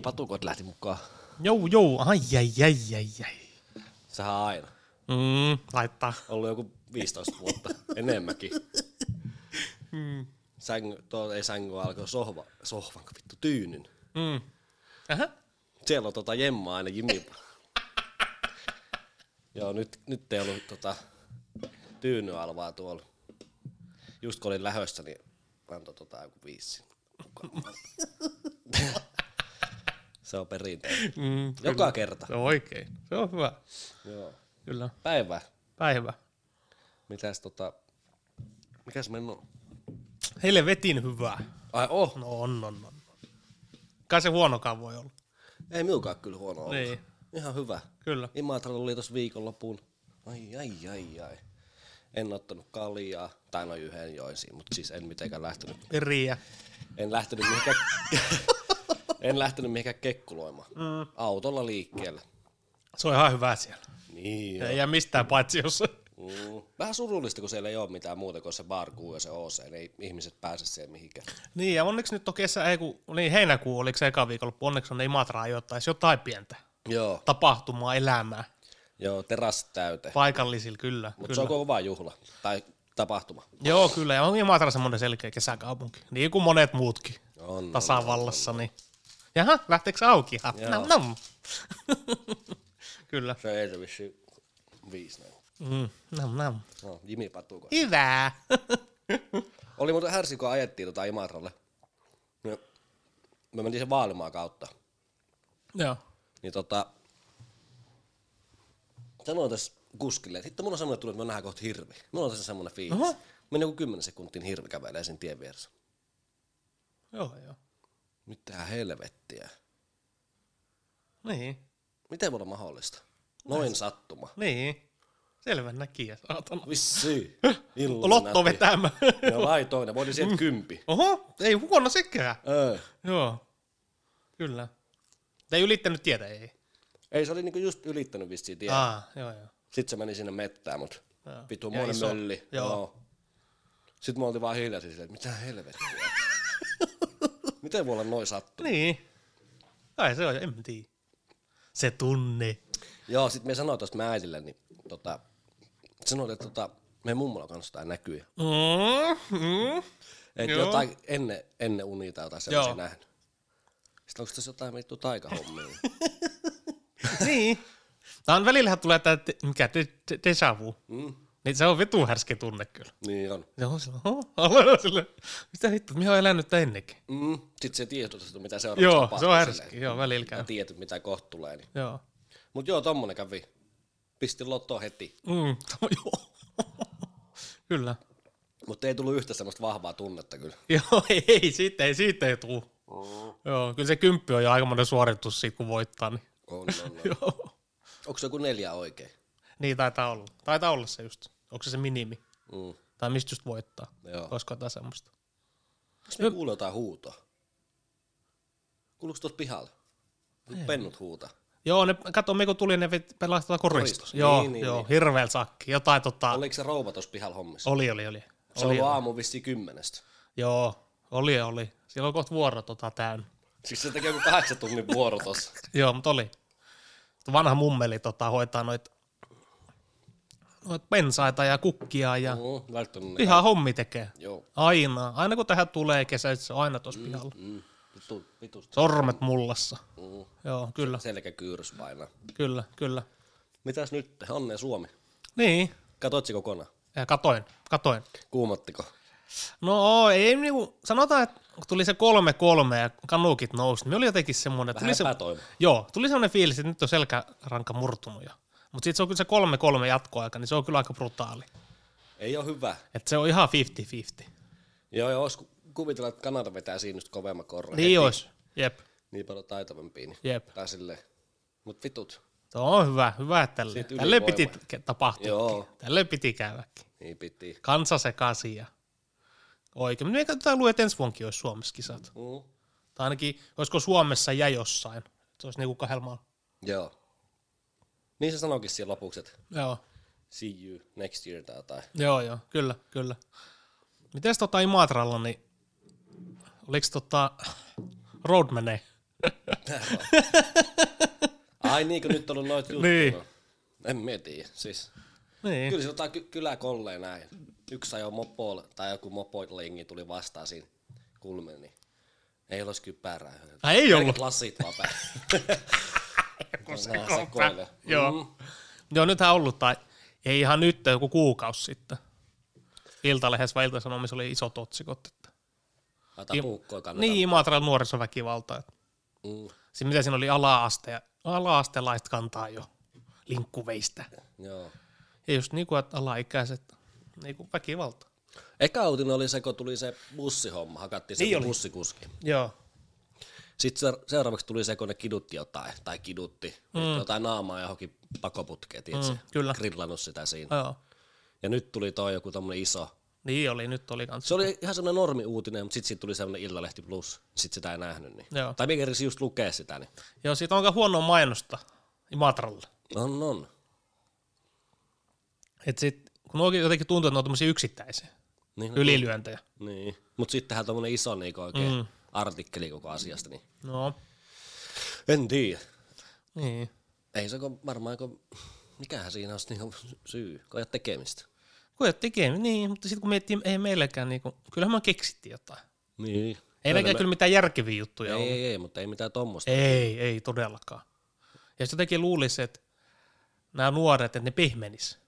Jimi Patukot lähti mukaan. Jou, jou, ai, ai, ai, ai, ai. Sehän on aina. Mm, laittaa. Ollut joku 15 vuotta, enemmänkin. Sängy, tuo ei sängy alkoi sohva, sohvan, vittu, tyynyn. Mm. Aha. Siellä on tota Jemma aina Jimi. Joo, nyt, nyt ei ollut tota tyynyalvaa tuolla. Just kun olin lähössä, niin antoi tota joku viisi. Se on perinteinen. Mm, Joka kerta. se on oikein. Se on hyvä. Joo. Kyllä. Päivä. Päivä. Mitäs tota... Mikäs? Heille vetin hyvää. Ai oh, No on, on, on. Kai se huonokaan voi olla. ei minukaan kyllä huono ollut. Niin. Ihan hyvä. Kyllä. Imatralla oli tossa viikonloppuun. Ai ai ai ai. En ottanut kaljaa, tai noin yhden joisiin, mutta siis en mitenkään lähtenyt. Riä. En lähtenyt mihinkään, en lähtenyt mihinkään kekkuloimaan. Mm. Autolla liikkeelle. Se on ihan hyvä siellä. Niin Ei jää mistään paitsi jos... Mm. Vähän surullista, kun siellä ei ole mitään muuta kuin se barkuu ja se OC. Ei ihmiset pääse siihen mihinkään. Niin, ja onneksi nyt on kesä, ei kun, niin heinäkuu oliko se eka viikonloppu, onneksi on Imatraa jotain, jotain pientä Joo, tapahtumaa, elämää. joo terassit täyteen. Paikallisilla, kyllä. Mutta se on kova juhla tai tapahtuma. Joo, kyllä, ja on Imatra semmoinen selkeä kesäkaupunki, niin kuin monet muutkin On, tasavallassa. Niin. Jaha, lähteekö auki? Ha, Joo. nam, nam. kyllä. Se ei se vissi viisi näin. Mm, nam, nam. No, Jimi Patuko. Hyvä. Oli muuten härsi, kun ajettiin tota Imatralle. Ja me mentiin sen Vaalimaan kautta. Joo. Niin tota, sanoin tässä kuskille, että hitto mulla on semmoinen tullut, että me nähdään kohta hirvi. Mulla on tässä semmoinen fiilis. Oho. Meni joku 10 sekuntin hirvi kävelee sen tien vieressä. Joo, joo. Mitä helvettiä. Niin. Miten voi olla mahdollista? Noin sattuma. Niin. Selvä näkijä, saatana. Vissi. Lotto vetämä. Joo, laitoinen. Voin sieltä kympi. Oho, ei huono sekään. Öö. Joo. Kyllä. Ei ylittänyt tietä, ei. Ei, se oli niinku just ylittänyt vissiin tien. Aa, joo, joo. Sitten se meni sinne mettään, mut Joo. vitu Ja monen mölli. Joo. Sitten me oltiin vaan hiljaisia silleen, että mitä helvettiä. Miten voi olla noin sattu? Niin. Kai se on, en tiedä. Se tunne. Joo, sit me sanoin tosta mä äidille, niin tota, sanoin, että tota, me mummolla kanssa jotain näkyy. Mm, mm. Että Joo. jotain ennen, ennen unia tai jotain sellaisia Joo. nähnyt. Sitten onko tässä jotain vittu taikahommia? niin. Tää on välillähän tulee tää, mikä, de, de, deja vu. mm, Niin se on vitu härski tunne kyllä. niin on. Se on sillä, mitä vittu, minä olen elänyt tää ennenkin. Mm, sitten se tiedot, että mitä seuraavaksi Joo, se on silleen. härski, joo, välillä käy. Ja tiedät, mitä kohta tulee. Niin. Joo. Mut joo, tommonen kävi. Pistin lottoa heti. Mm, joo. kyllä. Mutta ei tullut yhtä semmoista vahvaa tunnetta kyllä. Joo, ei, siitä ei, siitä ei tuu. Mm. Joo, kyllä se kymppi on jo aikamoinen suoritus siitä, kun voittaa. Niin. On, on, on. Joo. Onko se joku neljä oikein? Niin taitaa olla. Taitaa olla se just. Onko se se minimi? Mm. Tai mistä just voittaa? Joo. Olisiko jotain semmoista? Onko me kuulee jotain huutoa? Kuuluuko tuossa pihalla? Pennut huuta. Joo, ne, kato, me kun tuli, ne pelasi tuota koristus. Koristus. Joo, Niin, niin, joo, niin. hirveellä sakki. Jotain tota... Oli, Oliko se rouva tuossa pihalla hommissa? oli, oli. oli. Se oli, oli. aamu vissiin kymmenestä. Joo, oli, oli. Siellä on kohta vuoro tota täynnä. Siis se tekee joku kahdeksan tunnin vuoro tossa. Joo, mutta oli. Vanha mummeli tota, hoitaa noit, noit pensaita ja kukkia ja Mm, ne. ihan hommi tekee. Joo. Aina. Aina kun tähän tulee kesä, se on aina tuossa pihalla. Mm. Vitu, vitusta. Sormet mullassa. Mm. Joo, kyllä, Selkäkyyrys painaa. kyllä, kyllä. Mitäs nyt? Onnea Suomi. Niin, Katoit se kokonaan? ja katoin, katoin. Kuumottiko? No ei niinku, sanotaan, että kun tuli se kolme kolme ja kanukit nousi, niin oli jotenkin semmoinen, Vähän tuli se, joo, tuli semmoinen fiilis, että nyt on selkäranka murtunut jo. Mutta sitten se on kyllä se kolme kolme jatkoaika, niin se on kyllä aika brutaali. Ei ole hyvä. Että se on ihan 50-50. Joo, joo, olisi kuvitella, että Kanada vetää siinä just kovemman korran. Niin heti. olisi. Jep, Niin paljon taitavampia. Niin. jep. Tai silleen. Mut vitut. Se on hyvä, hyvä, että tälle, tälle piti tapahtua. Joo. Tälle piti käydäkin. Niin piti. Kansa sekaisin ja oikein. Mutta me katsotaan luulen, että ensi vuonkin olisi Suomessa kisat. Mm. Tai ainakin, olisiko Suomessa ja jossain. Se olisi niinku kahdella maalla. Joo. Niin se sanoikin siellä lopuksi, että Joo. see you next year tai jotain. Joo, joo, kyllä, kyllä. Mites tota Imatralla, niin oliko tota Road menee? Ai niin, kun nyt on ollut noita juttuja. Niin. En mä tiedä. Siis, Niin. kyllä se jotain ky- kyläkolleen näin. Yksi ajoi mopolla, tai joku mopolingi tuli vastaan siinä kulmilla, niin ei olisi kypärää. Ai ei ollut? Lasit vaan päin. Kun se Nää kopä. sekoilee. Joo. Mm. Joo, nythän ollut, tai ei ihan nyt, joku kuukausi sitten. Iltalehdessä vai Ilta-Sanomissa oli isot otsikot, että Laita puukkoa niin Imatran nuorisoväkivalta. Että Mm. se, mitä siinä oli ala-aste, ala-astelaiset kantaa jo linkkuveistä. Joo. Ja just niin kuin, että alaikäiset niin kuin väkivalta. Eka uutinen oli se, kun tuli se bussihomma, hakattiin se Niin bussikuski. Joo. Sitten se- seuraavaksi tuli se, kun ne kidutti jotain, tai kidutti, mm. jotain naamaa johonkin pakoputkeen, tiedätkö? Mm, kyllä. Grillannut sitä siinä. Joo. Ja nyt tuli toi joku tommonen iso. Niin oli, nyt oli kans. Se oli ihan semmoinen normi-uutinen, mutta sitten siitä tuli semmoinen Illalehti Plus. Sitten sitä ei nähnyt. Niin. Joo. Tai mikä just lukea sitä. Niin. Joo, siitä on aika huonoa mainosta Imatralla. On, on. Et sit, kun oikein jotenkin tuntuu, että ne on tämmöisiä yksittäisiä Niin, ylilyöntejä. niin. Mutta sittenhän tommonen iso niin oikein mm. Artikkeli koko asiasta. Niin. No, En tiedä. niin. Ei se kun varmaan, kun... mikähän siinä olisi niinku syy, kun ei ole tekemistä. Kun ei ole tekemistä, niin, mutta sitten kun miettii, ei meilläkään, niinku, kyllähän me keksittiin jotain. Niin. Ei näkään kyllä mitään järkeviä juttuja Ei, ollut. ei, ei, mutta ei mitään tommosta. Ei, ei todellakaan. Ja sitten jotenkin luulisi, että nämä nuoret, että ne pehmenis.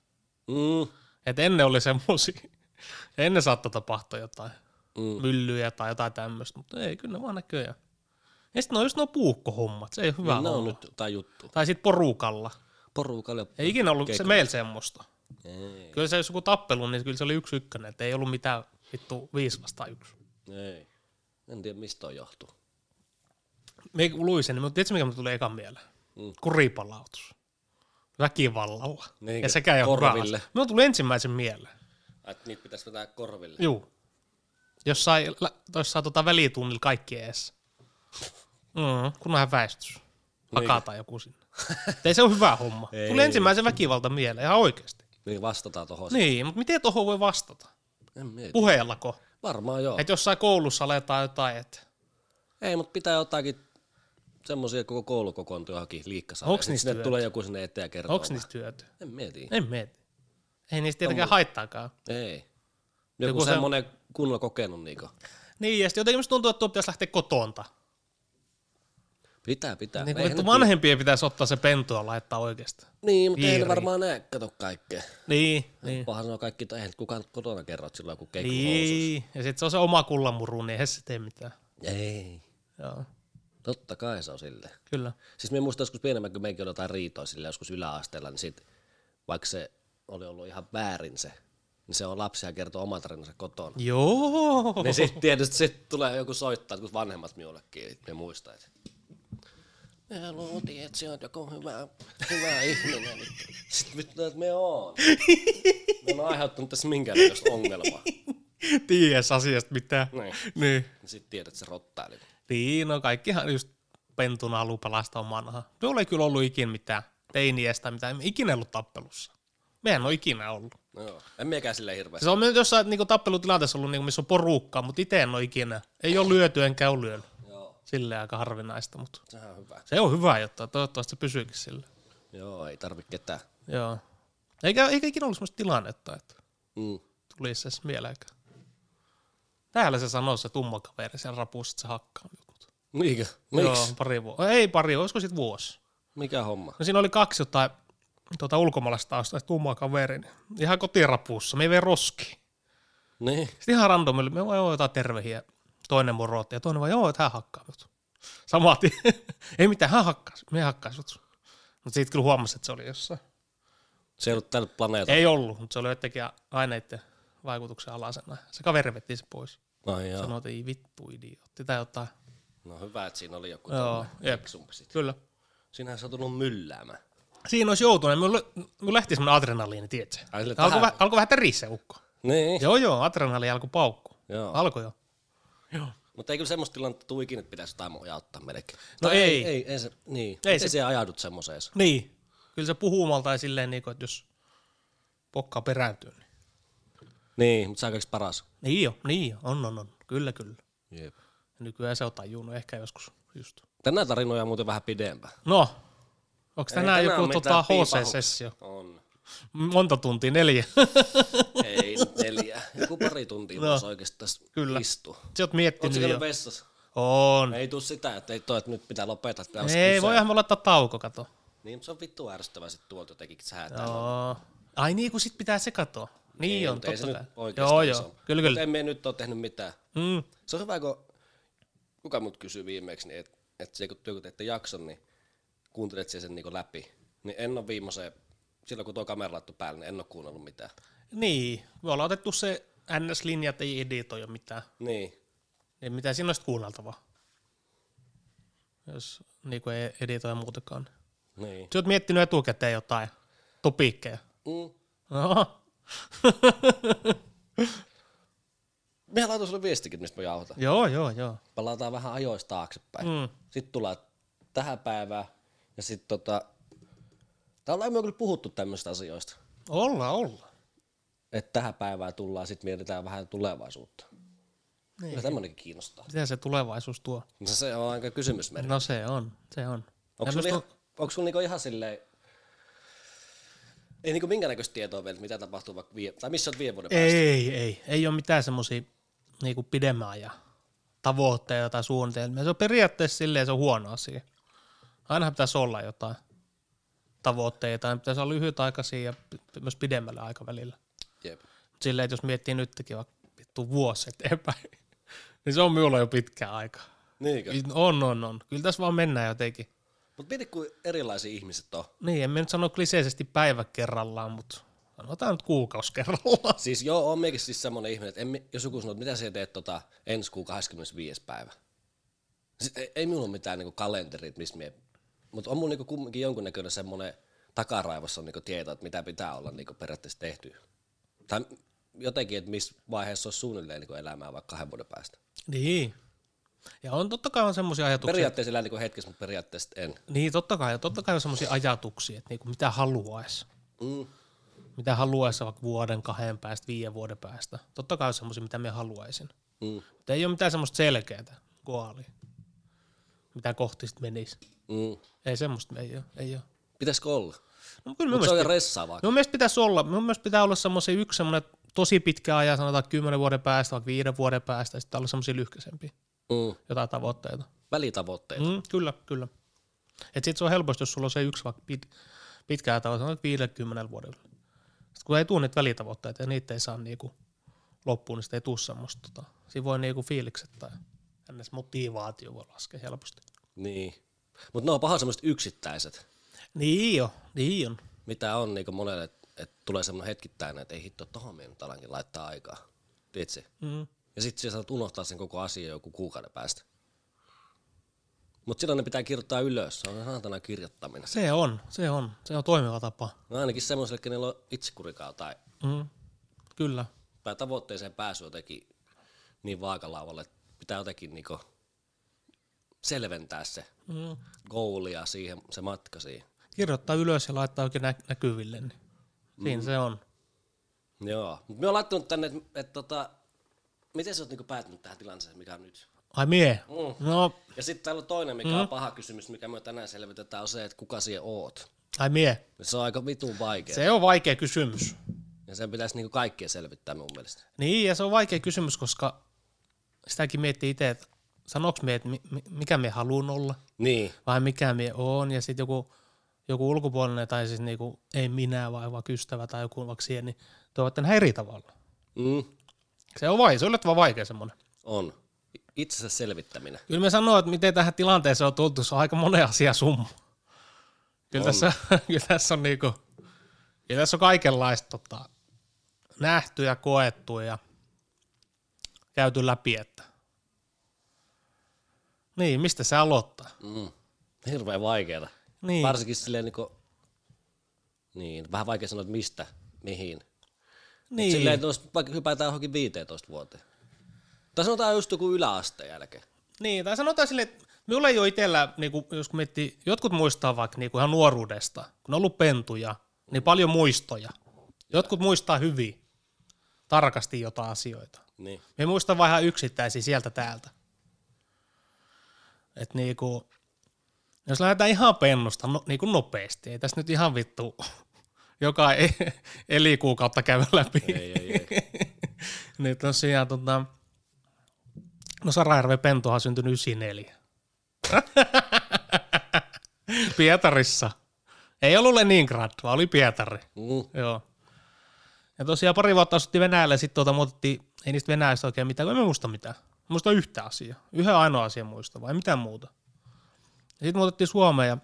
Mm, Että ennen oli semmosia, ennen saattoi tapahtua jotain mm. myllyjä tai jotain tämmöistä, mutta ei, kyllä ne vaan näköjään. Ja sitten on just nuo puukkohommat, se ei ole hyvä Niin, ne on nyt jotain juttu. Tai sitten porukalla. Porukalla. Ei ikinä ollut se meillä semmoista. Ei, Kyllä se jos joku tappelu, niin kyllä se oli yksi ykkönen, että ei ollut mitään vittu viisi vastaan yksi. ei. En tiedä mistä on johtuu. Me luin sen, mutta tiedätkö mikä mulle tuli ekan mieleen? Mm. Kuripalautus. Väkivallalla. Niinkö? ja sekä ei ole. Minulle tuli ensimmäisen mieleen. Että niitä pitäisi vetää korville. Juu. Jos sai, toissa tota välitunnilla kaikki ees. Mm, kun vähän väistys. Hakata joku sinne. Et ei se ole hyvä homma. Ei. Tuli ensimmäisen väkivalta mieleen, ihan oikeasti. Niin vastataan tohon. Niin, mutta miten tuohon voi vastata? En mieti. Puheellako? Varmaan joo. Että jossain koulussa aletaan jotain, että Ei, mutta pitää jotakin semmosia koko koulu kokoontuu johonkin liikkasalle. Onks niistä hyötyä? tulee joku sinne eteen ja kertoo. vaan. niistä hyötyä? En mieti. En mieti. Ei niistä tietenkään haittaakaan. Ei. Joku, se- semmonen kunnolla kokenut niinku. Niin, ja sitten jotenkin musta tuntuu, että tuo pitäisi lähteä kotoonta. Pitää, pitää. Niin, ne- vanhempien pitäisi ottaa se pentu ja laittaa oikeasti. Niin, mutta ei varmaan näe, kato kaikkea. Niin, niin. Pahan sanoo kaikki, että eihän kukaan kotona kerrot silloin, kun keikku Niin, ja sitten se on se oma kullamuru, niin eihän se tee mitään. Ei. Joo, Totta kai se on silleen. kyllä. Siis me muistan joskus pienemmän, kun meikin oli jotain riitoa sille joskus yläasteella, niin sit, vaikka se oli ollut ihan väärin se, niin se on lapsia kertoo omat tarinansa kotona. Joo. Niin sitten tietysti sit tulee joku soittaa, kun vanhemmat minullekin, että me muistaa, että me luultiin, että se on joku hyvä, hyvä ihminen. Sitten vittu, että me on. Me on aiheuttanut tässä minkäänlaista ongelmaa. Ties asiasta mitään. Niin. Niin. Sitten tiedät, että se rottaili. Niin, no kaikkihan just pentuna haluaa pelastaa omanha. Minulla ei kyllä ollut ikinä mitään teiniästä tai mitään. En ikinä ollut tappelussa. Mehän on ikinä ollut. No joo. En miekään silleen hirveästi. Se on myös jossain niinku tappelutilanteessa ollut, niinku, missä on porukkaa, mutta itse en ole ikinä. Ei ole lyöty enkä ole lyönyt. Joo, Silleen aika harvinaista, mutta sehän on hyvä. se on hyvä jotta toivottavasti se pysyykin sillä. Joo, ei tarvi ketään. Joo. Eikä, eikä ikinä ollut sellaista tilannetta, että Mm. tulisi se edes mieleenkään. Täällä se sanoo se tumma kaveri siellä rapussa, että se hakkaa minut. Niinkö? Joo, Miksi? pari vuotta. Ei pari, olisiko sitten vuosi. Mikä homma? No siinä oli kaksi jotain tuota, ulkomaalaista taustaista tummaa kaveri. niin Ihan kotirapussa. Me ei roski. Niin. Sitten ihan randomilla, me vaan joo jotain tervehiä. Toinen morotti ja toinen vaan joo, että hän hakkaa minut. Samat. ei mitään, hän hakkaa. Me hakkaa sut. Mutta sitten kyllä huomasi, että se oli jossain. Se ei ollut tällä planeetalla. Ei ollut, mutta se oli jotenkin aineiden vaikutuksen alasena. Se kaveri veti se pois. Ai joo. Sanoi, että ei vittu idiootti tai jotain. No hyvä, että siinä oli joku Joo, jep. Kyllä. Sinähän sä tullut mylläämään. Siinä olisi joutunut. Minulla minulla lähti semmoinen adrenaliini, tiedätkö? Ai sille Alkoi, vähän, alkoi vähän se ukko. Niin. Joo, joo, adrenaliini alkoi paukku. Joo. Alkoi jo. Joo. Mutta ei kyllä semmoista tilannetta tuu ikinä, että pitäisi jotain mua ottaa melkein. No Tai ei. Ei, ei, se, niin. Ei Ei se- se. ajaudut semmoiseen. Niin. Kyllä se puhuu malta silleen, niin kuin, että jos pokkaa perääntyy. Niin. Niin, mutta sä kaikista paras. niin jo, niin jo. On, on, on. Kyllä, kyllä. Jep. Ja nykyään se on tajunnut ehkä joskus just. Tänään tarinoja on muuten vähän pidempään. No, onko tänään tänään joku tota, HC-sessio? On. Monta tuntia? Neljä? Ei neljä. Joku pari tuntia No. voisi oikeastaan Kyllä. istua. Sä oot miettinyt käynyt jo. vessassa? On. Ei tuu sitä, että ei toi, että nyt pitää lopettaa. Pitää Ei, voihan me laittaa tauko, kato. Niin, se on vittu ärsyttävää sit tuolta jotenkin säätää. Joo. Ai niin, kun sit pitää se katoa. Niin Ei, on, mutta ei se totta nyt kai. oikeastaan Joo, iso. joo. Kyllä, kyllä. Mutta en nyt ole tehnyt mitään. Mm. Se on hyvä, kun kuka mut kysyy viimeksi, niin että et se kun joku teette jakson, niin kuuntelet sen niinku läpi. Niin en ole viimeiseen, silloin kun tuo kamera laittoi päälle, niin en ole kuunnellut mitään. Niin, me ollaan otettu se NS-linjat, ei editoi mitään. Niin. Niin mitä siinä olisi kuunneltavaa? Jos niin kuin ei editoi muutenkaan. Niin. Sä oot miettinyt etukäteen jotain topikkeja. Mm. Oho. Mehän laitoin sulle viestikin, mistä me jauhotaan. joo, joo, joo. Palataan vähän ajoista taaksepäin. Mm. Sitten tullaan tähän päivään. Ja sitten tota... Tää ollaan me kyllä puhuttu tämmöistä asioista. Olla, olla. Että tähän päivään tullaan, sitten mietitään vähän tulevaisuutta. Niin. Kyllä tämmöinenkin kiinnostaa. Mitä se tulevaisuus tuo? No se on aika kysymysmerkki. No se on, se on. Onko sulla, ihan, onko sulla niinku ihan silleen, ei niinku minkäännäköistä tietoa vielä, mitä tapahtuu vaikka vie, tai missä olet viiden vuoden päästä? Ei, ei. Ei ole mitään semmoisia niinku pidemmän ajan tavoitteita tai suunnitelmia. Se on periaatteessa silleen se on huono asia. Ainahan pitäisi olla jotain tavoitteita, ja pitäisi olla lyhytaikaisia ja myös pidemmällä aikavälillä. Jep. Mut Silleen, että jos miettii nytkin vaikka vittu vuosi eteenpäin, niin se on minulla jo pitkä aika. Niinkö? On, on, on. Kyllä tässä vaan mennään jotenkin. Mutta mieti, kuin erilaisia ihmiset on. Niin, en mä nyt sano kliseisesti päivä kerrallaan, mutta sanotaan nyt kuukausi kerrallaan. Siis joo, on meikin siis semmoinen ihminen, että en, jos joku sanoo, että mitä sä teet tota, ensi kuun 25. päivä. Siis ei, ei minulla ole mitään niinku kalenterit, missä mie... Mutta on mulla niinku kumminkin jonkunnäköinen semmoinen takaraivossa on niinku tieto, että mitä pitää olla niinku periaatteessa tehty. Tai jotenkin, että missä vaiheessa olisi suunnilleen niinku elämää vaikka kahden vuoden päästä. Niin. Ja on totta kai on semmoisia ajatuksia. Periaatteessa elää niinku hetkessä, mutta periaatteessa en. Niin, totta kai. Ja totta kai on semmoisia ajatuksia, että niinku mitä haluaisi. Mm. Mitä haluaisi vaikka vuoden, kahden päästä, viiden vuoden päästä. Totta kai on semmoisia, mitä minä haluaisin. Mm. Mutta ei ole mitään semmoista selkeää koalia. Mitä kohti sitten menisi. Mm. Ei semmoista, ei ole. Ei ole. Pitäisikö olla? No, kyllä Mutta se on ressaavaa. minun mielestä pitäisi olla, minun mielestä pitää olla semmoisia yksi semmoinen tosi pitkä ajan, sanotaan kymmenen vuoden päästä, vaikka viiden vuoden päästä, ja sitten olla semmoisia lyhkäisempiä, Mm. jotain tavoitteita. Välitavoitteita. Mm, kyllä, kyllä. Et sit se on helposti, jos sulla on se yksi vaikka pit, pitkää tavoite, sanotaan 50 vuodella. Sitten kun ei tule niitä välitavoitteita ja niitä ei saa niinku loppuun, niin sitten ei tule semmoista. Tota. Siinä voi niinku fiilikset tai ns. motivaatio voi laskea helposti. Niin. Mutta ne on paha semmoiset yksittäiset, Niin on, niin on. mitä on niinku monelle, että et tulee semmoinen hetkittäinen, että ei hitto, tohon nyt alankin laittaa aikaa. Tiedätkö? Mm. Ja sitten sä saat unohtaa sen koko asian joku kuukauden päästä. Mutta silloin ne pitää kirjoittaa ylös, se on saatana kirjoittaminen. Se on, se on, se on toimiva tapa. No ainakin semmoiselle, kenellä on itsekurikaa tai, Mm. Kyllä. tai tavoitteeseen pääsy jotenkin niin vaakalaavalle, että pitää jotenkin niinku selventää se Mm. goali ja siihen, se matka siihen. Kirjoittaa ylös ja laittaa oikein nä- näkyville, niin siinä Mm. se on. Joo, mutta me on laittanut tänne, että et, tota, miten sä oot niinku päätynyt tähän tilanteeseen, mikä on nyt? Ai mie? Mm. No, Ja sitten täällä on toinen, mikä mm. on paha kysymys, mikä me tänään selvitetään, on se, että kuka siellä oot. ai mie. Se on aika vitun vaikea. Se on vaikea kysymys. Ja sen pitäisi niinku kaikkien selvittää mun mielestä. Niin, ja se on vaikea kysymys, koska sitäkin miettii itse, että sanoks me, että mi- mi- mikä me haluan olla, Niin, vai mikä me on, ja sitten joku, joku ulkopuolinen, tai siis niinku, ei minä, vai vaikka ystävä tai joku vaikka siihen, niin tuovat tämän eri tavalla. mm, Se on vaikea, se on yllättävän vaikea semmoinen. on. Itsensä selvittäminen. Kyllä me sanoo, että miten tähän tilanteeseen on tultu, se on aika monen asia summa. Kyllä, On. tässä, kyllä tässä on niinku, kyllä tässä on kaikenlaista tota, nähty ja koettu ja käyty läpi, että niin, mistä se aloittaa? Mm. Hirveän vaikeeta. Niin, Varsinkin silleen niinku, niin, vähän vaikea sanoa, että mistä, mihin. Niin. niin. Silleen, että jos vaikka hypätään johonkin 15 vuoteen. Tai sanotaan just joku yläasteen jälkeen. Niin, tai sanotaan silleen, että minulla ei ole itsellä, niin kuin, jos miettii, jotkut muistaa vaikka niin kuin ihan nuoruudesta, kun on ollut pentuja, niin paljon muistoja. Jotkut muistaa hyvin, tarkasti jotain asioita. Niin. Me muistan vaan ihan yksittäisiä sieltä täältä. Et niinku, Jos lähdetään ihan pennusta no, niin kuin nopeasti, ei tässä nyt ihan vittu joka e- elikuukautta käy läpi. Ei, ei, ei. niin tosiaan tota, no Sarajärven pentuhan on syntynyt 94. Pietarissa. Ei ollut Leningrad, vaan oli Pietari. Mm. Joo. Ja tosiaan pari vuotta asuttiin Venäjällä ja sitten tuota muutettiin, ei niistä Venäjästä oikein mitään, kun en mä muista mitään. Mä muistan yhtä asiaa. Yhden ainoa asia muista, vai mitään muuta. Ja sitten muutettiin Suomeen ja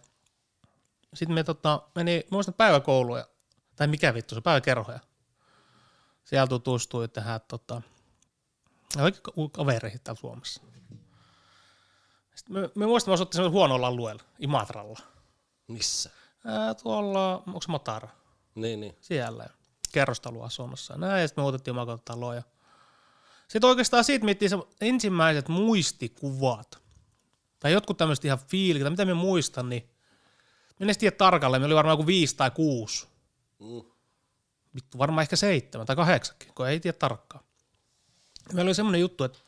sitten me tota, meni, muistan päiväkouluja, tai mikä vittu se, päiväkerhoja. Siellä tutustui tähän tota, kavereihin täällä Suomessa. Sitten me, me muistan, me asuttiin semmoisella huonolla alueella, Imatralla. Missä? Ää, tuolla, onko se Motara? Niin, niin. siellä kerrostaloasunnossa. ja Näin, ja sitten me muutettiin omakotitaloon. Ja... Sitten oikeastaan siitä miettii se ensimmäiset muistikuvat, tai jotkut tämmöiset ihan fiilit, tai mitä me muistan, niin en edes tiedä tarkalleen, me oli varmaan joku viisi tai kuusi, Mm. vittu varmaan ehkä seitsemän tai kahdeksankin, kun ei tiedä tarkkaan. Meillä oli semmoinen juttu, että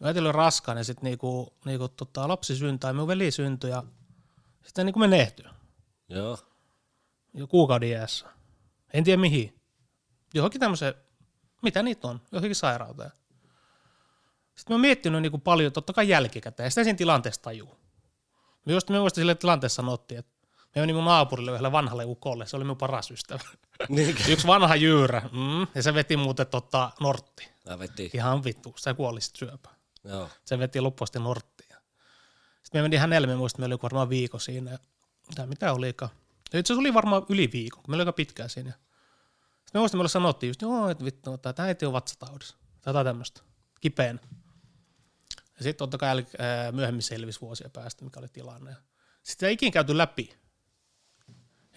me äiti oli raskaana ja sitten niinku, niinku tota, lapsi syntyi, ja minun veli syntyi ja sitten niinku menehtyi Joo. jo kuukauden iässä. En tiedä mihin. Johonkin tämmöiseen, mitä niitä on, johonkin sairauteen. Sitten mä oon miettinyt niin kuin paljon, totta kai jälkikäteen, ja sitä siinä tilanteessa tajuu. Me just me muista sille tilanteessa sanottiin, että me meni mun naapurille yhdelle vanhalle ukolle, se oli mun paras ystävä. Niin. Yksi vanha jyyrä, mm, ja se veti muuten tota nortti. Mä vetin. Ihan vittu, se kuoli sit syöpään. Joo. Se veti loppuasti norttia. Sitten me meni hänelle, me muistin, meillä oli varmaan viikko siinä. ja- Tai mitä olikaan. Ja Itse asiassa oli varmaan yli viikko, kun meillä oli aika pitkään siinä. Sitten me muistin, meille sanottiin just, joo, että vittu, että äiti on vatsataudissa. Tai jotain tämmöistä. Kipeänä. Ja sitten totta kai ää, myöhemmin selvisi vuosia päästä, mikä oli tilanne. Sitten ei ikinä käyty läpi.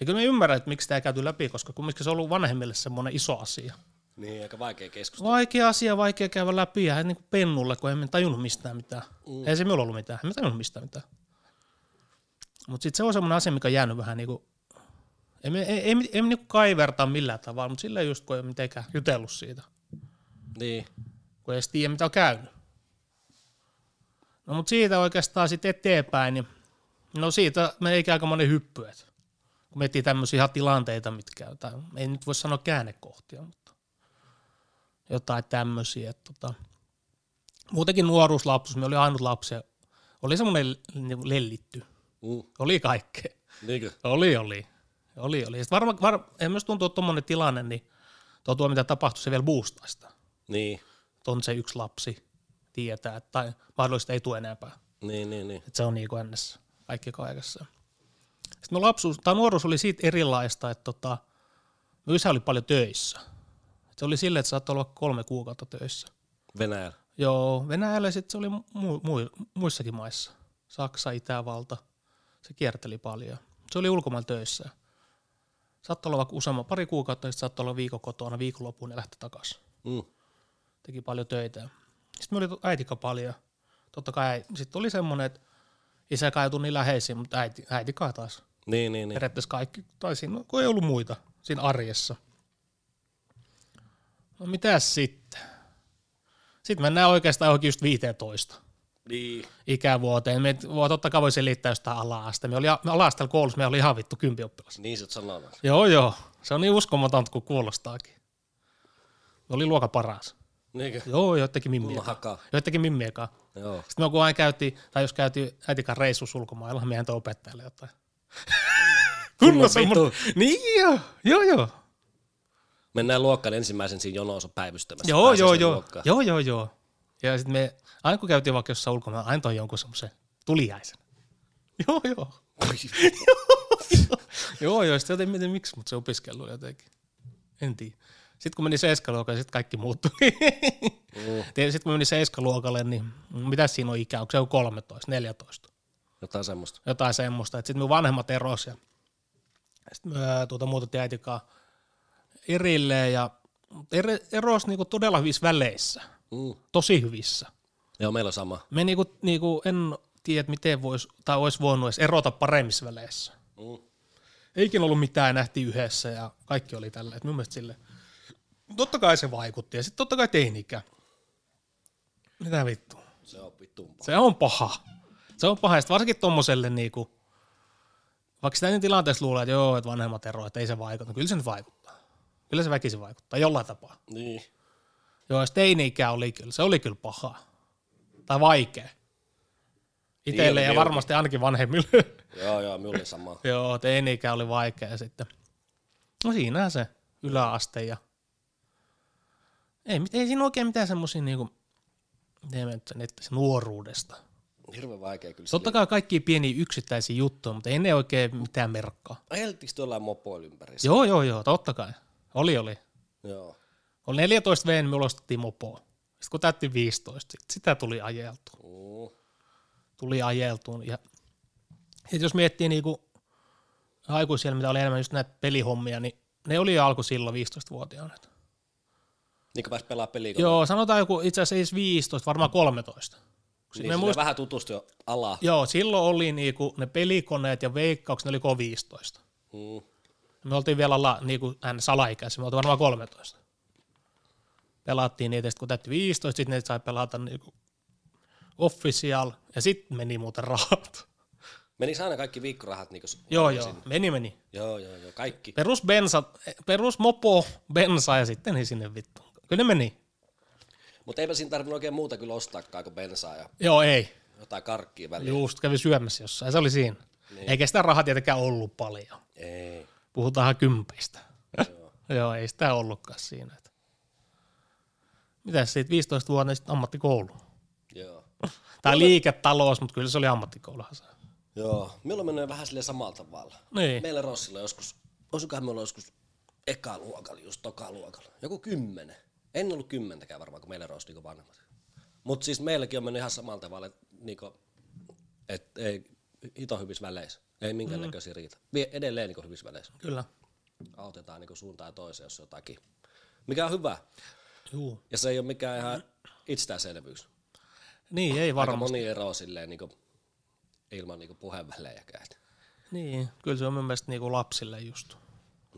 Ja kyllä me ymmärrän, että miksi sitä ei käyty läpi, koska kumminkin se on ollut vanhemmille semmoinen iso asia. Niin, aika vaikea keskustella. Vaikea asia, vaikea käydä läpi ja niin kuin pennulle, kun emme tajunnut mistään mitään. Mm. Ei se minulla ollut mitään, emme tajunnut mistään mitään. Mutta sitten se on semmoinen asia, mikä on jäänyt vähän niin kuin, ei, ei, ei, ei, ei niin kaivertaa millään tavalla, mutta sillä just kun ei mitenkään jutellut siitä, Niin. kun ei edes tiedä mitä on käynyt. No mutta siitä oikeastaan sitten eteenpäin, niin no siitä me eikä aika monen hyppy, kun miettii tämmöisiä ihan tilanteita, mitkä, tai ei nyt voi sanoa käännekohtia, mutta jotain tämmöisiä. Että tota. Muutenkin nuoruuslapsuus, me oli ainut lapsi, oli semmoinen niinku lellitty, Mm. oli kaikkea. Niinkö? Oli, oli. Oli, oli. Sitten varmaan, var, ei myös tuntuu, että tuommoinen tilanne, niin tuo, tuo mitä tapahtui, se vielä boostaa sitä. Niin. On se yksi lapsi, tietää, tai mahdollisesti ei tule enempää. Niin, niin, niin. Että se on niin kuin ennessä kaikki kaikessa. Sitten mun lapsuus, tai nuoruus oli siitä erilaista, että tota, mun isä oli paljon töissä. Se oli silleen, että saattoi olla kolme kuukautta töissä. Venäjällä. Joo, Venäjällä sitten se oli mu- mu- muissakin maissa. Saksa, Itävalta. Se kierteli paljon. Se oli ulkomailla töissä. Saattoi olla vaikka useamman, pari kuukautta, sitten saattoi olla viikon kotona, viikonloppuun ja lähti takaisin. Mm. Teki paljon töitä. Sitten me oli äitika paljon. Totta kai sitten oli semmoinen, että isä kai tuli niin läheisiin, mutta äiti, äiti kai taas. Niin, niin, niin. Periaatteessa kaikki, tai siinä, kun ei ollut muita siinä arjessa. No mitäs sitten? Sitten mennään oikeastaan johonkin just 15 Niin. ikävuoteen. Me voi totta kai voi selittää jostain ala-aste. Me oli me ala-asteella koulussa, me oli ihan vittu kympioppilas. Niin sä sanonut. Joo, joo. Se on niin uskomatonta kuin kuulostaakin. Me oli luokan paras. Niinkö? Joo, joidenkin mimmiä. hakaa. Joidenkin mimmiekaan. Joo. Sitten me kun aina käytiin, tai jos käytiin äitikan reissussa ulkomailla, meidän toi opettajalle jotain. Kunnon semmonen- Niin joo, joo joo. Mennään luokkaan ensimmäisen siinä jonossa päivystämässä. Joo, joo, joo. luokkaan. Joo, joo, joo. Ja sitten me, aina kun käytiin vaikka jossain ulkomailla, aina toi jonkun semmoisen tuliaisen. Joo, joo. joo, joo. Sitten jotenkin mietin, miksi, mutta se opiskellut jotenkin. En tiedä. Sitten kun meni seiskaluokalle, sitten kaikki muuttui. Mm. Sitten kun meni seiskaluokalle, niin mitä siinä on ikää? Onko se joku 13, 14? Jotain semmoista. jotain semmoista. Sitten minun vanhemmat eros ja sitten me tuota, muutettiin äitikaan erilleen ja ero, eros niinku todella hyvissä väleissä, Mm. tosi hyvissä. Joo, meillä on sama. Me niinku, niinku en tiedä, miten vois, tai olisi voinut edes erota paremmissa väleissä. Mm. Eikin ollut mitään, nähtiin yhdessä ja kaikki oli tällä. Minun mielestä sille, totta kai se vaikutti ja sitten totta kai teinikä. Mitä vittu? Se on vittuun paha. Se on paha. Se on paha. Ja varsinkin tommoselle niinku, vaikka sitä niin tilanteessa luulee, että joo, että vanhemmat eroavat, että ei se vaikuta. Kyllä se nyt vaikuttaa. Kyllä se väkisin vaikuttaa, jollain tapaa. Niin. Joo, ja teini-ikä oli kyllä, se oli kyllä paha. Tai vaikea. Itelle Niin, ja oli varmasti ainakin vanhemmille. Joo, joo, minulle sama. joo, teini-ikä oli vaikea sitten. No siinä se yläaste ja ei, ei siinä oikein mitään semmosia niinku, sen ettäisin, nuoruudesta. Hirveän vaikea kyllä. Totta kai kaikki pieniä yksittäisiä juttuja, mutta ei ne oikein mitään merkkaa. Ajeltiko tuolla mopoilla ympäri? Joo, joo, joo, totta kai. Oli, oli. Joo. Oli 14 V, niin me ulostettiin mopoa. Sitten kun täytti 15, sit sitä tuli ajeltua. Mm. Tuli ajeltuun. Ja sit jos miettii niinku aikuisia, mitä oli enemmän just näitä pelihommia, niin ne oli jo alku silloin 15-vuotiaana. Niin kun pääsi pelaa peliä. Joo, sanotaan joku itse asiassa ei edes 15, varmaan 13. Niin, me muist- vähän tutustu jo alaa. Joo, silloin oli niinku ne pelikoneet ja veikkaukset, ne oli koko 15. Mm. Me oltiin vielä la, niinku, hän salaikäisiä, me oltiin varmaan 13. Pelattiin niitä, sit kun täytti 15, sitten ne sai pelata niinku official, ja sitten meni muuten rahat. Menikö aina kaikki viikkorahat niin joo, joo, meni, meni. Joo, joo, joo, kaikki. Perus bensa, perus mopo, bensa ja sitten niin sinne vittu. Kyllä ne meni. Mutta eipä siinä tarvinnut oikein muuta kyllä ostaakaan kuin bensaa ja Joo, ei. jotain karkkia väliin. Just kävi syömässä jossain, se oli siinä. Niin. Eikä sitä rahaa tietenkään ollut paljon. Ei. Puhutaan kympeistä. Joo. Joo, ei sitä ollutkaan siinä. Mitäs siitä 15 vuotta sitten ammattikoulu? Joo. Tai liiketalous, mutta kyllä se oli ammattikouluhan se. Joo. Meillä on mennyt vähän sille samalla tavalla. Niin. Meillä Rossilla joskus, osukohan me olla joskus eka luokalla, just toka luokalla. Joku kymmenen. En ollut kymmentäkään varmaan, kun meillä Ross niinku vanhemmat. Mutta siis meilläkin on mennyt ihan samalla tavalla, että niinku, et ei hito hyvissä väleissä. Ei minkään mm. riitä. Vie edelleen niinku hyvissä väleissä. Kyllä. Autetaan niinku suuntaan toiseen, jos jotakin. Mikä on hyvä. Juu. Ja se ei ole mikään ihan itsestäänselvyys. Niin, ei Aika varmasti. moni ero silleen niinku, ilman niinku puheenvälejäkään. Niin, kyllä se on mun mielestä niinku lapsille just.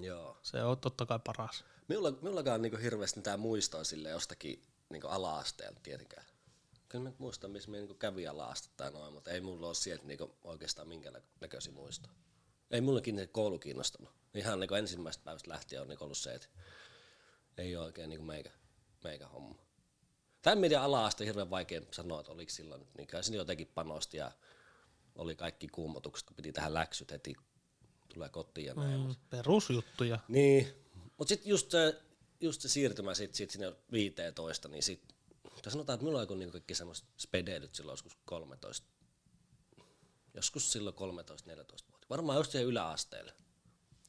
Joo. Se on totta kai paras. Minulla, minullakaan niinku hirveästi mitään muistoa sille jostakin niinku ala-asteelta tietenkään. Kyllä mä muistan, missä me niinku kävi ala-aste tai noin, mutta ei mulla ole sieltä niinku oikeastaan minkään näköisiä muistoa. Ei mullekin ne koulu kiinnostanut. Ihan niinku ensimmäisestä päivästä lähtien on niinku ollut se, että ei ole oikein niinku meikä, meikä homma. Tämän meidän ala-aste hirveän vaikea sanoa, että oliko silloin, niin kai sinne jotenkin panosti ja oli kaikki kuumotukset, kun piti tähän läksyt heti, tulee kotiin ja näin. Mm, perusjuttuja. Niin, mutta sitten just se, just se siirtymä sit, sit sinne 15, niin sit, tai sanotaan, että minulla on niinku kaikki semmoiset spedeilyt silloin joskus 13, joskus silloin 13-14 vuotta. Varmaan just siihen yläasteelle.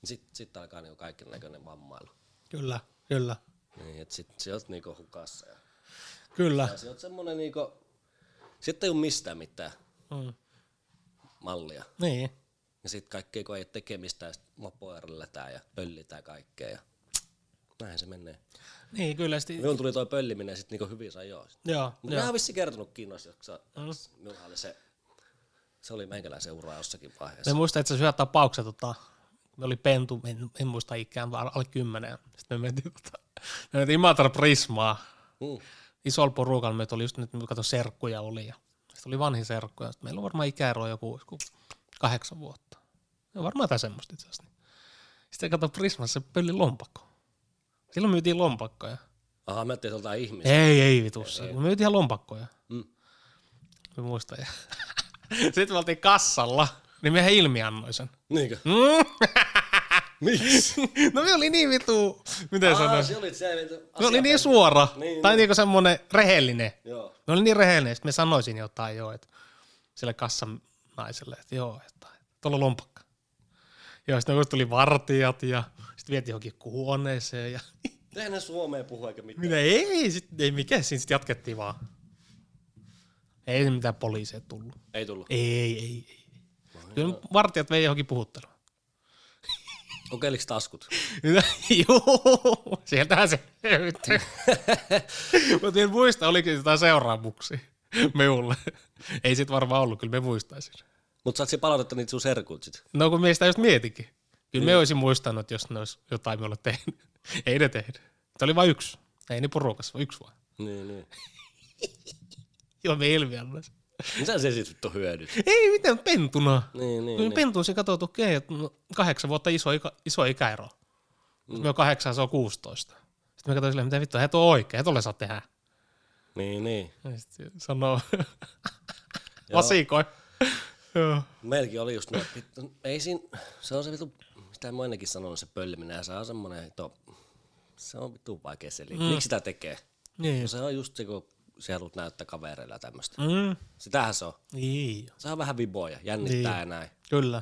Sitten sit alkaa niinku kaikki näköinen vammailu. Kyllä, kyllä. Niin, että sit sä oot niinku hukassa. Ja, Kyllä. ja sä oot semmonen niinku, sitten ei ole mistään mitään Mm. mallia. Niin. Ja sitten kaikkea kun ei ole tekemistä, ja sit mopoerletään ja pöllitään kaikkea. Ja näin se menee. Niin, kyllä. Sti- Minun tuli toi pölliminen sitten niinku hyvin sai joo. joo, Mutta mä vissi kertonutkin noissa, koska minulla oli se, se oli meikäläisen ura jossakin vaiheessa. Me muistan, että se syö tapauksen, tota, me oli pentu, en, en muista ikään, vaan alle kymmenen. Sitten me mentiin, tota, me mentiin Imatra Prismaa. Mm. Isolla porukalla meitä oli just nyt, kato, serkkuja oli. Ja sitten oli vanhin serkku. Ja sit meillä on varmaan ikäero joku, joku kahdeksan vuotta. Ja varmaan jotain semmoista itse asiassa. Sitten kato Prismassa se pölli lompakko. Silloin myytiin lompakkoja. Aha, mä ajattelin, että ihmistä. Ei, ei vitussa. Me myytiin ihan lompakkoja. Mm. Me muistan. Ja. Sitten me oltiin kassalla, niin me ilmiannoin sen. Niinkö? Mm. Miksi? no me oli niin vitu, miten Aa, sanois? se oli se Me oli niin suora, Niin, tai niin. niinku semmonen rehellinen. Joo. Me oli niin rehellinen, että me sanoisin jotain jo, että sille kassan naiselle, että joo, että tuolla on Joo, sitten tuli vartijat ja sitten vietiin johonkin huoneeseen ja Eihän ne Suomeen puhu eikä mitään. mitä ei, sit, ei mikä siinä sitten jatkettiin vaan. Ei se mitään poliiseja tullut. Ei tullut. Ei, ei, ei. Kyllä vartijat vei johonkin puhutteluun. Kokeiliks taskut? Joo, sieltähän se löytyy. Mutta en muista, oliko jotain seuraamuksia meulle. Ei sit varmaan ollut, kyllä me muistaisin. Mut saat palautetta niitä sun serkut sit. No kun meistä just mietikin. Kyllä me olisin muistanut, jos ne olisi jotain minulle tehnyt. Ei ne tehnyt. Se oli vain yksi. Ei niin porukassa, vaan yksi vaan. Niin, niin. Joo, me ilmiannois. Mitä se sitten vittu hyödyt? Ei mitään pentuna. Niin, niin, niin. pentuisin katsottu, okei, että no, kahdeksan vuotta iso, ikä, iso ikäero. Mm. Me on kahdeksan, se on 16. Sitten me katsoin silleen, mitä vittua, et ole oikein, et ole saa tehdä. Niin, niin. Ja sitten sanoo, vasikoi. Joo. Meilläkin oli just noin, vittu, ei siinä, se on se vittu, mitä mä ennenkin sanonut, se pölliminen, ja se on semmoinen, että se on vittu vaikea selittää. Mm. Miksi sitä tekee? Niin. No se on just se, kun sä haluat näyttää kavereilla ja tämmöistä. Mm. Sitähän se on. Niin. Se on vähän viboja, jännittää Niin. ja näin. Kyllä.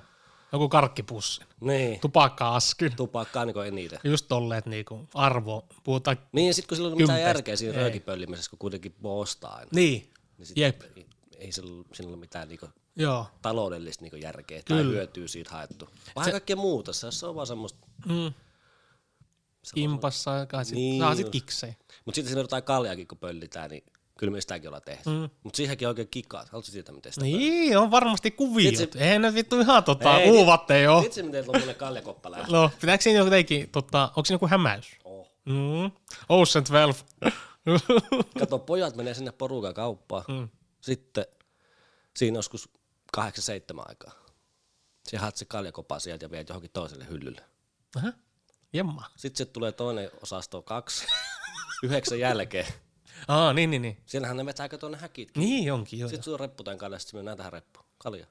Joku karkkipussi. Niin, Tupakka-askin. tupakkaa niinku eniten. Just tolleet niinku arvo. Puhutaan. Niin, ja sit kun sillä ole mitään järkeä siinä röökipöllimisessä, kun kuitenkin voi ostaa aina. Niin. Niin sit Jep. Ei, ei sillä, ole mitään niinku Joo. taloudellista niinku järkeä tai Kyllä. hyötyä siitä haettu. Vähän kaikkea muuta, se, se on vaan semmoista. Mm. Kimpassa ja sit, Niin niin saa sit kiksei. Mutta sitten siinä jotain kaljakin, kun pöllitään, niin kyllä me sitäkin ollaan tehty. Mm. Mutta siihenkin on oikein kikaa. Haluatko tietää, miten sitä Niin, on varmasti kuviot. Vitsi- Eihän ne vittu ihan tota, Ei, uuvatte jo. Vitsi, miten tuommoinen kaljakoppa lähtee. No, pitääkö siinä jotenkin, tota, onko siinä joku hämäys? Oh. Mm. Ocean 12. Kato, pojat menee sinne porukan kauppaan. Mm. Sitten siinä joskus kahdeksan seitsemän aikaa. Sä haet se kaljakopa sieltä ja viet johonkin toiselle hyllylle. Aha. Jemma. Sitten se tulee toinen osasto kaksi, yhdeksän jälkeen. Aa, niin, niin, niin. Siellähän ne vetää tuonne häkit. Niin onkin, joo. Sitten sulla on reppu tämän kanssa, sitten mennään tähän reppuun. Kalja.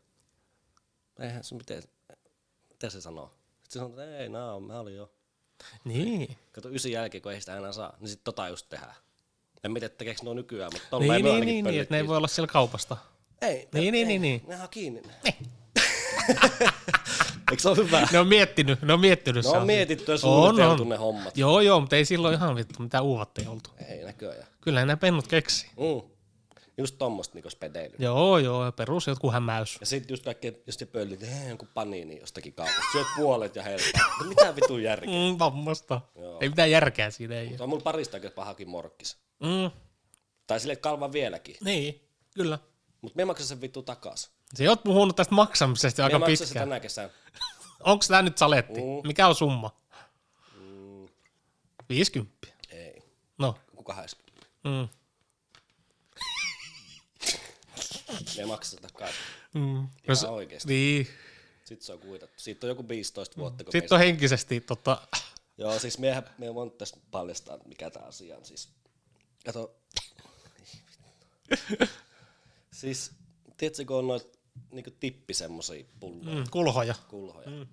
Eihän se, miten, miten se sanoo? Sitten se sanoo, että ei, nää on, mä olin jo. Niin. Kato ysin jälkeen, kun ei sitä enää saa, niin sitten tota just tehdään. En tiedä, tekeekö nuo nykyään, mutta tolleen Niin, me niin, niin, niin, että ne ei voi olla siellä kaupasta. Ei, Niin, ne, niin, ei, niin, niin. Ne on kiinni. Eikö se ole hyvä? Ne on miettinyt, ne on miettinyt. Ne on mietitty ja suunniteltu on. ne hommat. Joo, joo, mutta ei silloin ihan vittu mitään uuvatte oltu. Ei näköjään. Kyllä ne pennut keksi. Mm. Just tommosta niinku spedeilyä. Joo, joo, perus jotkut hämäys. Ja sitten just kaikkea, jos se pöllit, hei, jonkun paniini jostakin kaupasta. Syöt puolet ja helpaa. No mitä vitun järkeä? Mm, vammasta. Joo. Ei mitään järkeä siinä, ei. Se on mulla parista oikein pahakin morkkis. Mm, Tai silleen, että kalvan vieläkin. niin, kyllä. Mut me maksan sen vittu takas. Se oot puhunut tästä maksamisesta Me aika maksan se pitkään. tänä kesänä. Onko tää nyt saletti? Mm. Mikä on summa? 50. Ei, No. joku 80. Mm. Me maksan sen takaisin. Mm. Ihan oikeesti. Niin. Sitten se on kuitattu. Siitä on joku 15 vuotta, kun Sitten on henkisesti tota, Joo, siis miehän, me voin tässä paljastaa, mikä tämä asia on. Siis, kato. siis, tiedätkö, kun on noit niinku tippi semmosia pulloja, mm, kulhoja. kulhoja, mm.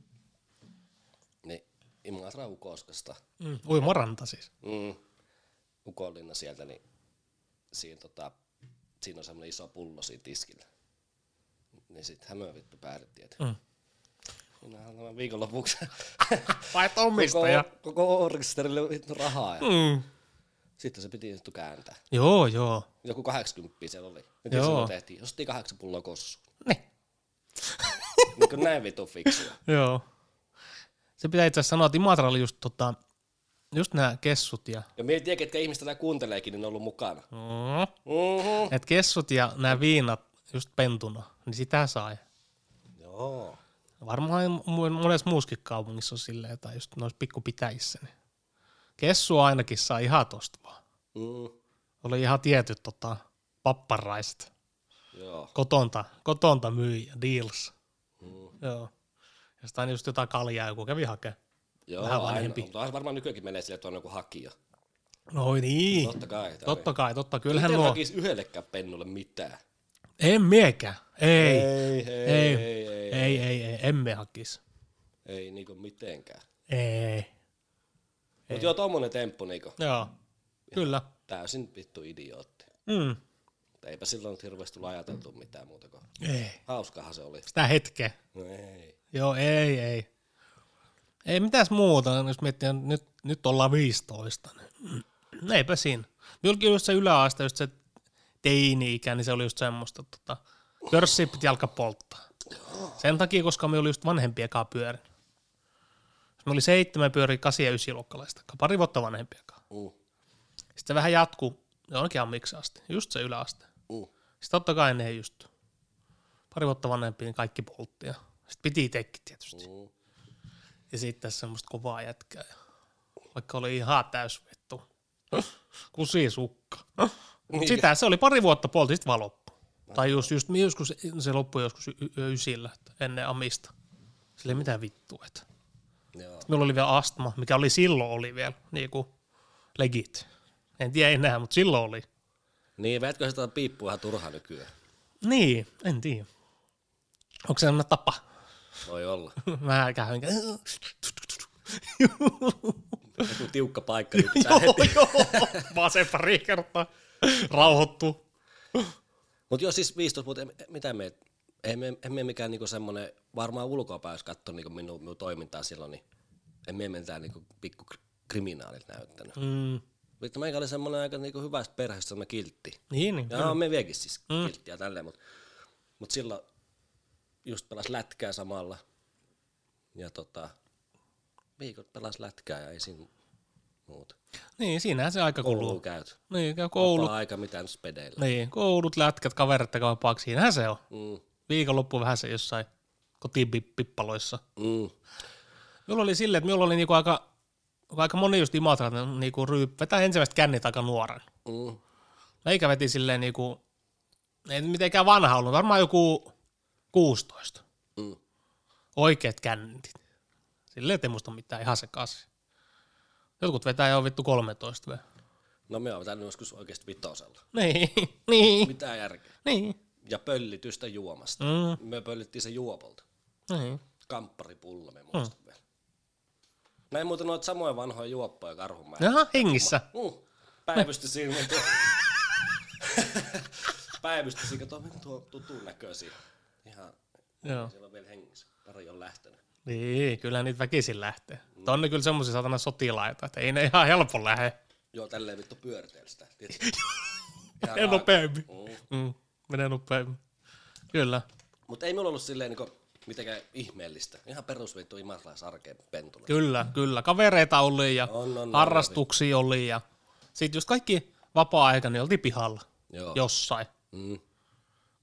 niin Imatra Ukoskasta, Mm. Uimaranta siis. mm, Ukolinna sieltä, niin siinä, tota, siinä on semmoinen iso pullo siinä tiskillä. Niin sittenhän me vittu päädyttiin, että Mm. minähän tämän viikonlopuksi Vai omistaja. koko, koko orkesterille vittu rahaa. Ja Mm. Sitten se piti vittu kääntää. Joo, joo. Joku 80 siellä oli. Ja Joo. silloin tehtiin. Ostettiin kahdeksan pulloa kossu. Ne. niin kuin näin vitu fiksua. Joo. Se pitää itse asiassa sanoa, että Imatra oli just, tota, just nämä kessut ja Ja mietin, ketkä ihmiset tätä kuunteleekin, niin ne on ollut mukana. mm. Mm-hmm. et kessut ja nämä viinat just pentuna, niin sitä sai. Joo. Varmaan monessa muussakin kaupungissa on silleen, tai just noissa pikkupitäjissä. Niin. Kessu ainakin saa ihan tosta vaan. Mm. Oli ihan tietyt tota, papparaiset. Joo. Kotonta, kotonta myyjä, deals. Mm. Joo. Ja sitten just jotain kaljaa joku kävi hakemaan. Joo, Vähän aina. vanhempi. Mutta varmaan nykyäänkin menee sille, että on joku hakija. Oi niin. Totta kai. Totta kai, totta. Kyllähän Miten nuo... hakis yhdellekään pennulle mitään? En miekään. Ei. ei, Ei. ei, ei, ei, Ei, ei, ei. Emme hakis. ei niinku mitenkään. Ei. Mut joo, tommonen temppu niinku. Joo. Kyllä. Täysin vittu idiootti. Mm. Mutta eipä silloin nyt hirveästi tullut ajateltu mitään muuta kuin. Ei. Hauskahan se oli. Sitä hetkeä. No ei. Joo, ei, ei. Ei mitäs muuta, jos miettii, että nyt, nyt ollaan 15. Niin. Eipä siinä. Minullakin just se yläaste, just se teini-ikä, niin se oli just semmoista, tota, pörssiä piti alkaa polttaa. Sen takia, koska me oli just vanhempia kaa pyörin. Me oli seitsemän pyöri 8 ja 9 luokkalaista, pari vuotta vanhempiakaan. Mm. Sitten se vähän jatkuu jonnekin ammiksi asti, just se yläaste. Mm. Sitten totta kai ne just pari vuotta vanhempia, niin kaikki poltti. Ja sitten piti itsekin tietysti. Mm. Ja sitten semmoista kovaa jätkää. Vaikka oli ihan täys vittu. Kusisukka. Mut sitä se oli pari vuotta poltti, sitten vaan loppu. Tai just, just joskus, se loppui joskus y- y- ysillä, ennen amista. Sillä ei mitään vittua. Että. Joo. Minulla oli vielä astma, mikä oli silloin oli vielä niinku legit. En tiedä enää, mutta silloin oli. Niin, vetkö sitä piippua ihan turha nykyään? Niin, en tiedä. Onko se sellainen tapa? Voi olla. Mä käyn. Joku tiukka paikka, niin pitää joo, heti. joo. Vasen pari kertaa. Rauhoittuu. Mutta joo, siis 15 vuotta, mitä me, ei me, emme mikään niinku semmoinen, varmaan ulkoapäin, jos katsoo niinku minun, minun toimintaa silloin, niin emme mitään niinku pikku kri- kriminaalit näyttänyt. Mm. Vittu, meikä oli semmoinen aika niinku hyvästä perheestä semmoinen kiltti. Niin, niin. Ja me viekin siis mm. kilttiä tälleen, mutta mut silloin just pelas lätkää samalla. Ja tota, viikot pelas lätkää ja ei siinä muuta. Niin, siinähän se aika Koulu kuluu. käyt. Niin, käy koulut. aika mitään spedeillä. Niin, koulut, lätkät, kaverit paksi. Siinähän se on. Mm, Viikonloppu vähän se jossain kotipippaloissa. mm, Minulla oli silleen, että minulla oli niinku aika, aika moni just Imatran niinku ryyp, vetää ensimmäistä kännit aika nuoren. mm. Meikä veti silleen niinku, ei mitenkään vanha ollut, varmaan joku 16. Mm. Oikeat kännit. Silleen, että ei muista mitään ihan sekaisin. Jotkut vetää jo vittu 13 vielä. No me on vetänyt joskus oikeasti vitosella. Niin, niin, Mitä järkeä? niin. Ja pöllitystä juomasta. Mm, Me pöllittiin se juopolta. niin. Kampparipulla, me muistan mm. vielä. Näin muuten noita samoja vanhoja juoppoja karhumaa. Jaha, hengissä. Mm. Päivysty siinä tuo. Päivysty siinä, tuo, tuo tutun näköisiä. Ihan, Joo. siellä on vielä hengissä. Pari on lähtenyt. Niin, kyllä niitä väkisin lähtee. Mm. On ne kyllä semmoisia satana sotilaita, että ei ne ihan helpon lähde. Joo, tälleen vittu pyörteellä sitä. Ihan nopeammin. Mm. Mm, menee nopeammin. Kyllä. Mutta ei mulla ollut silleen niinku mitenkään ihmeellistä. Ihan perusvittu imaslaisarkeen pentula. Kyllä, kyllä. Kavereita oli ja On, on, on, harrastuksia oli ja sitten just kaikki vapaa-aika, niin oltiin pihalla Joo. jossain. Mm.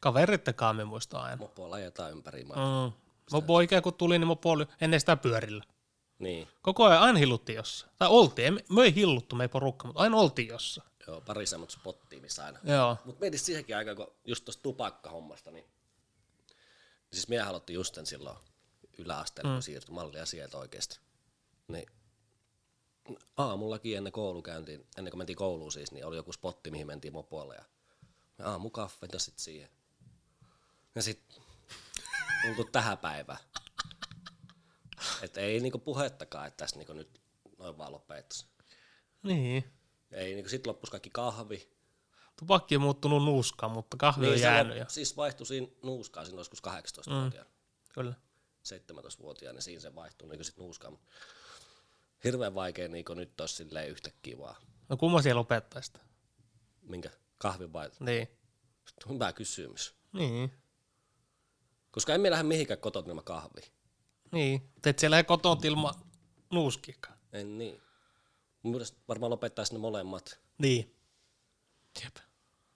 Kaverittekaan me muista aina. Mopoa ajetaan ympäri maa. Mm. Mopo oikein kun tuli, niin mopo oli ennen sitä pyörillä. Niin. Koko ajan aina hilluttiin jossain. Tai oltiin, me ei hilluttu me ei porukka, mutta aina oltiin jossain. Joo, pari semmoista spottia, missä aina. Joo. Mut mietit siihenkin aikaan, kun just tuosta tupakkahommasta, niin siis minä aloitti just sen silloin yläasteella, mm. kun siirtyi mallia sieltä oikeasti. Niin aamullakin ennen koulukäyntiin, ennen kuin mentiin kouluun siis, niin oli joku spotti, mihin mentiin mopoilla ja me aamukaffet ja sit siihen. Ja sit tultu tähän päivään. Että ei niinku puhettakaan, että tässä niinku nyt noin vaan lopettaisi. Niin. Ei niinku sit loppus kaikki kahvi, Tupakki on muuttunut nuuskaan, mutta kahvi on se jäänyt. lop- Ja... Siis vaihtui siinä nuuskaan siinä joskus 18-vuotiaana, Kyllä. 17-vuotiaana, niin siinä se vaihtui niin sit nuuskaan. Hirveän vaikea niin nyt olisi silleen yhtäkkiä vaan. No kumma siellä opettaa sitä? Minkä? Kahvin vai? Niin. Hyvä kysymys. Niin. Koska emme lähde mihinkään kotot ilman kahvia. Niin. Te et siellä lähde kotoa ilman nuuskiakaan. En niin. Varmaan lopettaisi ne molemmat. Niin. Jep.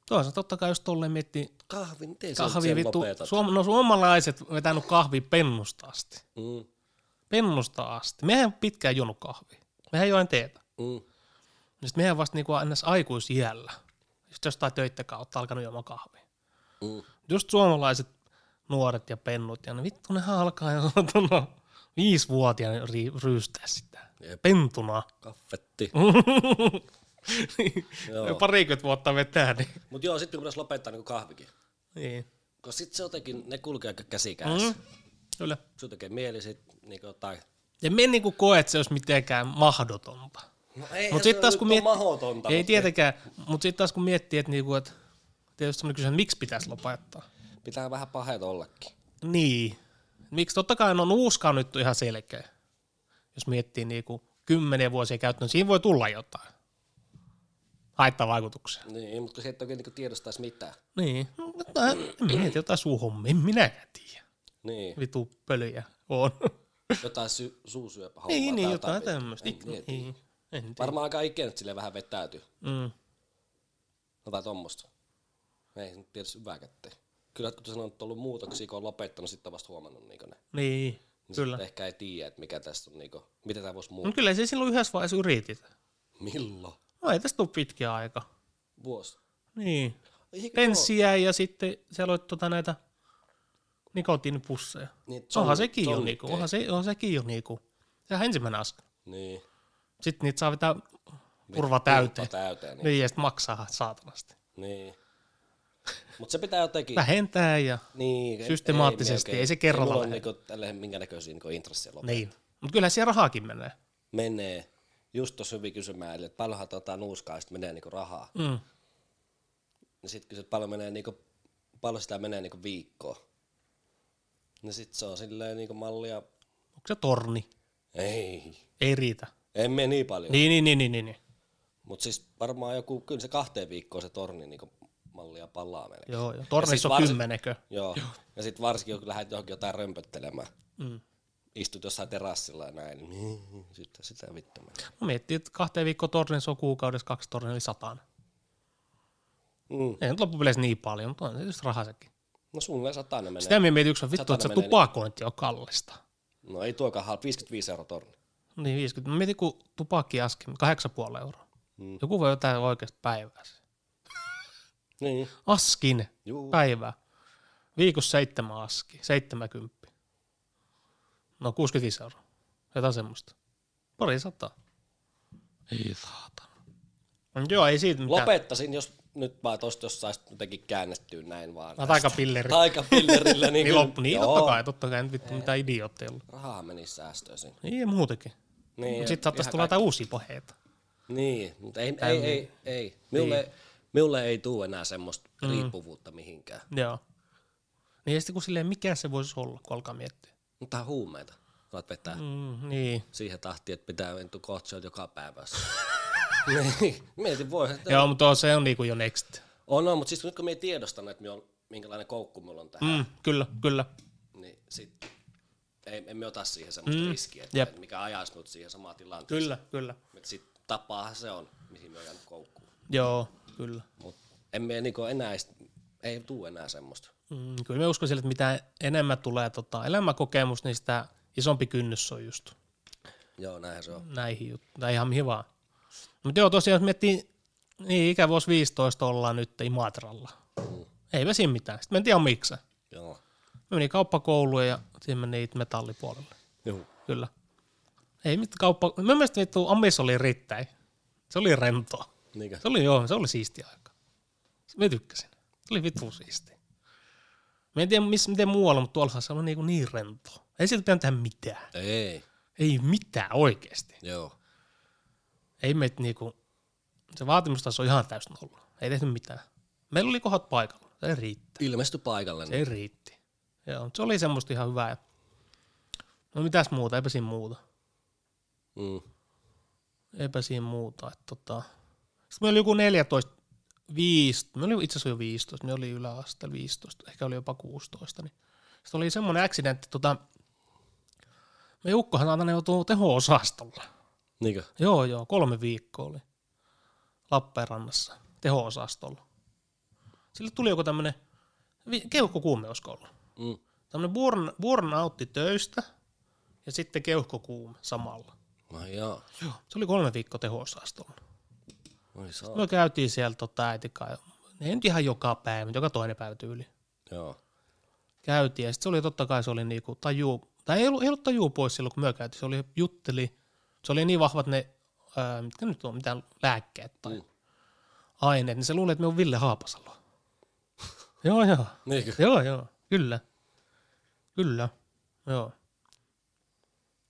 Toisaalta totta kai jos tolleen miettii Kahvi, miten kahvi sen vittu. lopetat? Suom- no suomalaiset vetänyt kahvi pennusta asti. Mm, Pennusta asti. Mehän pitkään juonut kahvia. Mehän join teetä. mm. Sitten mehän vasta niinku ennäs aikuisiällä. Just jostain töitä kautta alkanut juomaan kahvia. Mm. Just suomalaiset nuoret ja pennut, ja ne vittu ne alkaa jo no, viisivuotiaana ri- ryystää sitä. Pentuna. Kaffetti. Joo. joo. Parikymmentä vuotta vetää, niin. Mut joo, sitten pitäisi lopettaa niin kahvikin. niin. Koska sit se jotenkin, ne kulkee aika käsi kädessä. Mm. Kyllä. Se tekee mieli sit niin jotain. Ja me en niinku koe, että se olisi mitenkään mahdotonta. No ei, Mut sit taas kun miet- mahdotonta. Ei tietenkään, mutta sitten taas kun miettii, että niinku, et, tietysti semmoinen kysymys, miksi pitäisi lopettaa. Pitää vähän pahet ollakin. Niin. Miksi? Totta kai on nyt ihan selkeä. Jos miettii niinku kymmeniä vuosia käyttöön, siinä voi tulla jotain. Haittavaikutuksia. Niin, mutta se et oikein niin tiedostaisi mitään. Niin. No, mutta en mieti jotain suuhommia, en minäkään tiedä. Niin, Vitu pölyjä on. jotain sy- suusyöpähommaa. niin, niin, tai jotain tämmöistä. En mieti. Niin. En tiedä. Varmaan aika ikänyt silleen vähän vetäytyy. Mm. Jotain tommosta. Ei nyt tiedä hyvää kättä. Kyllä kun sanoit, että on ollut muutoksia, kun on lopettanut, sitten on vasta huomannut niin ne. Niin, Niin kyllä. ehkä ei tiedä, että mikä tästä on, niin kuin, mitä tämä voisi No muuttaa. kyllä se silloin yhdessä vaiheessa yritit. Milloin? No ei tästä tule pitkä aika. Vuosi. Niin. Eikö Penssiä ja sitten siellä oli tota näitä nikotiinipusseja. Niin, onhan zon- sekin jo niinku, onhan, se, onhan sekin jo niinku. Sehän on ensimmäinen askel. Niin. Sitten niitä saa vetää turva täyteen. Turva täyteen. Niin. Niin, ja sitten maksaa saatanasti. niin. Mutta se pitää jotenkin... Vähentää ja Niin, ei- Systemaattisesti, me ei se kerralla Ei mulla lähde. niinku, tälleen minkä näköisiä niinku intressejä loppuun. niin. Mutta kyllä siellä rahaakin menee. Menee. Just tuossa hyvin kysymään, eli että paljonhan tota nuuskaa sit menee niinku rahaa. Mm. Niin sit kysyt, paljon menee niinku, paljon sitä menee niinku viikkoon. Niin sit se on silleen niinku mallia, Onko se torni? ei, Ei riitä. ei mene niin paljon. Niin, niin, niin, niin, niin. niin. Mut siis varmaan joku, kyllä se kahteen viikkoon se torni niinku mallia palaa melkein. Joo, joo. Tornissa on varsin- kymmenekö. Joo. Ja sit varsinkin kun lähdet johonkin jotain römpöttelemään, Mm. istut jossain terassilla ja näin, niin sitten sitä vittu menee. Mä miettii, että kahteen viikkoon tornissa on kuukaudessa kaksi tornia, eli sataan. Mm. Ei nyt loppupeleissä niin paljon, mutta on se just raha sekin. No suunnilleen satainen menee. Sitä mietin yksi, vittu, Satanen että se tupakointi on kallista. No ei tuokaan halpa, 55 euroa torni. Niin 50. Mä mietin, kun tupakki askin, 8,5 euroa. Mm. Joku voi jotain oikeasta päivää. Niin. Askin Juu. päivää. Viikossa seitsemän aski, 70. No 65 euroa. Jotain semmoista. Pari sataa. Ei saatana. Mut Joo, ei siitä mitään. Lopettasin, jos nyt vaan tosta jos sais jotenkin käännettyä näin vaan. Mä taikapilleri. Taikapillerillä. niin, Niin loppu, niin totta kai, totta kai, en vittu mitään idiootteja ollut. Rahaa meni säästöön siinä. Niin ja muutenkin. Niin, Sitten saattaisi tulla jotain uusia puheita. Niin, mutta ei, ei, ei, ei. Minulle, niin. Minulle ei tule enää semmoista mm. riippuvuutta mihinkään. Joo. Niin sitten kun silleen, mikä se voisi olla, kun alkaa miettiä. Mutta huumeita. Saat vetää mm. Niin. siihen tahtiin, että pitää ventu kotsoit joka päivä. niin, mietin voi. Että Joo, mutta se on niinku jo next. On, on, mutta siis nyt kun me tiedostan, että on, minkälainen koukku mulla on tähän, Mm, kyllä, kyllä. niin sit ei, emme ota siihen semmoista mm. riskiä, että Jep. mikä ajaisi mut siihen samaan tilanteeseen. Kyllä, kyllä. Että sit tapaahan se on, mihin me on jäänyt koukkuun. Joo, kyllä. Mut emme niinku enää, ei tuu enää semmoista. Mm, kyllä me uskon sille, että mitä enemmän tulee tota elämäkokemus, niin sitä isompi kynnys on just Joo, näinhän se on. näihin juttuihin, tai ihan mihin vaan. Mutta joo, tosiaan jos miettii, niin ikävuosi 15 ollaan nyt Imatralla. Mm. Ei siinä mitään. Sitten mentiin amiksa. Joo. Me meni kauppakouluun ja siihen meni itse metallipuolelle. Joo. Kyllä. Ei mitään kauppa... Mä mielestä vittu Amis oli rittäin. Se oli rentoa. Niinkö? Se oli joo, se oli siisti aika. Mä tykkäsin. Se oli vittu siisti. Mä en tiedä miss, miten muualla, mutta tuolla se on niin, niin rentoa. Ei sieltä pitänyt tehdä mitään. Ei. Ei mitään oikeesti. Joo. Ei meitä niinku, se vaatimustaso on ihan täysin nolla. Ei tehty mitään. Meillä oli kohdat paikalla. Se riitti. Ilmesty paikalle. Se riitti. Joo, se oli semmoista ihan hyvää. No mitäs muuta, eipä siinä muuta. Mm. Eipä siinä muuta. Että tota... Sitten meillä oli joku 14, 15, me oli itse asiassa jo 15, me oli yläasteella 15, ehkä oli jopa 16. Niin. Sitten oli semmoinen accidentti, tota, me Jukkohan aina joutuu teho-osastolla. Niinkö? Joo, joo, kolme viikkoa oli Lappeenrannassa teho-osastolla. Sille tuli joku tämmöinen keuhkokuume olisiko ollut. Mm. Tämmöinen burn, burnoutti töistä ja sitten keuhkokuume samalla. No joo. Joo. Se oli kolme viikkoa teho-osastolla. Oi saa. Me käytiin siellä tota äitikaa. Ei nyt ihan joka päivä, mutta joka toinen päivä tyyli. Joo. Käytiin ja sitten se oli totta kai se oli niinku taju, tai ei ollut, ei ollut tajuu pois silloin kun me käytiin. Se oli jutteli, se oli niin vahvat ne, ää, mitkä nyt on, mitään lääkkeet tai Mm. aineet, niin se luuli, että me on Ville Haapasalo. joo, joo. Niinkö? Joo, joo. Kyllä. Kyllä. Joo.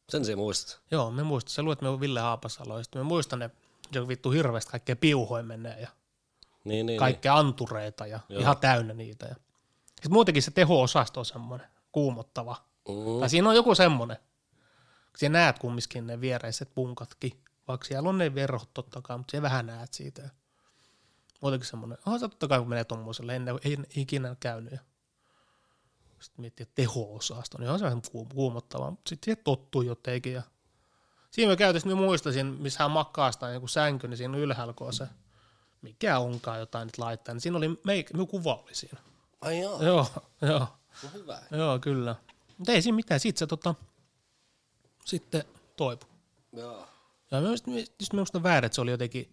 Sen se muistat. Joo, me muistan. Se että me on Ville Haapasalo. Ja sitten me muistan ne, joku vittu hirveästi kaikkea piuhoja menee ja Niin, niin, kaikkea antureita ja Joo. ihan täynnä niitä. Ja. Sitten muutenkin se teho-osasto on semmoinen kuumottava. niin. Tai Mm. siinä on joku semmoinen. Siellä näet kumminkin ne viereiset punkatkin. Vaikka siellä on ne verhot totta kai, mutta siellä vähän näet siitä. Ja Muutenkin semmoinen. Onhan se totta kai, kun menee tuommoiselle. En, ei ikinä käynyt. Ja sitten miettii, että teho-osasto, niin on se vähän kuum- kuumottavaa, mutta sitten siihen tottuu jotenkin. Ja siinä me käytiin, me muistasin, missä hän makkaa sitä joku sänky, niin siinä ylhäällä, kun on se, mikä onkaan jotain nyt laittaa, niin siinä oli, meik, minun kuva oli siinä. Ai joo. Joo, joo. No hyvä. Joo, kyllä. Mutta ei siinä mitään. Sitten se tota, sitten toipu. Joo. Ja mä just, just minusta väärin, että se oli jotenkin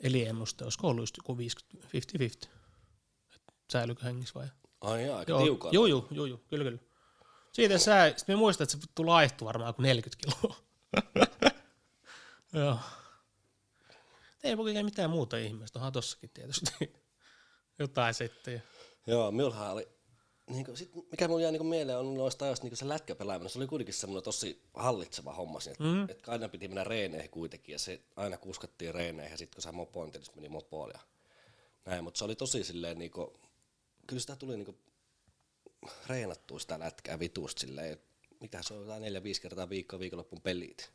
eliennuste, olisiko ollut just joku 50, 50-50. säilykö hengissä vai? Ai jaa, aika Joo, tiukalla. joo, joo, joo, joo, kyllä, kyllä. Siitä sä, sit me muistan, että se vittu laihtui varmaan kuin 40 kiloa. joo. Ei voi mitään muuta ihmeistä, onhan tossakin tietysti jotain sitten. Joo, minullahan oli, niin kuin, sit, mikä mulla jää niin mieleen on noista ajoista niin se lätkäpelaaminen, se oli kuitenkin semmoinen tosi hallitseva homma siinä, että mm. et aina piti mennä reeneihin kuitenkin ja se aina kuskattiin reeneihin ja sitten kun sä mopoon, tietysti meni mopoon ja näin, mutta se oli tosi silleen niin kuin, kyllä sitä tuli niin kuin, reenattua sitä lätkää vitusta silleen, mitä se on, jotain neljä, viisi kertaa viikkoa viikonloppun pelit.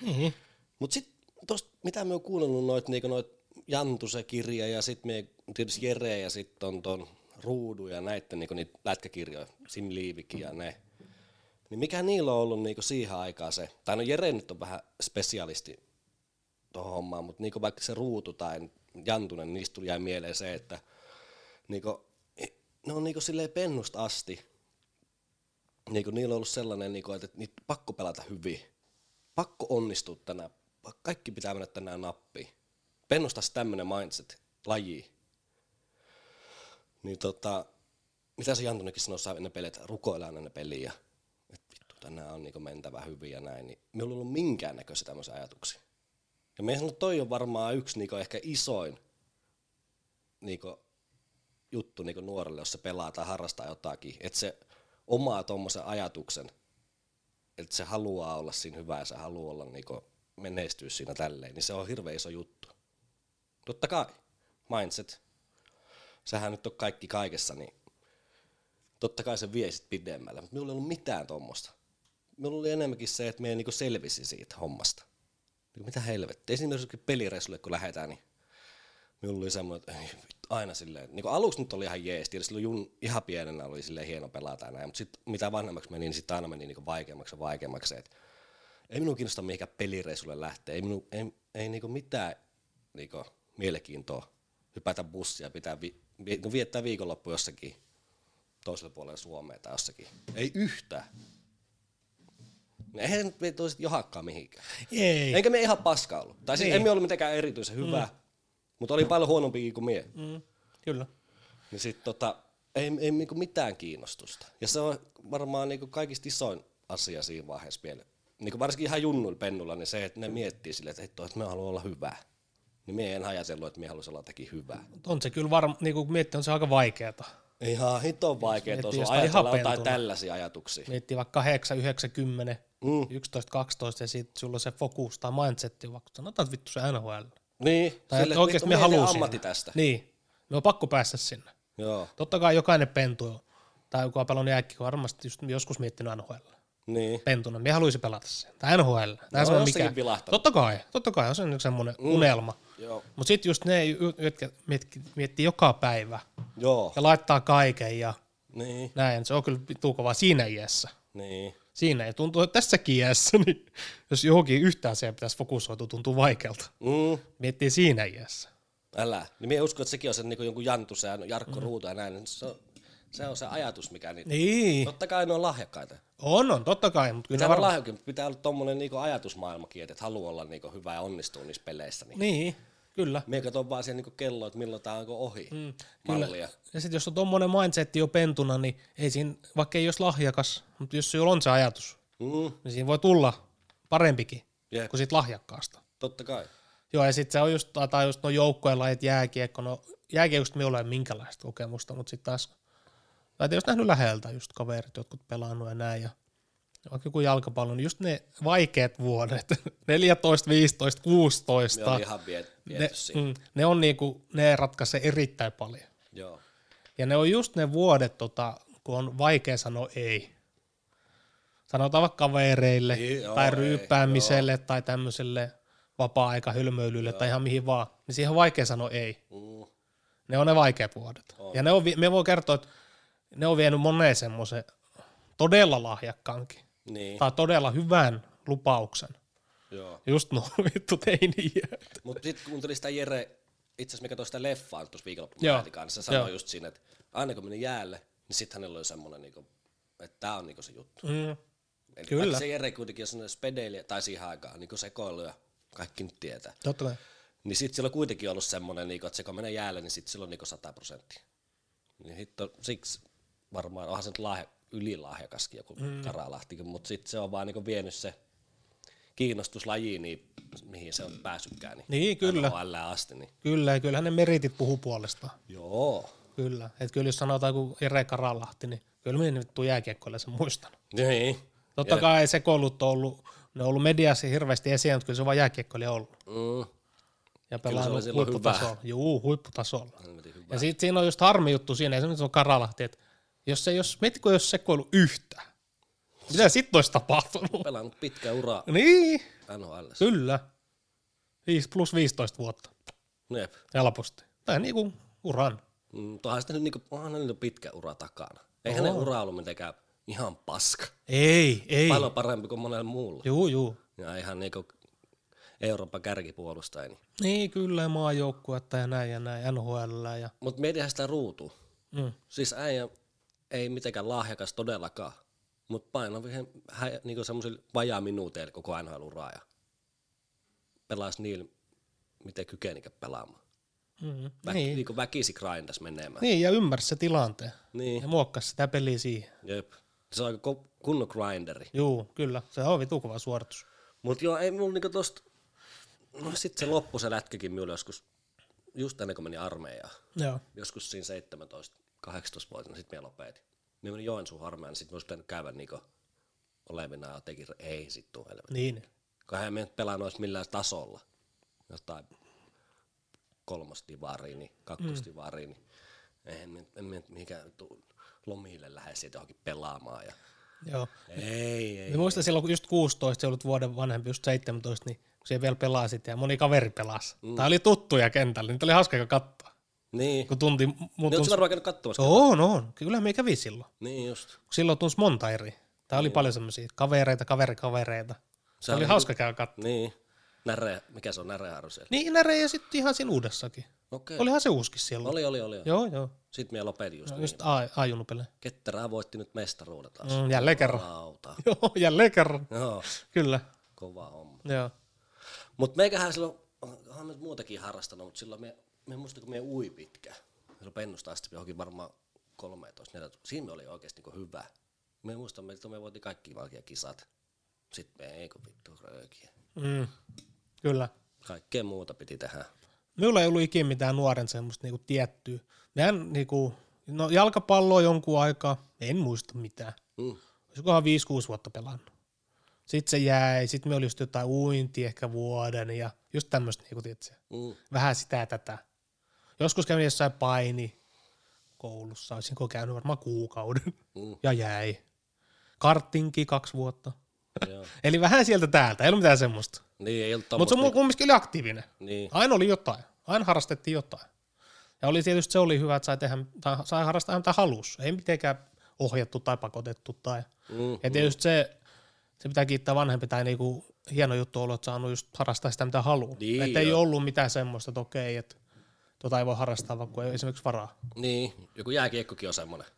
Niin. Mut sit tosta, mitä me oon kuunnellut noit, niinku noit Jantusen kirja ja sit me tietysti Jere ja sit on ton Ruudu ja näitten niinku niitä lätkäkirjoja, Sim Liivikin ja ne. Niin mikä niillä on ollut niinku siihen aikaan se, tai no Jere nyt on vähän spesialisti tuohon hommaan, mutta niinku vaikka se Ruutu tai Jantunen, niistä tuli jäi mieleen se, että niinku, ne on niinku silleen pennusta asti, niinku niillä on ollut sellainen, niinku, että niitä pakko pelata hyvin pakko onnistua tänään, kaikki pitää mennä tänään nappiin. Pennusta tämmönen mindset, laji. Niin tota, mitä se Jantunenkin sanoi ennen pelejä, että rukoillaan ennen peliä. Että vittu, tänään on niinku mentävä hyvin ja näin. Niin me ei ollut minkäännäköisiä tämmöisiä ajatuksia. Ja me sanon, toi on varmaan yksi niinku ehkä isoin niinku, juttu niinku nuorelle, jos se pelaa tai harrastaa jotakin. Että se omaa tuommoisen ajatuksen, että se haluaa olla siinä hyvä ja se haluaa olla niinku menestyä siinä tälleen, niin se on hirveän iso juttu. Totta kai, mindset, sehän nyt on kaikki kaikessa, niin totta kai se vie sit pidemmälle, mutta minulla ei ollut mitään tuommoista. Minulla oli enemmänkin se, että me niinku selvisi siitä hommasta. Niin mitä helvettiä. Esimerkiksi pelireissulle kun lähdetään, niin minulla oli semmoinen, että ei, aina silleen, niin aluksi nyt oli ihan jees, tietysti silloin jun, ihan pienenä oli silleen hieno pelata näin, mutta sitten mitä vanhemmaksi meni, niin sitten aina meni niin vaikeammaksi ja vaikeammaksi, että ei minun kiinnosta mihinkään pelireissulle lähteä, ei, minun, ei, ei niin mitään niin mielenkiintoa hypätä bussia, pitää vi, vi, no viettää viikonloppu jossakin toisella puolella Suomea tai jossakin. Ei yhtään. Eihän nyt me toiset johakkaan mihinkään. Ei. Enkä me ihan paska ollut. Tai siis Niin. emme ollut mitenkään erityisen hyvää, mm. Mutta oli paljon huonompikin kuin mie. Mm, kyllä. Niin sit tota, ei, ei niinku mitään kiinnostusta. Ja se on varmaan niinku kaikista isoin asia siinä vaiheessa vielä. Niinku varsinkin ihan junnuilla pennulla, niin se, että ne miettii silleen, että, hitto, että me haluan olla hyvä. Niin me en ajatellut, että me haluaisin olla jotakin hyvää. On se kyllä varmaan, niin kuin miettii, on se aika vaikeeta. Ihan hito vaikea tuossa jostain ajatella jotain pentuna. tällaisia ajatuksia. Miettii vaikka 8, 9, 10, Mm. 11, 12 ja sitten sulla on se fokus tai mindset on vaikka sanotaan että vittu se NHL. Niin, Tai sille, että oikeasti me haluaa ammatti tästä. Niin, me on pakko päästä sinne. Joo, Totta kai jokainen pentu on, tai joka on pelannut jääkkiä, varmasti just joskus miettinyt NHL. niin. Pentuna, me haluaisi pelata sen. Tai NHL. Tämä No, on mikä... Totta kai, totta kai on se nyt semmoinen mm. unelma. Joo. Mutta sitten just ne, jotka miettii, joka päivä Joo, ja laittaa kaiken ja niin, näin, se on kyllä vittu kova siinä iässä. niin. Siinä ei tuntuu, että tässäkin iässä, niin jos johonkin yhtään se pitäisi fokusoitua, tuntuu vaikealta. Mm. Miettii siinä iässä. Älä. Niin minä uskon, että sekin on se niin jonkun Jantusen ja Jarkko mm. Ruuto ja näin. niin Se on, se on se ajatus, mikä niitä... Niin, Totta kai ne on lahjakkaita. on, on, totta kai, mutta kyllä Pitää ne olla pitää olla tommonen niinku ajatusmaailmakin, että haluaa olla niinku hyvä ja onnistua niissä peleissä. Niin. Niin, kyllä. Mie katon vaan siihen niinku kelloa, että milloin tää onko ohi. Mm, Kyllä. mallia. Ja sitten jos on tommonen mindsetti jo pentuna, niin ei siinä, vaikka ei olisi lahjakas, mutta jos sulla on se ajatus, Mm, niin siinä voi tulla parempikin Jep. kuin siitä lahjakkaasta. totta kai. Joo, ja sitten se on just, tai just no joukkojen lajit, jääkiekko, no jääkiekosta minulla ei ole minkälaista kokemusta, mutta sitten taas, tai jos nähnyt läheltä just kaverit, jotkut pelannut ja näin, ja vaikka joku jalkapallo, niin just ne vaikeat vuodet, 14, 15, 16, Me oli ihan viet, ne, mm, ne on niinku, ne ratkaisee erittäin paljon. Joo. Ja ne on just ne vuodet, tota, kun on vaikea sanoa ei. Sanotaan vaikka kavereille Niin, joo, tai ei, ryyppäämiselle tai tämmöiselle vapaa-aikahylmöilylle tai ihan mihin vaan. Niin siihen on vaikea sanoa ei. Mm, Ne on ne vaikeat vuodet. On. Ja ne on, me voi kertoa, että ne on vienyt moneen semmoisen todella lahjakkaankin. Niin, Tai todella hyvän lupauksen. joo. Just no vittu teini Mutta sitten kuuntelin sitä Jere, itse asiassa mikä toi sitä leffaa tuossa viikonloppuna kanssa, sanoi Joo. just siinä, että aina kun meni jäälle, niin sitten hänellä oli semmoinen, niinku, että tää on niinku se juttu. Mm. Eli Kyllä. vaikka se Jere kuitenkin on semmoinen spedeilijä, tai siihen aikaan, niin sekoilu ja kaikki nyt tietää. Totta kai. Niin sitten sillä on kuitenkin ollut semmoinen, niinku, että se kun menee jäälle, niin sitten sillä on niinku 100 prosenttia. Niin hitto, siksi varmaan, onhan se nyt lahja, ylilahjakaskin joku mm. Karalahtikin, mutta sitten se on vaan niinku vienyt se kiinnostuslajiin, niin mihin se on päässytkään. Niin, Niin, kyllä. Asti, niin Kyllä, ja kyllähän ne meritit puhuu puolestaan. joo. Kyllä. Et kyllä jos sanotaan kuin Ere Karalahti, niin kyllä minä vittu jääkiekkoille sen muistan. Niin. Totta kai sekoilut on ollut, ne on ollut mediassa hirveästi esiin, mutta kyllä se on vaan jääkiekkoille ollut. Mm. Ja pelannut silloin huipputasolla. Juu, huipputasolla. Ja sitten siinä on just harmi juttu siinä, esimerkiksi se on Karalahti, että jos se, jos, mietitkö, jos sekoilu yhtään, mitä sitten olisi tapahtunut? Pelannut pitkä ura Niin, NHL. kyllä. 5 plus 15 vuotta, Jep. helposti. Tai niinku uran. Mm, Tuohan sitten nyt niinku, onhan nyt pitkä ura takana. Eihän ne ura ollut mitenkään ihan paska. Ei, ei. Paljon parempi kuin monella muulla. Juu, juu. Ja ihan niinku Euroopan kärkipuolustaja. Niin. Niin, kyllä, ja maajoukkuetta ja näin ja näin, NHL ja... Mutta mietihän sitä ruutua. Mm. Siis äijä ei mitenkään lahjakas todellakaan, mutta paino vähän hä- niinku semmoisilla vajaa minuuteilla koko NHL-uraa ja pelasi niillä, miten kykenikään pelaamaan. Mm. Vä- Niin. Niinku väkisi grindas menemään. niin, ja ymmärsi se tilanteen. Niin. Ja muokkasi sitä peliä siihen. Jep. Se on aika kunnon grinderi. Juu, kyllä. Se on vitu kova suoritus. Mut joo, ei mulla niinku tosta, no sit se loppu se lätkäkin minulla joskus, just ennen kuin meni armeijaan. Joo. Joskus siinä 17, 18 vuotta, sit minä lopetin. Minä menin Joensuun armeijaan, niin sit mä olisi pitänyt käydä niinku olevina ja teki, ei sit tuu helvetti. Niin. Kohan me nyt pelannut edes millään tasolla. Jotain kolmostivariin, niin kakkostivariin, niin eihän me, en me mihinkään tuu lomille lähde sieltä johonkin pelaamaan. Ja... Joo. Ei, ei. Mä muistan silloin, kun just 16, se ollut vuoden vanhempi, just 17, niin kun siellä vielä pelasit ja moni kaveri pelasi. Mm. Tää oli tuttuja kentällä, niin oli hauska katsoa. Niin. Kun tunti, mun Niin tunsi... varmaan käynyt katsomassa? On, on. Kyllä me kävi silloin. Niin just. Silloin tunsi monta eri. Tää oli paljon semmoisia kavereita, kaverikavereita. Se oli on hauska käydä katsoa. Niin. Näre, mikä se on näreharu siellä? Niin, Näre ja sitten ihan siinä uudessakin. Okei. Olihan se uuskin siellä. Oli, oli, oli. oli. Joo, joo. Sitten minä lopetin just, No, niin. just a- ajunupele. Ketterää voitti nyt mestaruuden taas. Mm, jälleen kerran. Lauta. Joo, jälleen kerran. Joo, Kyllä. kova homma. Joo. Mutta meikähän silloin, onhan me muutakin harrastanut, mutta silloin me, me muistan, kun me ui pitkään. Silloin pennusta asti johonkin varmaan 13 14 Siinä oli oikeasti niin hyvä. Me muistan, että me voitiin kaikki valkia kisat. Sitten me ei kun vittu röökiä. Mm. Kyllä. Kaikkea muuta piti tehdä. Minulla ei ollut ikinä mitään nuoren semmoista niinku tiettyä. Mehän niinku, no jalkapalloa jonkun aikaa, en muista mitään. Mm. Olisikohan 5-6 vuotta pelannut. Sitten se jäi, sitten me oli just jotain uinti ehkä vuoden ja just tämmöistä, niinku, tiedätkö, Mm. vähän sitä ja tätä. Joskus kävin jossain paini koulussa, olisinko käynyt varmaan kuukauden Mm. ja jäi. Karttinki kaksi vuotta. Joo. Eli vähän sieltä täältä, ei ollut mitään semmoista. Niin, ei ollut Mutta se on kumminkin oli aktiivinen. Niin, Aina oli jotain. Aina harrastettiin jotain. Ja oli tietysti se oli hyvä, että sai, tehdä, tai sai harrastaa mitä halus. Ei mitenkään ohjattu tai pakotettu. Tai. mm, Ja tietysti se, se pitää kiittää vanhempi tai niinku, hieno juttu ollut, että saanut just harrastaa sitä mitä haluaa. Niin, että ei ollut mitään semmoista, että okei, että tota ei voi harrastaa, vaikka kun ei esimerkiksi varaa. niin, joku jääkiekkokin on semmoinen.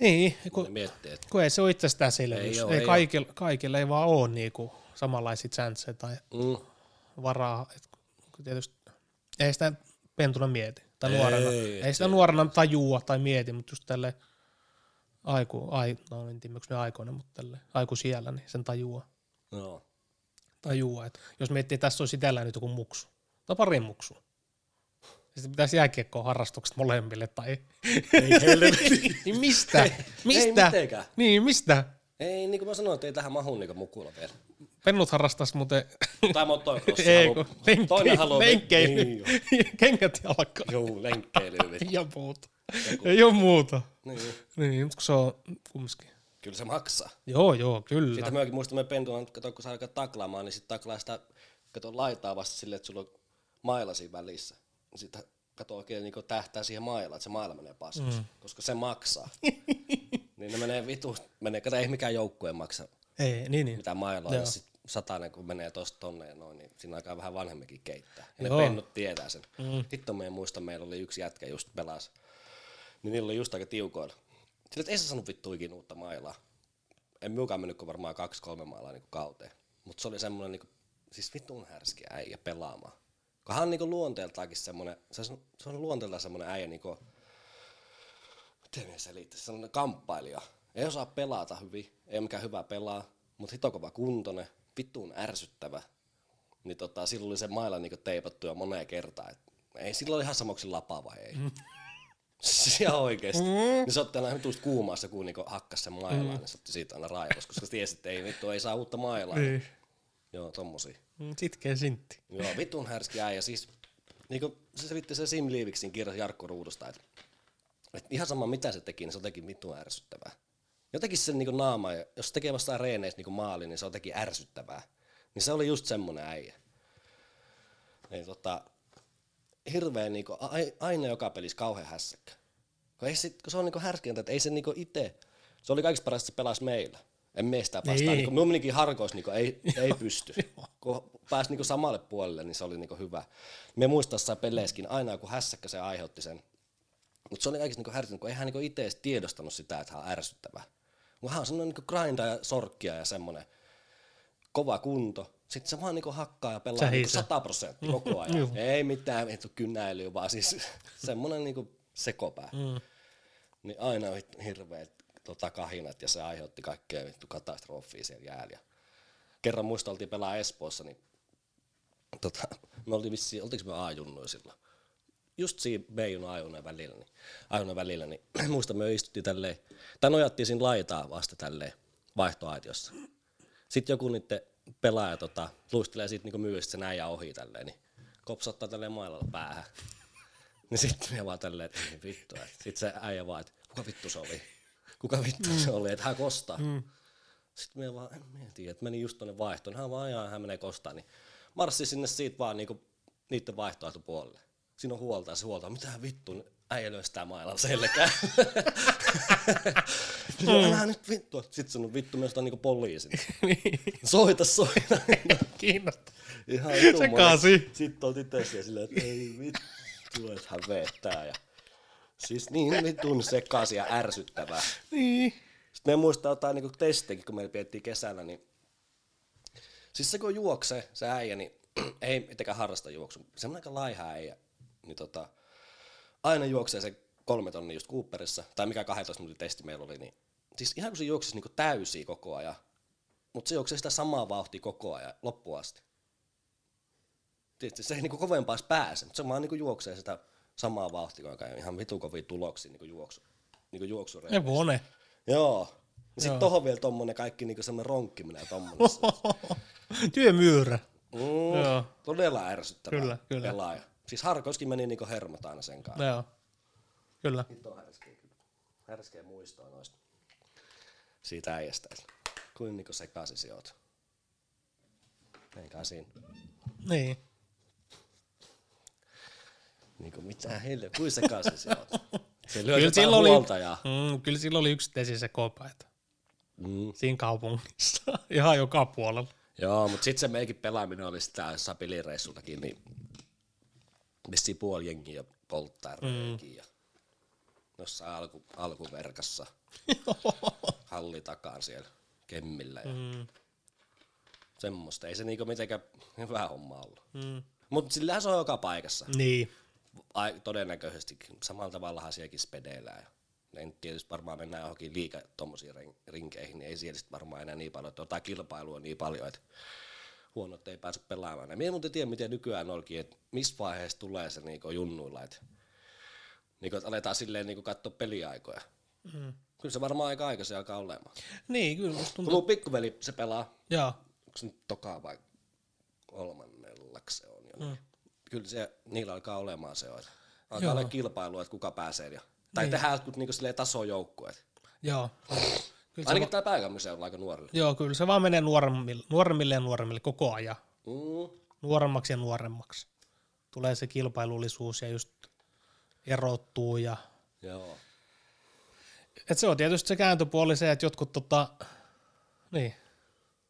Niin, kun, miettii, että kun ei se ole itsestäänselvyys. Ei Ei, oo, ei, ei kaikille, kaikille ei vaan ole niinku samanlaisia chanceja tai mm, varaa. Et, tietysti ei sitä pentuna mieti. Tai Ei, nuorena. ei, Ei, sitä nuorena tajua tai mieti, mutta just tälle aiku, ai, no en tiedä, ne aikoinen, mutta tälle aiku siellä, niin sen tajua. no. tajua. Että jos miettii, että tässä olisi itsellään nyt joku muksu, tai pari muksu, sitten pitäisi jääkiekkoa harrastukset molemmille, tai Ei helvetti. niin mistä? Mistä? mitenkään. niin, mistä? Ei, niin kuin mä sanoin, että ei tähän mahu niin mukula vielä. Pennut harrastas muuten, Tai motocrossi ei kun, lenkkeily, Toinen haluaa lenkkeily, Niin, kengät jalkaan, Joo, lenkkeily. ja muuta. Ei ole muuta. niin. Niin, mutta kun se on kumminkin. Kyllä se maksaa. Joo, joo, kyllä. Sitten myöskin muistan, me pentuan, kato, kun sä alkaa taklaamaan, niin sitten taklaa sitä, kato, laitaa vasta silleen, että sulla on maila siinä välissä. Sitten kato oikein niin tähtää siihen mailaan, että se maila menee paskaksi, mm. koska se maksaa. niin ne menee vitu, menee, kato, ei mikään joukkue maksa Ei, niin, niin. mitään mailoa, Joo. ja sit satanen, kun menee tosta tonne ja noin, niin siinä aikaa vähän vanhemminkin keittää. Ja Joo. ne pennut tietää sen. Mm. Hitto me muista, meillä oli yksi jätkä just pelas, niin niillä oli just aika tiukoilla. Sillä, että ei se saanut vittu ikinä uutta mailaa. En minunkaan mennyt kuin varmaan kaksi-kolme mailaa niin kauteen. Mutta se oli semmoinen, niin kuin, siis vitun härski äijä pelaamaan. Kun hän on niin luonteeltaankin semmoinen, se on, se on luonteeltaan semmoinen äijä, niin kuin, miten me selittäisi, sellainen kamppailija. Ei osaa pelata hyvin, ei mikään hyvä pelaa, mutta hito kova kuntoinen, vittuun ärsyttävä. Niin tota, silloin oli se maila niinku teipattu jo moneen kertaan. Et ei, silloin oli ihan samoksi lapa vai ei. Siis ihan oikeesti. Mm. Niin se otti aina vituista kuumaassa, kun niinku hakkas sen mailaa, mm. niin se otti siitä aina raivos, koska tiesi, että ei vittu, ei saa uutta mailaa. Niin. Joo, tommosia. Mm, Sitkeä sintti. Joo, vitun härski äijä. Siis, niinku, se selitti se Sim Liiviksin kirja Jarkko Ruudusta, että et ihan sama mitä se teki, niin se on jotenkin vitun ärsyttävää. Jotenkin se niinku naama, jos tekee vastaan reeneissä niinku maali, niin se on jotenkin ärsyttävää. Niin se oli just semmonen äijä. Niin tota, hirveän niinku, a- aina joka pelissä kauhean hässäkkä. Kun, ei sit, kun se on niinku härskintä, että ei se niinku itse, se oli kaikista parasta, että se pelasi meillä. En mene sitä vastaan. Niin. Niin. Menikin harkois, niin ei, ei pysty. kun pääsi niin samalle puolelle, niin se oli niin hyvä. Me muistaa jossain peleissäkin aina, kun hässäkkä se aiheutti sen. Mutta se oli kaikista niin härsyttävää, kun ei hän niin itse edes tiedostanut sitä, että hän on ärsyttävä. Kun hän on semmoinen niin grinda ja sorkkia ja semmoinen kova kunto. Sitten se vaan niin hakkaa ja pelaa niin Sähisee. 100 prosenttia koko ajan. ei mitään vittu kynnäilyä, vaan siis semmoinen niin sekopää. Mm. Niin aina vittu hirveät tota, kahinat ja se aiheutti kaikkea vittu katastrofia siellä jäällä. Ja kerran muista oltiin pelaa Espoossa, niin tota, me oltiin vissiin, oltiinko me A-junnuja silloin? Just siinä B-junnan A-junnan välillä, niin, välillä, niin muista me istuttiin tälleen, tai nojattiin siinä laitaa vasta tälleen vaihtoaitiossa. Sitten joku niiden pelaaja tota, luistelee siitä niinku myystä sen äijä ohi tälleen, niin kopsattaa tälleen mailalla päähän. Niin sitten me vaan tälleen, että vittu. Sitten se äijä vaan, että kuka vittu se oli? Kuka vittu se oli, että hän kostaa. Mm. Sitten me vaan, en mä tiedä, että meni just tonne vaihtoon. Hän vaan ajaa, hän menee kostaa. Niin marssi sinne siitä vaan niinku niiden vaihtoehtopuolelle. Siinä on huolta ja se huolta, mitä vittu, äijä sitä mailalla selkään. mm. Älä nyt vittu. Sitten sanoi, vittu, myös on niinku poliisin. soita, soita. Kiinnostaa. Ihan vitun Sekasi. Sitten oltiin tässä silleen, että ei vittu, että hän vettää. Ja... Siis niin vitun sekaisin ja ärsyttävää. Niin. Sitten me muistaa jotain niin testejäkin, kun meillä piettiin kesällä, niin siis se kun juoksee, se äijä, niin ei mitenkään harrasta juoksu. Semmoinen aika laiha äijä, niin tota, aina juoksee se kolme tonnia just Cooperissa, tai mikä 12 minuutin testi meillä oli, niin siis ihan kun se juoksisi niin täysiä koko ajan, mutta se juoksee sitä samaa vauhtia koko ajan loppuun asti. Tietysti se ei niin kovempaa pääse, mutta se vaan niin juoksee sitä samaa vauhtia koko ajan, ihan vitu kovia tuloksia niin juoksu, niin juoksureissa. Hevonen. Joo. Ja sitten tohon vielä tommonen kaikki niinku semmonen ronkkiminen ja tommonen. Työmyyrä. Mm, Joo. todella ärsyttävä Kyllä, kyllä. pelaaja. Siis Harkoiskin meni niinku hermot aina sen kanssa. Joo. Kyllä. Hito härskeä. Härskeä muistoa noista. Siitä äijästä. Kuin niinku sekaisin se oot. Eikä siinä. Niin. Niinku mitä heille, kuin sekaisin se oot. Se lyö Kyllä sillä oli, huolta ja... mm, kyllä sillä oli yksittäisiä se kopaita. Mm. Siinä kaupungissa. Ihan joka puolella. Joo, mutta sitten se meikin pelaaminen oli sitä jossain pelireissultakin, niin vissiin puoli jengiä polttaa mm. ja jossain alku, alkuverkassa halli takaan siellä kemmillä ja Mm. semmoista. Ei se niinku mitenkään hyvä homma ollut. Mm. Mutta sillähän se on joka paikassa. Niin. Ai, todennäköisesti samalla tavallahan sielläkin spedeillään. Ja en tietysti varmaan mennään johonkin liikaa tommosiin rin- rinkeihin, niin ei siellä sit varmaan enää niin paljon, että kilpailua niin paljon, että huonot ei pääse pelaamaan. Ja minä en muuten tiedä, miten nykyään onkin, että missä vaiheessa tulee se niinku junnuilla, että, niinku, että aletaan silleen niinku katsoa peliaikoja. Mm. Kyllä se varmaan aika aikaisin alkaa olemaan. Niin, kyllä musta Kun tuntuu. mun pikkuveli, se pelaa, Joo. onko se nyt tokaa vai kolmannellaks se on jo. Niin. Kyllä se, niillä alkaa olemaan se, että alkaa olla kilpailua, että kuka pääsee. Ja, tai niin. tehdään jotkut niinku tasojoukkueet. Joo. Kyllä Ainakin täällä pääkaupunkiseudulla aika nuorille. joo, kyllä se vaan menee nuoremmille, nuoremmille ja nuoremmille koko ajan. Mm. Nuoremmaksi ja nuoremmaksi. Tulee se kilpailullisuus ja just erottuu ja Joo. Et se on tietysti se kääntöpuoli se, että jotkut tota, niin,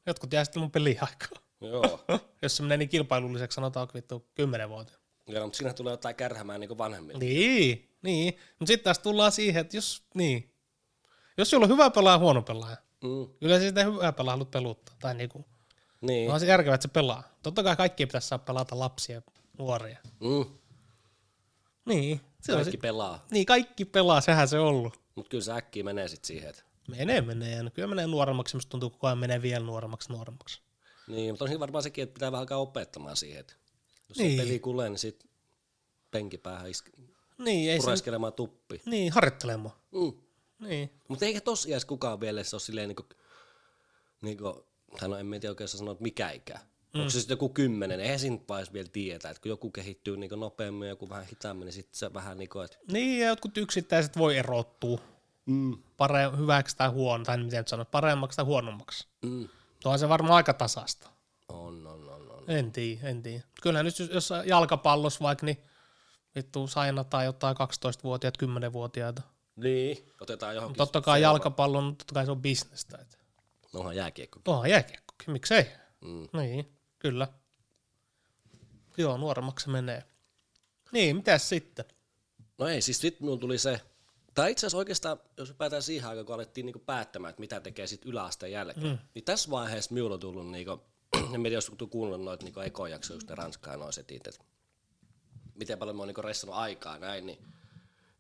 jotkut jää sitten mun peliaikaa. Joo. Jos se menee niin kilpailulliseksi, sanotaan vittu kymmenen vuotta. Joo, mutta siinä tulee jotain kärhämään niin vanhemmille. Niin, niin. Mutta sitten taas tullaan siihen, että jos, niin, jos sulla on hyvä pelaaja ja huono pelaaja, Mm. kyllä sitä hyvää pelaa haluat peluttaa. Tai niinku, Niin. on se järkevää, että se pelaa. Totta kai kaikki pitäisi saa pelata lapsia ja nuoria. Mm. Niin, se Kaikki sit, pelaa. niin, kaikki pelaa, sehän se on ollut. Mutta kyllä se äkkiä menee sitten siihen, että Menee, menee. Kyllä menee nuoremmaksi, musta tuntuu koko ajan menee vielä nuoremmaksi, nuoremmaksi. Niin, mutta on siinä varmaan sekin, että pitää vähän alkaa opettamaan siihen, että jos Niin. niin. peli kulee, niin sit penkipäähän iske, Niin, ei se, pureskelemaan tuppi. niin, harjoittelemaan. Mm. Niin. Mutta eikä iässä kukaan vielä se ole silleen niinku, niinku tai no en tiedä oikein sanoa, että mikä ikä. Mm. Onko se sitten joku kymmenen, eihän siinä vaiheessa vielä tietää, että kun joku kehittyy niinku nopeammin ja joku vähän hitaammin, niin sitten se vähän niinku, että Niin, ja jotkut yksittäiset voi erottua mm, pare- hyväksi tai huono, tai miten nyt paremmaksi tai huonommaksi. mm, Tuohan se varmaan aika tasasta. on, on, on, on. En tiedä, en tiedä. Kyllähän nyt jos- jalkapallossa vaikka, niin vittu sainataan jotain 12-vuotiaat, 10-vuotiaita. Niin, otetaan johonkin. Totta kai seuraava- jalkapallo, on- totta kai se on bisnestä. Et. No onhan jääkiekko. Onhan jääkiekkokin, miksei? Mm. Niin, kyllä. Joo, nuoremmaksi se menee. Niin, mitäs sitten? No ei, siis sitten minulla tuli se, tai itse asiassa oikeastaan, jos me päätään siihen aikaan, kun alettiin niinku päättämään, että mitä tekee sitten yläasteen jälkeen, mm. niin tässä vaiheessa minulla on tullut, niinku, en tiedä, jos kuunnellut noita niinku ekojaksoja, just ne Ranskaa noin setit, että miten paljon mä oon niinku ressannut aikaa näin, niin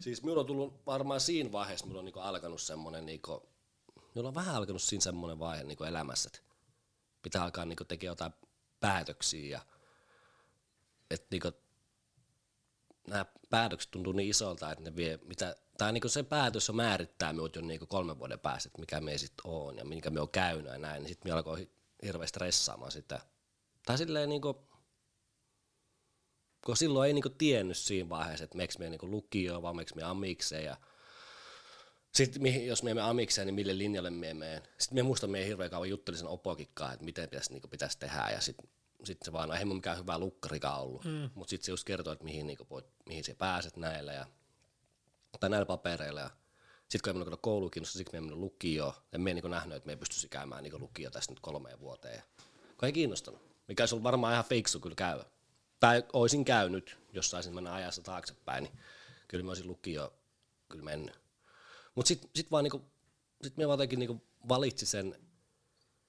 siis minulla on tullut varmaan siinä vaiheessa, minulla on niinku alkanut semmoinen, niinku, minulla on vähän alkanut siinä semmoinen vaihe niinku elämässä, että pitää alkaa niinku tekemään jotain päätöksiä ja että niinku, nämä päätökset tuntuu niin isolta, että ne vie, mitä, tai niin se päätös on määrittää minut jo niin kolmen vuoden päästä, että mikä me sitten on ja minkä me on käynyt ja näin, niin sitten me alkoi hirveästi stressaamaan sitä. Tai silleen niin kuin, kun silloin ei niin kuin tiennyt siinä vaiheessa, että meks me niin lukioon, vaan meks me amikseen ja sitten jos me emme amikseen, niin mille linjalle me menen. Sitten me muistan, me hirveän kauan juttelin sen opokikkaan, että miten pitäisi, niin pitäisi tehdä ja sitten sitten se vaan, no ei mun mikään hyvä lukkarikaan ollut, mm. mutta sitten se just kertoo, että mihin, niinku, voit, mihin sä pääset näillä ja, tai näillä papereilla. Ja sitten kun ei mennyt kouluun kiinnostaa, siksi me ei mennyt lukioon. En me niinku nähnyt, että me ei pystyisi käymään niinku lukio tästä nyt kolmeen vuoteen. Ja, kun ei kiinnostanut, mikä olisi ollut varmaan ihan fiksu kyllä käydä. Tai olisin käynyt, jos saisin mennä ajassa taaksepäin, niin kyllä mä olisin lukio kyllä mennyt. Mutta sitten sit vaan niinku, sit me vaan jotenkin niinku valitsi sen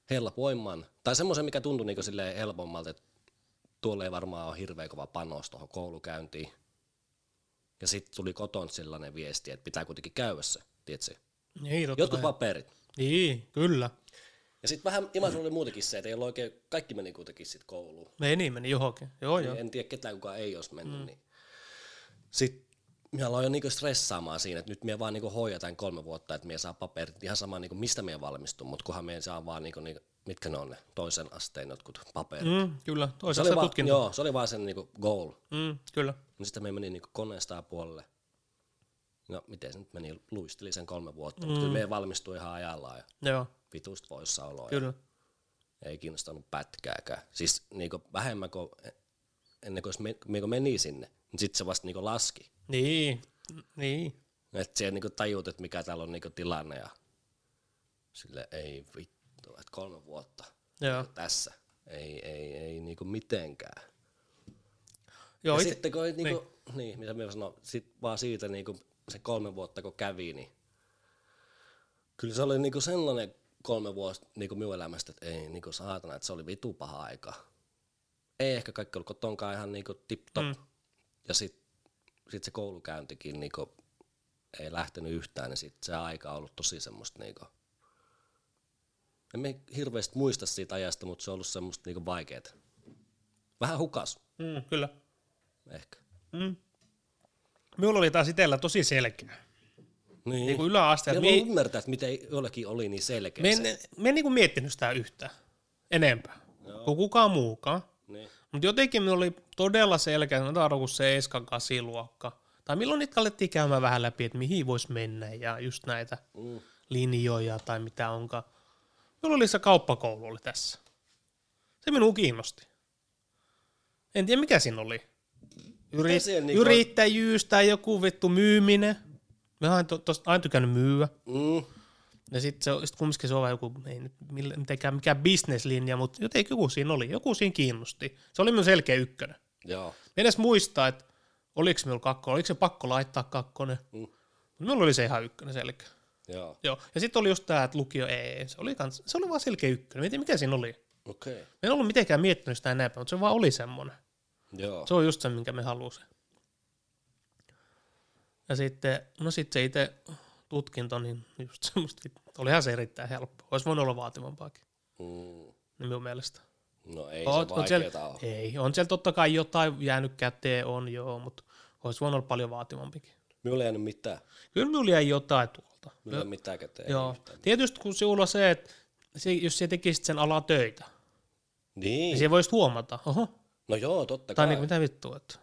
helpoimman, tai semmoisen, mikä tuntui niinku silleen helpommalta, että tuolla ei varmaan ole hirveän kova panos tuohon koulukäyntiin. Ja sitten tuli koton sellainen viesti, että pitää kuitenkin käydä se, tiedätkö? Niin, totta Jotkut kai. paperit. Niin, kyllä. Ja sitten vähän Imaisulla oli muutenkin se, että ei ollut oikein, kaikki meni kuitenkin sitten kouluun. Meni, meni johonkin. Joo, joo. Niin En tiedä ketään kukaan ei olisi mennyt. Mm. Niin. Sitten minä aloin jo niinku stressaamaan siinä, että nyt minä vaan niinku hoidan kolme vuotta, että minä saa paperit ihan sama niinku mistä minä valmistun, mutta kunhan minä saa vaan niinku, niinku, mitkä ne on ne toisen asteen jotkut paperit. Mm. Kyllä, Se toisessa vaan, tutkinto. joo, se oli vaan sen niinku goal. Mm, kyllä. Niin sitten me meni niinku koneesta puolelle. No miten se nyt meni, luisteli sen kolme vuotta, mm. mutta kyllä me valmistui ihan ajallaan ja Joo, vitusta poissaoloa. kyllä. Ei kiinnostanut pätkääkään. Siis niinku vähemmän kuin ennen kuin meni sinne, niin sitten se vasta niinku laski. Niin, niin. Että siellä niinku tajut, että mikä täällä on niinku tilanne ja sille ei vittu, että kolme vuotta Joo, tässä. Ei, ei, ei niinku mitenkään. joo ja ite, sitten kun niinku, niin. niin, mitä minä sanoin, sit vaan siitä niinku se kolme vuotta kun kävi, niin kyllä se oli niinku sellainen kolme vuotta niinku minun elämästä, että ei niinku saatana, että se oli vitu paha aika. Ei ehkä kaikki ollut kotonkaan ihan niinku tip-top. Mm. Ja sitten sit se koulukäyntikin niinku ei lähtenyt yhtään, niin sit se aika on ollut tosi semmoista niinku, en me hirveästi muista siitä ajasta, mutta se on ollut semmoista niinku vaikeeta. Vähän hukas, mm, kyllä. ehkä. Mm. Minulla oli taas itsellä tosi selkeä. Niin. Niin kuin yläasteella. Ja Me, voi ymmärtää, että miten jollakin oli niin selkeä me, se. en, me en niin kuin miettinyt sitä yhtään enempää kuin kukaan muukaan. Niin. Mutta jotenkin minulla oli todella selkeä, sanotaan kuin 7 8 luokka. Tai milloin niitä alettiin käymään vähän läpi, että mihin voisi mennä ja just näitä Mm. linjoja tai mitä onkaan. Minulla oli se kauppakoulu oli tässä. Se minua kiinnosti. En tiedä mikä siinä oli. Yri, niinku- yrittäjyys tai joku vittu myyminen. Mä oon to, tosta aina tykännyt myyä. Mm. Ja sitten se, sit kumminkin se on vähän joku, ei nyt mitenkään mikään bisneslinja, mutta jotenkin joku siinä oli, joku siinä kiinnosti. Se oli minun selkeä ykkönen. Joo. En edes muista, että oliko minulla kakkonen, oliko se pakko laittaa kakkonen. Mm. Minulla oli se ihan ykkönen selkeä. Joo. Joo. Ja sitten oli just tämä, että lukio ei, se oli, kans, se oli vaan selkeä ykkönen. Tiedä, mikä siinä oli. Okei. Okay. En ollut mitenkään miettinyt sitä enempää, mutta se vaan oli semmoinen. Joo. Se on just se, minkä me halusin. Ja sitten, no sitten se itse tutkinto, niin just semmoista, olihan se erittäin helppo. Olisi voinut olla vaativampaakin, Mm. niin minun mielestä. No ei Oot- se oot siellä- ole. Ei, on siellä totta kai jotain jäänyt käteen, on joo, mutta olisi voinut olla paljon vaativampikin. Minulla ei jäänyt mitään. Kyllä minulla jäi jotain tuolta. Minulla ei mitään käteen. Joo. yhtään. Tietysti kun sinulla on se, että se, jos sä tekisit sen alaa töitä, niin Niin. se voisit huomata, oho, No joo, totta tai kai. niin mitä vittua, että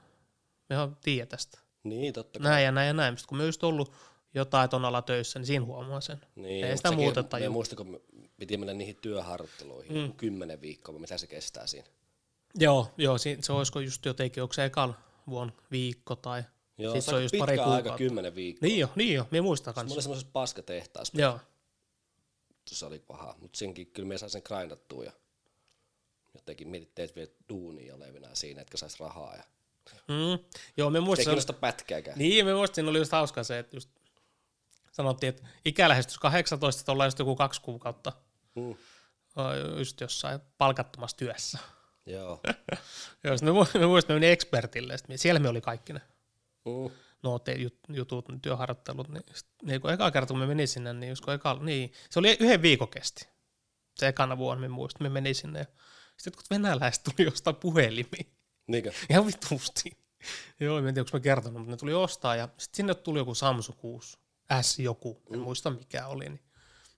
mehän tiedä tästä. Niin, totta kai. Näin ja näin ja näin. Sitten kun me just ollut jotain ton ala töissä, niin siinä huomaa sen. Niin, Ei sitä sekin- muuta tajua. muista, kun me piti mennä niihin työharjoitteluihin, mm. kymmenen viikkoa, mitä se kestää siinä. Joo, joo si- se olisiko just jotenkin, onko se ekal vuonna viikko tai Joo, Sitten se on just pari aika, kuukautta. kymmenen viikkoa. Niin jo, niin jo, minä muistan Mä kanssa. olin semmoisessa paskatehtaassa, Joo, se oli paha, mutta senkin kyllä me sain sen grindattua ja jotenkin mietit, teet vielä duunia olevinaan siinä, etkä sais rahaa ja mm. joo, me ei muistan, kiinnosta pätkääkään. niin me muistin, oli just hauska se, että just sanottiin, että ikälähestys 18, että ollaan just joku kaksi kuukautta Mm. just jossain palkattomassa työssä. Joo. Joo, sit me, me muistin, me menin ekspertille, sit me, siellä me oli kaikki ne Mm. no, te, jut, jutut, ne työharjoittelut, niin, sit, niin kun eka kerta kun me menin sinne, niin, just kun eka, niin se oli yhden viikon kesti. Se ekana vuonna me muistin, me menin sinne ja sitten kun venäläiset tuli jostain puhelimiin, Niinkö? ihan vitusti. Joo, en tiedä, onko mä kertonut, mutta ne tuli ostaa ja sitten sinne tuli joku Samsung 6 S joku, en muista mikä oli, niin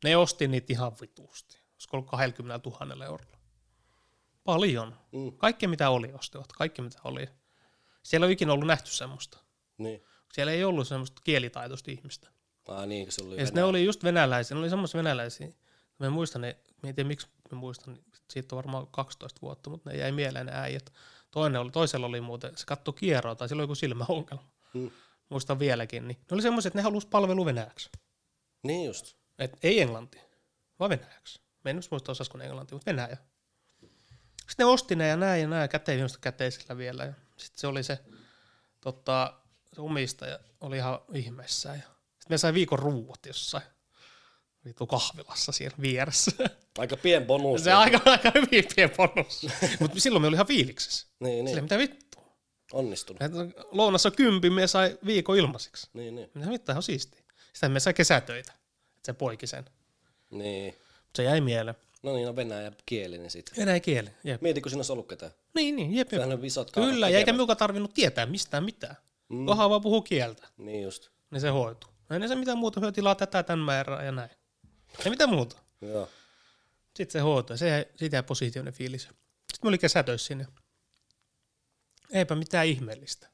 ne osti niitä ihan vitusti. Olisiko ollut 20 000 eurolla. Paljon. Mm. Kaikki mitä oli ostivat, kaikki mitä oli. Siellä ei ole ikinä ollut nähty semmoista. Niin. Siellä ei ollut semmoista kielitaitoista ihmistä. Ah niin, se oli Ja ne oli just venäläisiä, ne oli semmoisia venäläisiä. Mä muistan ne, mä en tiedä miksi mä muistan, niin siitä on varmaan 12 vuotta, mutta ne jäi mieleen ne äijät. Toinen oli, toisella oli muuten, se katsoi kierroa tai sillä oli joku silmäongelma. Mm. Muistan vieläkin. Niin. Ne oli semmoiset, että ne halusi palvelu venäjäksi. Niin just. Et ei englanti, vaan venäjäksi. Mä en muista osasko ne englanti, mutta venäjä. Sitten ne osti ne ja näin ja näin, käteen minusta käteisellä vielä. Ja sitten se oli se, tota, se omistaja oli ihan ihmeessä. Ja sitten me sai viikon ruuat jossain vittu kahvilassa siellä vieressä. Aika pien bonus. se on aika, aika hyvin pieni bonus. Mutta silloin me oli ihan fiiliksessä. Niin, Sille, niin. mitä vittu? Onnistunut. Et Lounassa kympi me sai viikon ilmaisiksi. Niin, niin. Mitä mitään, ihan siistiä. Sitten me sai kesätöitä. Et se poiki sen. Niin. Mut se jäi mieleen. No niin, no venäjä kielinen sit. Venäjä kieli. Jep. Mieti, kun siinä olisi ollut ketään. Niin, niin, jep, jep. Sehän on isot Kyllä, ja eikä minuka tarvinnut tietää mistään mitään. Mm. Kohan vaan puhuu kieltä, Niin just. niin se hoituu. Ei ne se mitään muuta hyö tilaa tätä tämän määrää ja näin. Ei mitään muuta. Joo. Sitten se hoituu, se jäi, siitä jäi positiivinen fiilis. Sitten me oli kesätöissä sinne. Eipä mitään ihmeellistä.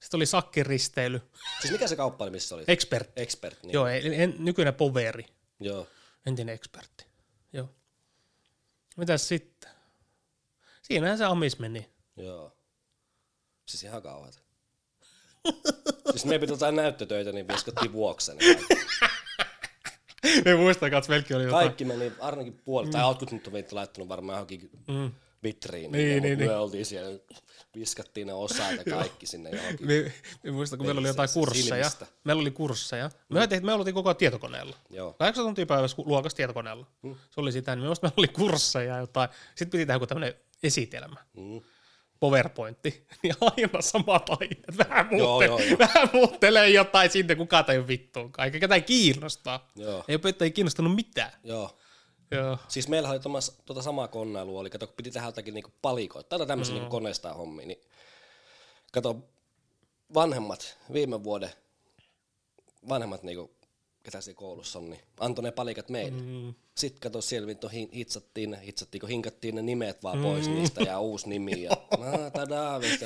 Sitten oli sakkiristeily. Siis mikä se kauppa oli, missä oli? Expert. Expert. Niin. Joo, ei- en, nykyinen poveri. Joo. Entinen ekspertti. Joo. Mitäs sitten? Siinähän se amis meni. Joo. Siis ihan kauheata. siis me piti jotain näyttötöitä, niin viskattiin vuoksen. Me muistan, että melkein oli jotain. Kaikki meni ainakin puolet, tai jotkut nyt on laittanut varmaan johonkin Mm. Vitriin. Niin, ja niin, me niin. oltiin siellä, viskattiin ne osat ja kaikki sinne johonkin. Me, me muistan, kun meillä oli jotain kursseja. silmistä. Meillä oli kursseja. Me, tehtiin, me oltiin koko ajan tietokoneella. Joo. Kahdeksan tuntia päivässä luokassa tietokoneella. Mm. Se oli sitä, niin me meillä oli kursseja jotain. Sitten piti tehdä joku tämmöinen esitelmä. Mm. PowerPointti. Niin aina samat aineet. Vähän, Joo, muutte, joo, joo. vähän muuttelee jotain sinne, kukaan ei vittuunkaan. Eikä ketään kiinnostaa. Joo. Ei opettajia kiinnostanut mitään. Joo. Joo. Siis meillä oli tomas, tota samaa konnailua, oli kato, kun piti tehdä jotakin niinku palikoita, tai tämmöisiä mm. niinku koneista hommia, niin kato, vanhemmat, viime vuoden vanhemmat niinku, ketä siellä koulussa on, niin antoi ne palikat meille. Mm. Sitten kato, siellä vittu hitsattiin, ne- hitsattiin, kun hinkattiin ne nimet vaan pois Mm. niistä ja uusi nimi. Ja, no, tadaa, vittu.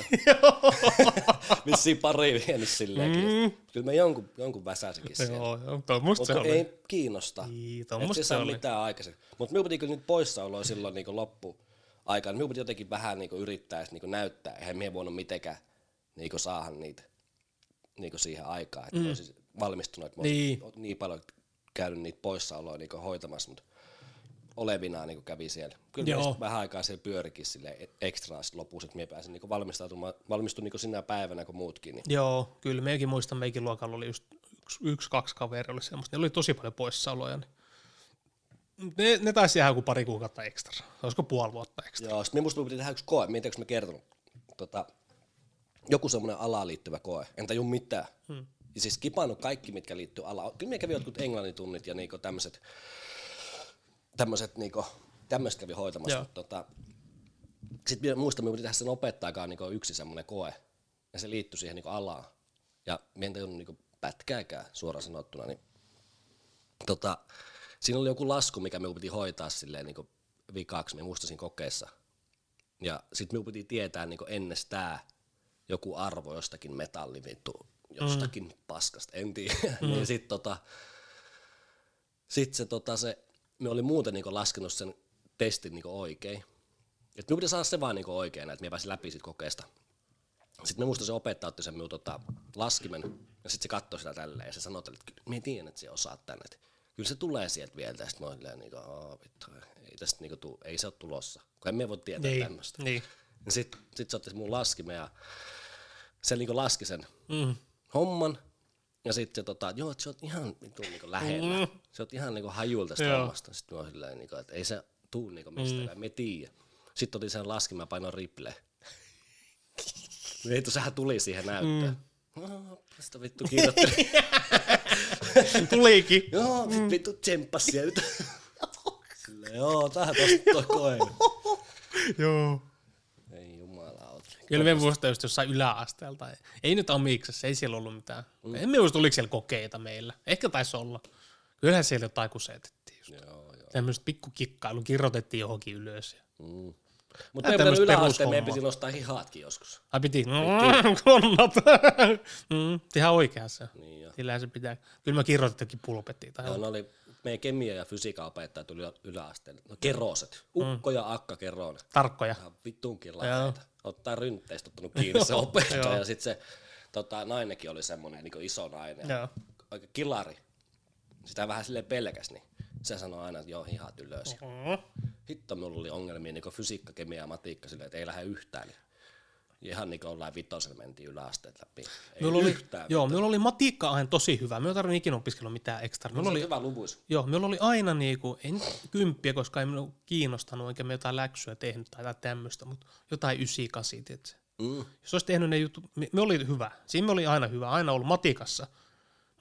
Vissiin pari vienyt silleenkin. Mm. Kyllä me jonkun, jonkun väsäsikin siellä. Joo, joo. Tuommoista se oli. ei kiinnosta. Niin, Et se se oli. mitään aikaisemmin. Mutta minun piti kyllä nyt poissaoloa silloin niin loppu aikaan. Minun piti jotenkin vähän niin yrittää niin näyttää. Eihän minä voinut mitenkään niin saada niitä niin siihen aikaan. Että mm. Valmistunut, että Niin. niin. niin paljon käynyt niitä poissaoloja niin hoitamassa. Mutta olevinaan niin kävi siellä. Kyllä Joo. Vähän aikaa siellä pyörikin sille ekstraa sit lopussa, että minä pääsin niin valmistautumaan, valmistuin niin sinä päivänä kuin muutkin. Niin. Joo, kyllä mekin muistan, meikin luokalla oli just yksi, yksi kaksi kaveri oli semmoista. Ne oli tosi paljon poissaoloja. Niin. Ne, ne taisi jäädä joku pari kuukautta ekstra. Olisiko puoli vuotta ekstra? Joo, sitten minusta piti tehdä yksi koe, mietin, mä kertonut. Tota, joku semmoinen alaan liittyvä koe, en taju mitään. Hmm. Ja siis skipannut kaikki, mitkä liittyy alaan. Kyllä me kävi jotkut englannin tunnit ja niinku tämmöiset, tämmöiset niinku, tämmöiset kävi hoitamassa. Joo. Tota, sitten muistan, me piti tehdä sen opettajakaan niinku yksi semmoinen koe, ja se liittyi siihen niinku alaan. Ja me en tajunnut niinku pätkääkään suoraan sanottuna, niin tota, siinä oli joku lasku, mikä me piti hoitaa silleen niinku vikaksi, me muistasin kokeessa. Ja sitten minun piti tietää niin ennestään joku arvo jostakin metallivittu, jostakin mm. paskasta, en tiedä. Mm. niin sitten tota, sit se, tota, se, me oli muuten niin laskenut sen testin niin oikein. Et minun piti saada se vaan niin oikein, että minä pääsin läpi siitä kokeesta. Sitten me muista se opettaja otti sen minun tota, laskimen, ja sitten se katsoi sitä tälleen, ja se sanoi, että kyllä minä tiedän, että se osaa tänne. Et Kyllä se tulee sieltä vielä, ja sitten mä olin niin kuin, vittu, ei tästä niin kuin, tuu, ei se ole tulossa, kun emme voi tietää Niin, tämmöistä. niin. Sitten sit se otti mun laskimen ja se niinku laski sen Mm. Homman. Ja sitten se tota, joo, että sä oot ihan niinku, niinku lähellä. Mm. Sä oot ihan niinku hajulta tästä Joo. hommasta. Sitten mä oon silleen, niinku, että ei se tuu niinku mistään, mm. me tiedä. Sitten otin sen laskimen ja painoin riple. Vittu, sehän tuli siihen näyttöön. Mm. Oh, sitä vittu kirjoitteli. Tulikin. joo, mm. vittu tsemppas sieltä. Silleen, joo, tähän tosta toi koe. Joo. Kyllä me muistan just jossain yläasteelta. Ei nyt amiksessa, ei siellä ollut mitään. Mm. En muista, oliko siellä kokeita meillä. Ehkä taisi olla. Kyllähän siellä jotain kusetettiin just. Joo, joo. Tämmöistä pikkukikkailu, kirjoitettiin johonkin ylös. Mm. Mutta meidän tämmöistä yläasteen meidän piti nostaa hihatkin joskus. Ai piti, mm, konnat. mm, ihan oikeassa. Niin jo. Sillähän se pitää. Kyllä mä kirjoitettiin pulpettiin. Tai Joo, ne oli meidän kemia- ja fysiikan opettaja tuli yläasteelle. No keroset. Ukko ja Akka Keronen. tarkkoja. Ihan vittuunkin laiteita. Ottaa ryntteistä ottanut kiinni se opettaja. Ja sitten se tota, nainenkin oli semmoinen niin iso nainen. Joo. Aika kilari. Sitä vähän silleen pelkäs, niin se sanoi aina, että joo, hihat ylös. Mm. Hitto, minulla oli ongelmia niin fysiikka, kemia ja matikka silleen, että ei lähde yhtään. Niin. Ihan niin kuin ollaan vitosella mentiin yläasteet läpi. Ei Minulla oli, yhtään. joo, minulla oli matikka aina tosi hyvä. Minä ei tarvinnut ikinä opiskella mitään ekstra. Minulla oli hyvä luvuis. joo, minulla oli aina niinku, en kymppiä, koska ei minua kiinnostanut, enkä me jotain läksyä tehnyt tai jotain tämmöistä, mutta jotain ysi kasi, tiedätkö? Mm. Jos olisi tehnyt ne jutut, me, me oli hyvä. Siinä me oli aina hyvä, aina ollut matikassa.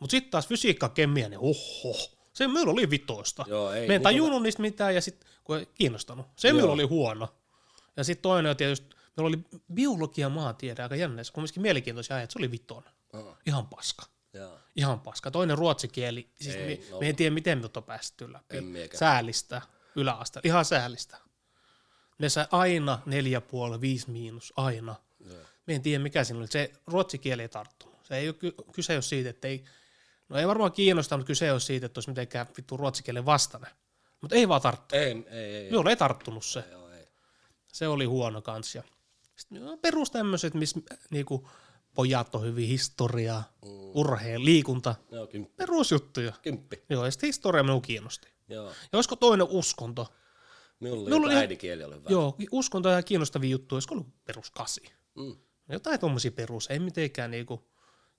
Mutta sitten taas fysiikka, kemia, niin oho, se meillä oli vitoista. Joo, ei, me en niin tajunnut niistä mitään ja sitten kun ei kiinnostanut. Se meillä oli huono. Ja sitten toinen on tietysti, meillä oli biologia maatiede aika jännä, se kumminkin mielenkiintoisia ajat, se oli vitonen. Aha. Ihan paska. Joo. Ihan paska. Toinen ruotsikieli, siis Ei, me, no. me en tiedä miten me on päästy läpi. Säälistä yläasteella, ihan säälistä. Ne sai aina neljä puoli, viisi miinus, aina. Joo. Me en tiedä mikä siinä oli. Se ruotsikieli ei tarttunut. Se ei ole, ky- kyse ole siitä, että ei, no ei varmaan kiinnosta, mutta kyse on siitä, että olisi mitenkään vittu ruotsikielen vastainen. Mutta ei vaan tarttu. Ei, ei, ei. Minulla ei tarttunut se. Joo, ei. Se oli huono kans. Sitten, no, perus tämmöiset, missä niinku, pojat on hyvin historia, mm. urheilu, liikunta, Joo, kymppi. perusjuttuja. Kymppi. Joo, ja sitten historia minua kiinnosti. Joo. Ja olisiko toinen uskonto? Minulla Minulla oli- äidinkieli oli hyvä. Joo, uskonto ja kiinnostavia juttuja, olisiko ollut perus kasi? Mm. Jotain tuommoisia perus, ei mitenkään niinku.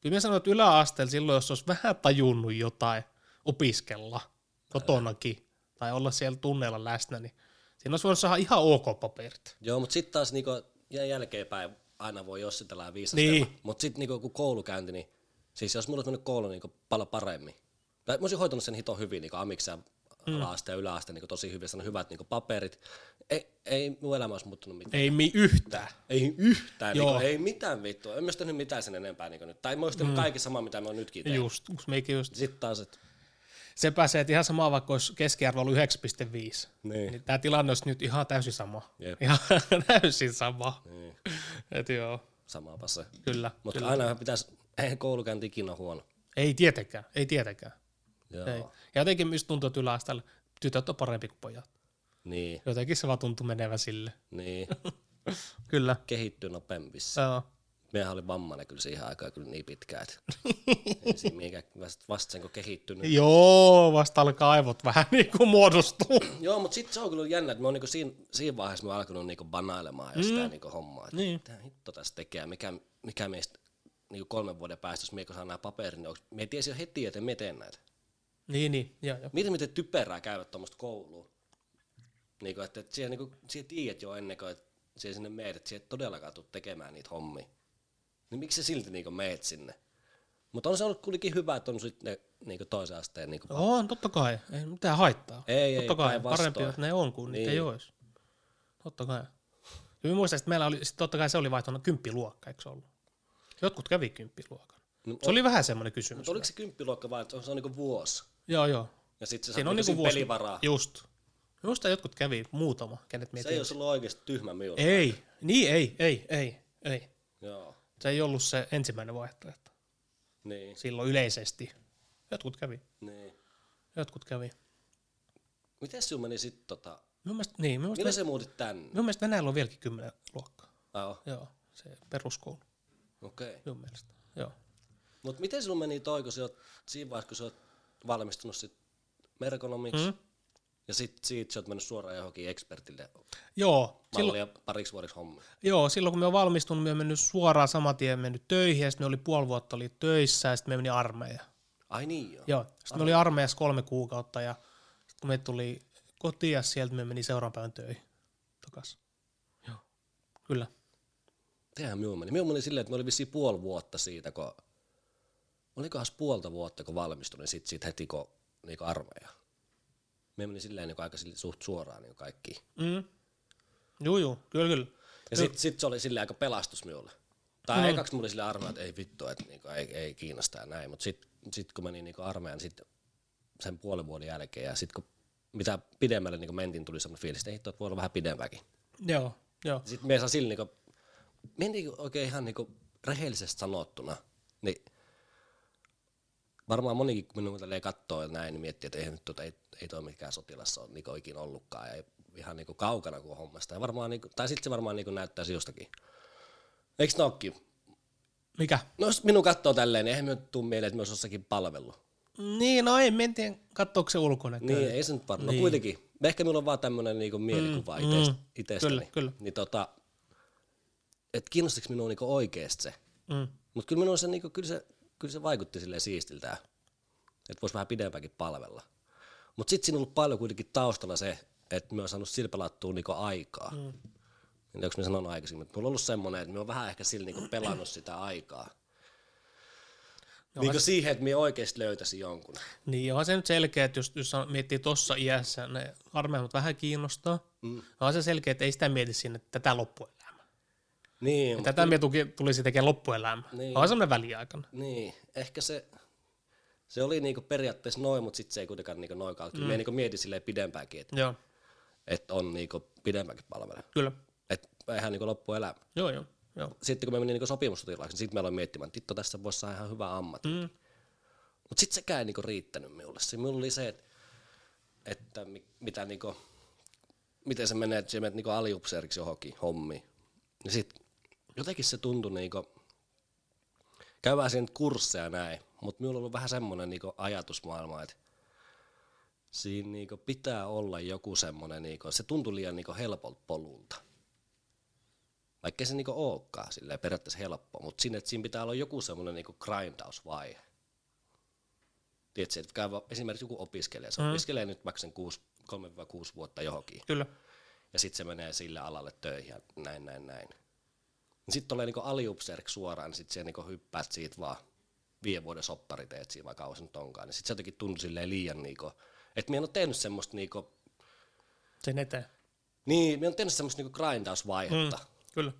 Kyllä mä sanoin, että yläasteella silloin, jos olisi vähän tajunnut jotain opiskella kotonakin tai olla siellä tunneilla läsnä, niin siinä olisi voinut saada ihan ok paperit. Joo, mutta sitten taas niinku, ja jälkeenpäin aina voi jossitella ja viisastella. Niin. Mutta sitten niinku, kun koulukäynti, niin siis jos mulla olisi mennyt koulu niinku, paljon paremmin, tai mä olisin hoitanut sen hito hyvin, niinku amiksen ja ala-aste ja yläaste niinku, tosi hyvin, saanut hyvät niinku, paperit, ei, ei mun elämä olisi muuttunut mitään. Ei mi yhtään. Ei yhtään, Joo. niinku, ei mitään vittua. En mä tehnyt mitään sen enempää. Niinku, nyt. Tai mä olisi tehnyt mm. kaikki sama, mitä mä oon nytkin tehnyt. Just, kun meikin just. Sitten taas, että Se pääsee, että ihan sama, vaikka olisi keskiarvo ollut 9,5. niin. Niin tämä tilanne olisi nyt ihan täysin sama. Jep. Ihan täysin sama. niin. Et joo, samaapa se. kyllä. Mutta aina pitäisi, eihän koulukäynti ikinä huono. Ei tietenkään, ei tietenkään. Joo. Ei. Ja jotenkin myös tuntuu, että yläasteella tytöt on parempi kuin pojat. Niin, Jotenkin se vaan tuntuu menevän sille. niin. Kyllä. Kehittyy nopeammin. Joo. Miehän oli vammainen kyllä siihen aikaan kyllä niin pitkään, että ei siinä mikä vasta, sen kun kehittynyt. Joo, vasta alkaa aivot vähän niin kuin muodostuu. Joo, mutta sitten se on kyllä jännä, että mä oon niinku siinä, siinä vaiheessa mä oon alkanut niinku banailemaan jostain mm. niinku hommaa. Että Niin. mitä hitto tässä tekee, mikä, mikä meistä niinku kolmen vuoden päästä, jos miekö saa nämä paperit, niin me tiesi jo heti, että me teen näitä. niin, niin, joo, joo. Miten miten typerää käyvät tuommoista kouluun? Niinku, että, että siellä, niinku, siellä tiedät jo ennen kuin että siellä sinne meet, että siellä todellakaan tuu tekemään niitä hommia. Niin miksi sä silti niinku meet sinne? Mutta on se ollut kuitenkin hyvä, että on sitten ne niinku toisen asteen niinku On, totta kai. Ei mitään haittaa. Ei, ei, totta kai. päinvastoin. Parempi, että ne on kuin niin. niitä ei olisi. Totta kai. Mä muistan, että meillä oli, sit totta kai se oli vaihtunut kymppiluokka, eikö se ollut? Jotkut kävi kymppiluokan. No, Se oli vähän semmoinen kysymys. Mutta oliko se kymppiluokka vai, että se on niinku vuosi? Joo, joo. Ja sitten se Siinä on niinku vuosi... pelivaraa. Just. Minusta jotkut kävi muutama, kenet Se mietin. ei olisi ollut oikeasti tyhmä minulle. Ei, niin ei, ei, ei, ei. Joo, Se ei ollut se ensimmäinen vaihtoehto. niin, Silloin yleisesti. Jotkut kävi. niin. Jotkut kävi. Miten sinun meni sitten tota... Mielestä, niin, mielestä, Milloin se muutit tänne? minun mielestä Venäjällä on vieläkin kymmenen luokkaa. Ah, oh, Joo, se peruskoulu. okei. Okay. Minun mielestä. Joo. Mutta miten sinun meni toi, kun sä oot, siinä vaiheessa, kun sä oot valmistunut sit merkonomiksi, mm. Ja sitten siitä sä oot mennyt suoraan johonkin expertille Joo, silloin, mallia pariksi vuodeksi hommiin. joo, silloin kun me on valmistunut, me on mennyt suoraan saman tien mennyt töihin, ja sitten me oli puoli vuotta oli töissä, ja sitten me meni armeijaan. Ai niin joo. Joo, sitten me oli armeijassa kolme kuukautta, ja sitten kun me tuli kotiin, ja sieltä me meni seuraavan päivän töihin takas. Joo, kyllä. Tehän minun meni. Minun meni silleen, että me oli vissiin puoli vuotta siitä, kun... Olikohan puolta vuotta, kun valmistuin, niin sitten sit heti kun niin armeija. Me meni silleen niin aika suht suoraan niin kaikki. Mm. Juu, juu, kyllä, kyllä. Ja sitten sit se oli silleen aika pelastus minulle. Tai mm. ekaksi mulla oli sille armeija, että ei vittu, että niinku, ei, ei kiinnosta ja näin. Mutta sitten sit kun menin niinku armeijan sit sen puolen vuoden jälkeen ja sitten kun mitä pidemmälle niinku mentiin, tuli semmoinen fiilis, että ei hitto, että voi olla vähän pidempäänkin. Joo, joo. Sitten me saa sillä niinku, mentiin oikein ihan niinku rehellisesti sanottuna, niin varmaan monikin kun minun tälleen katsoo ja näin, niin miettii, että eihän nyt tota, ei, ei toi mikään sotilassa ole niinku ikinä ollutkaan ja ihan niinku kaukana kuin hommasta. Ja varmaan niinku, tai sitten se varmaan niinku näyttäisi jostakin. Eikö ne ookin? Mikä? No jos minun katsoo tälleen, niin eihän minun tule mieleen, että myös jossakin palvelu. Niin, no ei, en tiedä, katsoako se ulkona. Niin, ei se nyt varmaan. No kuitenkin. Ehkä minulla on vaan tämmöinen niinku mielikuva mm, itest, itsestäni. kyllä, kyllä. Niin tota, että kiinnostiko minua niinku oikeasti se. Mm. Mutta kyllä minun se, niinku, kyllä se, kyllä se vaikutti silleen siistiltä, että voisi vähän pidempäänkin palvella. Mutta sitten siinä on ollut paljon kuitenkin taustalla se, että me on saanut sillä pelattua niinku aikaa. Mm. Onko me sanon aikaisemmin, että mulla on ollut semmoinen, että me on vähän ehkä sillä niinku pelannut sitä aikaa. No, niinku siihen, että me oikeasti löytäisin jonkun. Niin, onhan se nyt selkeä, että jos, jos miettii tuossa iässä, ne armeijat vähän kiinnostaa. Mm. On se selkeä, että ei sitä mieti sinne tätä loppuelämää. Niin, Ja tätä me tuki, tulisi tekemään loppuelämää. Niin. On semmoinen väliaikana. Niin, ehkä se, se oli niinku periaatteessa noin, mutta sitten se ei kuitenkaan niinku noinkaan. Kyllä mm. me niinku mietin silleen pidempäänkin, että et on niinku pidempäänkin palvele. kyllä. Että ihan niinku loppuelämä. Joo, joo. joo. Sitten kun me menin niinku sopimusotilaaksi, niin sitten me aloin miettimään, että tästä voisi saada ihan hyvä ammatti. Mm. Mutta sitten sekään ei niinku riittänyt minulle. Se minulla oli se, että, että mi, mitä niinku, miten se menee, että sä menet niinku aliupseeriksi johonkin hommiin. Ja sitten jotenkin se tuntui niinku, käydään siinä kursseja näin, mutta minulla on ollut vähän semmoinen niinku ajatusmaailma, että siinä niinku pitää olla joku semmoinen, niinku, se tuntui liian niinku helpolta polulta. Vaikka se niinku olekaan silleen periaatteessa helppo, mutta siinä, siinä pitää olla joku semmoinen niinku grindausvaihe. Tiedätkö, että käy esimerkiksi joku opiskelija, se mm. opiskelee nyt vaikka sen 3-6 vuotta johonkin, Kyllä. ja sitten se menee sille alalle töihin ja näin, näin, näin. Sitten tulee niinku aliupseeriksi suoraan, niin sitten siellä niinku hyppäät siitä vaan viiden vuoden soppari teet siinä, vaikka se nyt onkaan, niin sitten se jotenkin tuntui silleen liian niinku, että minä en ole tehnyt semmoista niinku, Sen eteen. niin, minä en tehnyt semmoista niinku grindausvaihetta. Mm. Kyllä.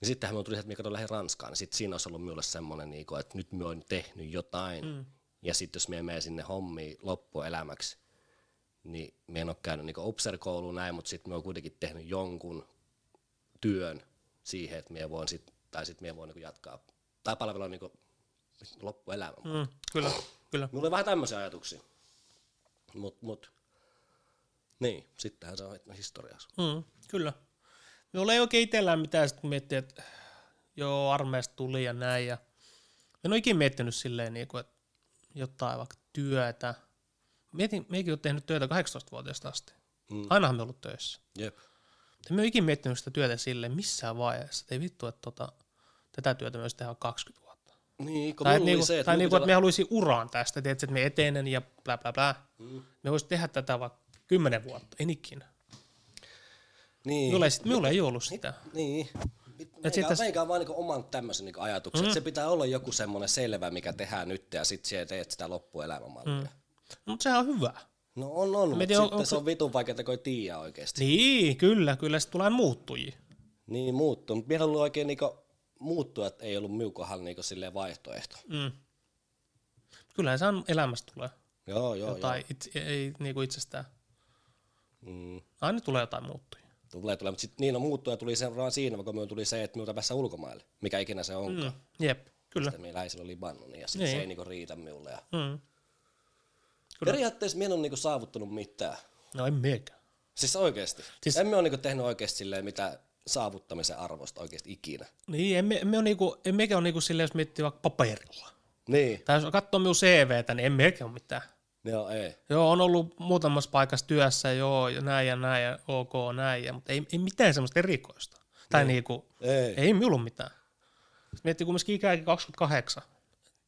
Ja sittenhän minulla tuli että minä katsoin lähden Ranskaan, niin sitten siinä olisi ollut minulle semmoinen, niinku, että nyt minä olen tehnyt jotain. Mm. Ja sitten jos minä menen sinne hommiin loppuelämäksi, niin minä en ole käynyt niinku obserkouluun näin, mutta sitten minä olen kuitenkin tehnyt jonkun työn siihen, että minä voin sit, tai sitten minä voin niinku jatkaa, tai palvella niinku loppuelämä. Mm. Kyllä, kyllä. Mulla on vähän tämmöisiä ajatuksia. Mut, mut, niin, sittenhän se on historiassa. Mm, kyllä. Minulla ei oikein itsellään mitään, sit kun miettii, että joo, armeijasta tuli ja näin. Ja en ole ikinä miettinyt silleen, niin kuin, että jotain vaikka työtä. Mietin, meikin olen tehnyt työtä 18-vuotiaasta asti. Mm. Ainahan me ollut töissä. Jep. En ole ikinä miettinyt sitä työtä silleen missään vaiheessa. Ei vittu, että tota, tätä työtä myös tehdään 20 vuotta. Niin, kun Tai, niinku, se, että tai niinku, että me haluaisin uraan tästä, tiedätkö, että me etenen ja bla bla bla. Mm. Me voisi tehdä tätä vaikka 10 vuotta, en ikinä. Niin. Minulla ei, sit, minulla ei ollut sitä. Niin. Meikä, sitten- meikä on vaan niinku oman tämmöisen niinku ajatuksen, mm. että se pitää olla joku semmoinen selvä, mikä tehdään nyt ja sit sä teet sitä loppuelämämallia. Mm. Mutta sehän on hyvä. No on, on, mutta sitten onko- se on vitun vaikeaa, kun ei tiedä oikeasti. Niin, kyllä, kyllä se tulee muuttujia. Niin muuttuu, mutta vielä ollut oikein niinku muuttua, että ei ollut minun kohdalla niinku silleen vaihtoehto. Mm. Kyllähän se on elämästä tulee. Joo, joo, Jotain itse, ei niinku itsestään. joo. Mm. Aina tulee jotain muuttujia. Tulee, tulee, mutta sitten niin on muuttuja tuli seuraan siinä, kun minulla tuli se, että minulta päässä ulkomaille, mikä ikinä se onkaan. Mm. Jep, kyllä. Sitten meillä oli Libanoni ja sitten Niin. se ei niinku riitä minulle. Ja... Mm. Periaatteessa minä en ole niinku saavuttanut mitään. No en miekään. Siis oikeesti. Siis-. En me ole niinku tehnyt oikeesti silleen mitä saavuttamisen arvosta oikeesti ikinä. Niin, emme, emme, ole niinku, emmekä ole niinku silleen, jos miettii vaikka paperilla. Niin. Tai jos katsoo minun CVtä, niin emmekä ole mitään. Joo, ei. Joo, on ollut muutamassa paikassa työssä, joo, ja näin ja näin, ja ok, näin, ja, mutta ei, ei mitään semmoista erikoista. Tai niinku, Ei. ei minulla mitään. Sitten miettii kumminkin ikääkin 28.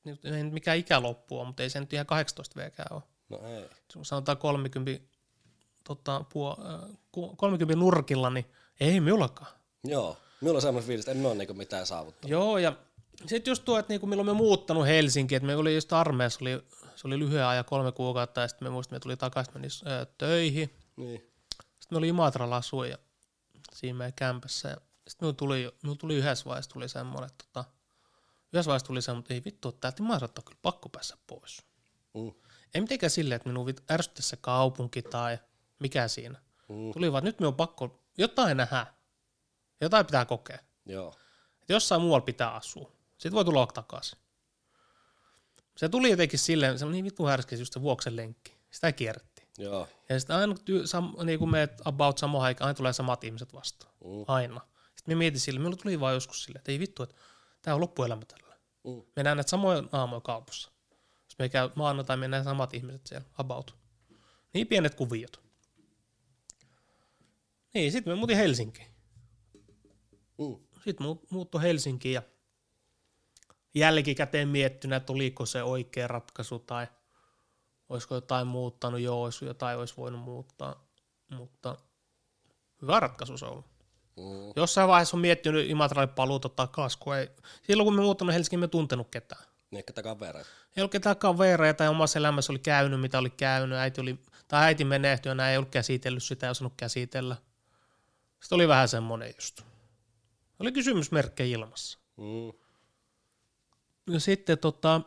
Nyt ei mikään ikä loppua, mutta ei se nyt ihan 18 vkään ole. No ei. Sanotaan 30, tota, puo, äh, ku- 30 nurkilla, niin ei minullakaan. Joo. Minulla on semmoinen fiilis, että en ole niinku mitään saavuttanut. Joo, ja sitten just tuo, että niinku milloin me muuttanut Helsinkiin, että me oli just armeijassa, oli, se oli lyhyen ajan, kolme kuukautta, ja sitten me muistin, me tuli takaisin meni äh, töihin. Niin. Sitten me oli Imatralla asuin ja siinä meidän kämpässä. Ja sitten minulla tuli, minulla tuli yhdessä vaiheessa tuli semmoinen, että tota, yhdessä vaiheessa tuli semmoinen, että ei vittu, että täältä Imatralta on kyllä pakko päästä pois. Mm. Ei mitenkään silleen, että minun ärsytti se kaupunki tai mikä siinä. Mm. Tuli vaan, nyt minun on pakko jotain nähdä. Jotain pitää kokea. Joo. Että jossain muualla pitää asua. Sitten voi tulla takaisin. Se tuli jotenkin silleen, se on niin vittu härski just se vuoksen lenkki. Sitä kierrettiin. Joo. Ja sitten aina ty- sam, niin kun meet about samaan aikaan, aina tulee samat ihmiset vastaan. Mm. Aina. Sitten me mietin sille, minulla tuli vaan joskus silleen, että ei vittu, että tämä on loppuelämä tällä. Mm. Me näen näitä samoja aamuja kaupassa. Jos me käy maanantai, me näen samat ihmiset siellä about. Niin pienet kuviot. Niin, sitten me muutin Helsinkiin. Mm. Sitten mu- muuttui Helsinkiin ja jälkikäteen miettinyt, että oliko se oikea ratkaisu tai olisiko jotain muuttanut. Joo, olisi jotain olisi voinut muuttaa, mutta hyvä ratkaisu se on ollut. Mm. Jossain vaiheessa on miettinyt Imatralle paluuta takaisin, kun ei, silloin kun me muuttanut Helsinkiin, me tuntenut ketään. Niin ehkä kavereita. Ei ollut ketään kavereita tai omassa elämässä oli käynyt, mitä oli käynyt. Äiti oli, tai äiti menehtyi ja näin, ei ollut käsitellyt sitä, ei osannut käsitellä. Sitten oli vähän semmoinen just. Oli kysymysmerkkejä ilmassa. Mm. Ja sitten tota,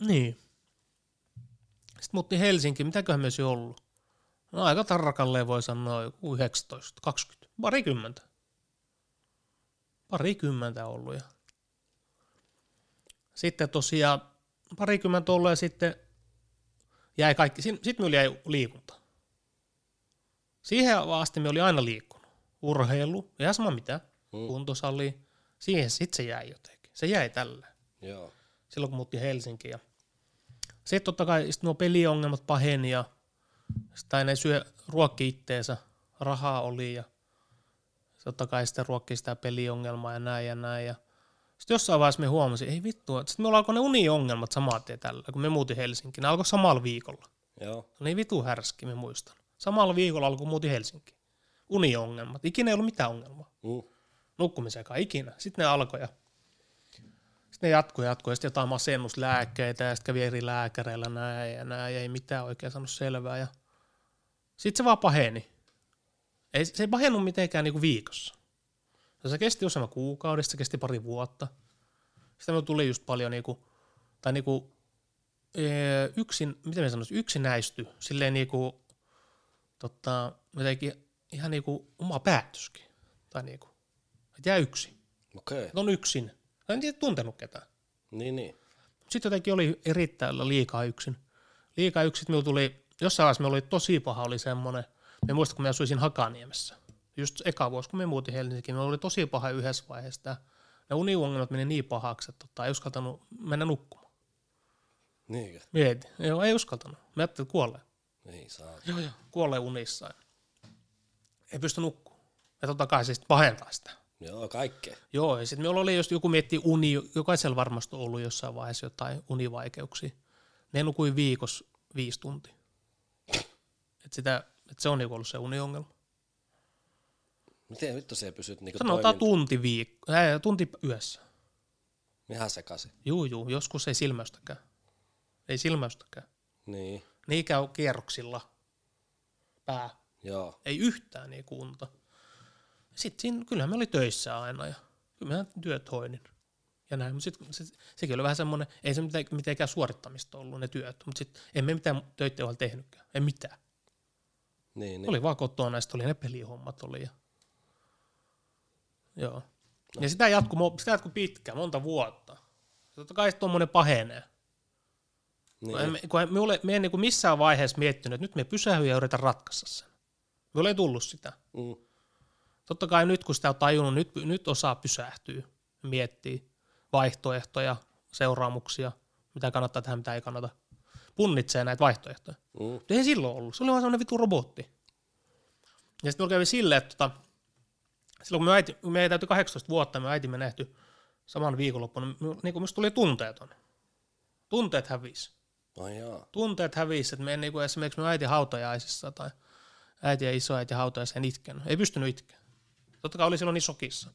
niin. Sitten muutti Helsinki, mitäköhän me ollut? No aika tarkalleen voi sanoa joku 19, 20, parikymmentä. Parikymmentä ollut ja sitten tosiaan parikymmentä ollut ja sitten jäi kaikki, sitten minulla jäi liikunta. Siihen asti me oli aina liikkunut. Urheilu, ihan sama mitä, Mm. kuntosali. Siihen sitten se jäi jotenkin. Se jäi tällä Joo. silloin kun muutti Helsinkiin. Ja sitten totta kai sit nuo peliongelmat paheni ja sitä ne syö, ruokki itteensä, rahaa oli ja totta kai sitten ruokki sitä peliongelmaa ja näin ja näin. Ja sitten jossain vaiheessa me huomasin, ei vittu, sitten me alkoi ne uniongelmat samaa tien tällä, kun me muutin Helsinkiin. Ne alkoi samalla viikolla. Joo. Ne vitu härski, me muistan. Samalla viikolla alkoi muutin Helsinkiin. Uniongelmat. Ikinä ei ollut mitään ongelmaa Mm. nukkumisenkaan ikinä. Sitten ne alkoi ja sitten ne jatkoi jatkoi. Sitten jotain masennuslääkkeitä ja sitten kävi eri lääkäreillä näin ja näin. Ja ei mitään oikein saanut selvää. Ja sitten se vaan paheni. Ei, se ei pahennut mitenkään niinku viikossa. Se kesti useamman kuukaudesta, se kesti pari vuotta. Sitten me tuli just paljon niinku, tai niinku, yksin, miten mä sanoisin, yksinäisty, silleen niinku, tota, jotenkin ihan niinku oma päätöskin. Tai niinku, että jää yksin. Okei. Että on yksin. En tiedä tuntenut ketään. Niin, niin. Sitten jotenkin oli erittäin liikaa yksin. Liikaa yksin. Minulla tuli, jossain vaiheessa me oli tosi paha, oli semmoinen, me muistan, kun me asuisin Hakaniemessä. Just eka vuosi, kun me muutin Helsinkiin, me oli tosi paha yhdessä vaiheessa. Ne uniongelmat meni niin pahaksi, että tota, ei uskaltanut mennä nukkumaan. Niinkö? Mietin. Joo, ei uskaltanut. Mä ajattelin, että kuolee. Niin saa. Joo, joo. Kuolee unissaan. Ei pysty nukkumaan. Ja totta kai se sitten pahentaa sitä. Joo, kaikkea. Joo, ja sitten minulla oli, jos joku miettii uni, jokaisella varmasti on ollut jossain vaiheessa jotain univaikeuksia. Ne nukui viikossa viisi tuntia. Et sitä, et se on niinku ollut se uniongelma. Miten vittu siellä pysyt niinku Sanotaan toimin- tunti, viikko, ää, tunti yössä. Ihan sekaisin. Juu, juu, joskus ei silmäystäkään. Ei silmäystäkään. Niin, Niin käy kierroksilla. Pää. Joo. Ei yhtään niin kunta. Sitten siinä, kyllähän me oli töissä aina ja kyllä mä työt hoidin. Ja näin, mutta sit, se, sekin oli vähän semmoinen, ei se mitenkään, mitenkään suorittamista ollut ne työt, mutta sitten emme mitään töitä ole tehnytkään, ei mitään. Niin, Niin. Oli vaan kotona ja sitten oli ne pelihommat oli. Ja... Joo. Ja sitä jatkuu, sitä jatkuu pitkään, monta vuotta. Totta kai tuommoinen pahenee. niin. Kun en, kun me, ole, me en niin missään vaiheessa miettinyt, että nyt me pysähdy ja yritän ratkaista sen. Ei tullut sitä. Mm. Totta kai nyt kun sitä on tajunnut, nyt, nyt osaa pysähtyä, miettiä vaihtoehtoja, seuraamuksia, mitä kannattaa tehdä, mitä ei kannata. Punnitsee näitä vaihtoehtoja. Mm. Ei silloin ollut. Se oli vaan semmoinen vitu robotti. Ja sitten mulla kävi silleen, että tota, silloin kun me, äiti, kun me täytyi 18 vuotta, me äitimme nähty saman viikonloppuna, niin kuin musta tuli tunteeton. Tunteet hävisi. Jaa. Tunteet hävisi, että me en niin kuin esimerkiksi me äiti hautajaisissa tai äiti ja isoäiti hautajaisissa en itkenyt. Ei pystynyt itkeä. Totta kai oli silloin niin shokissa.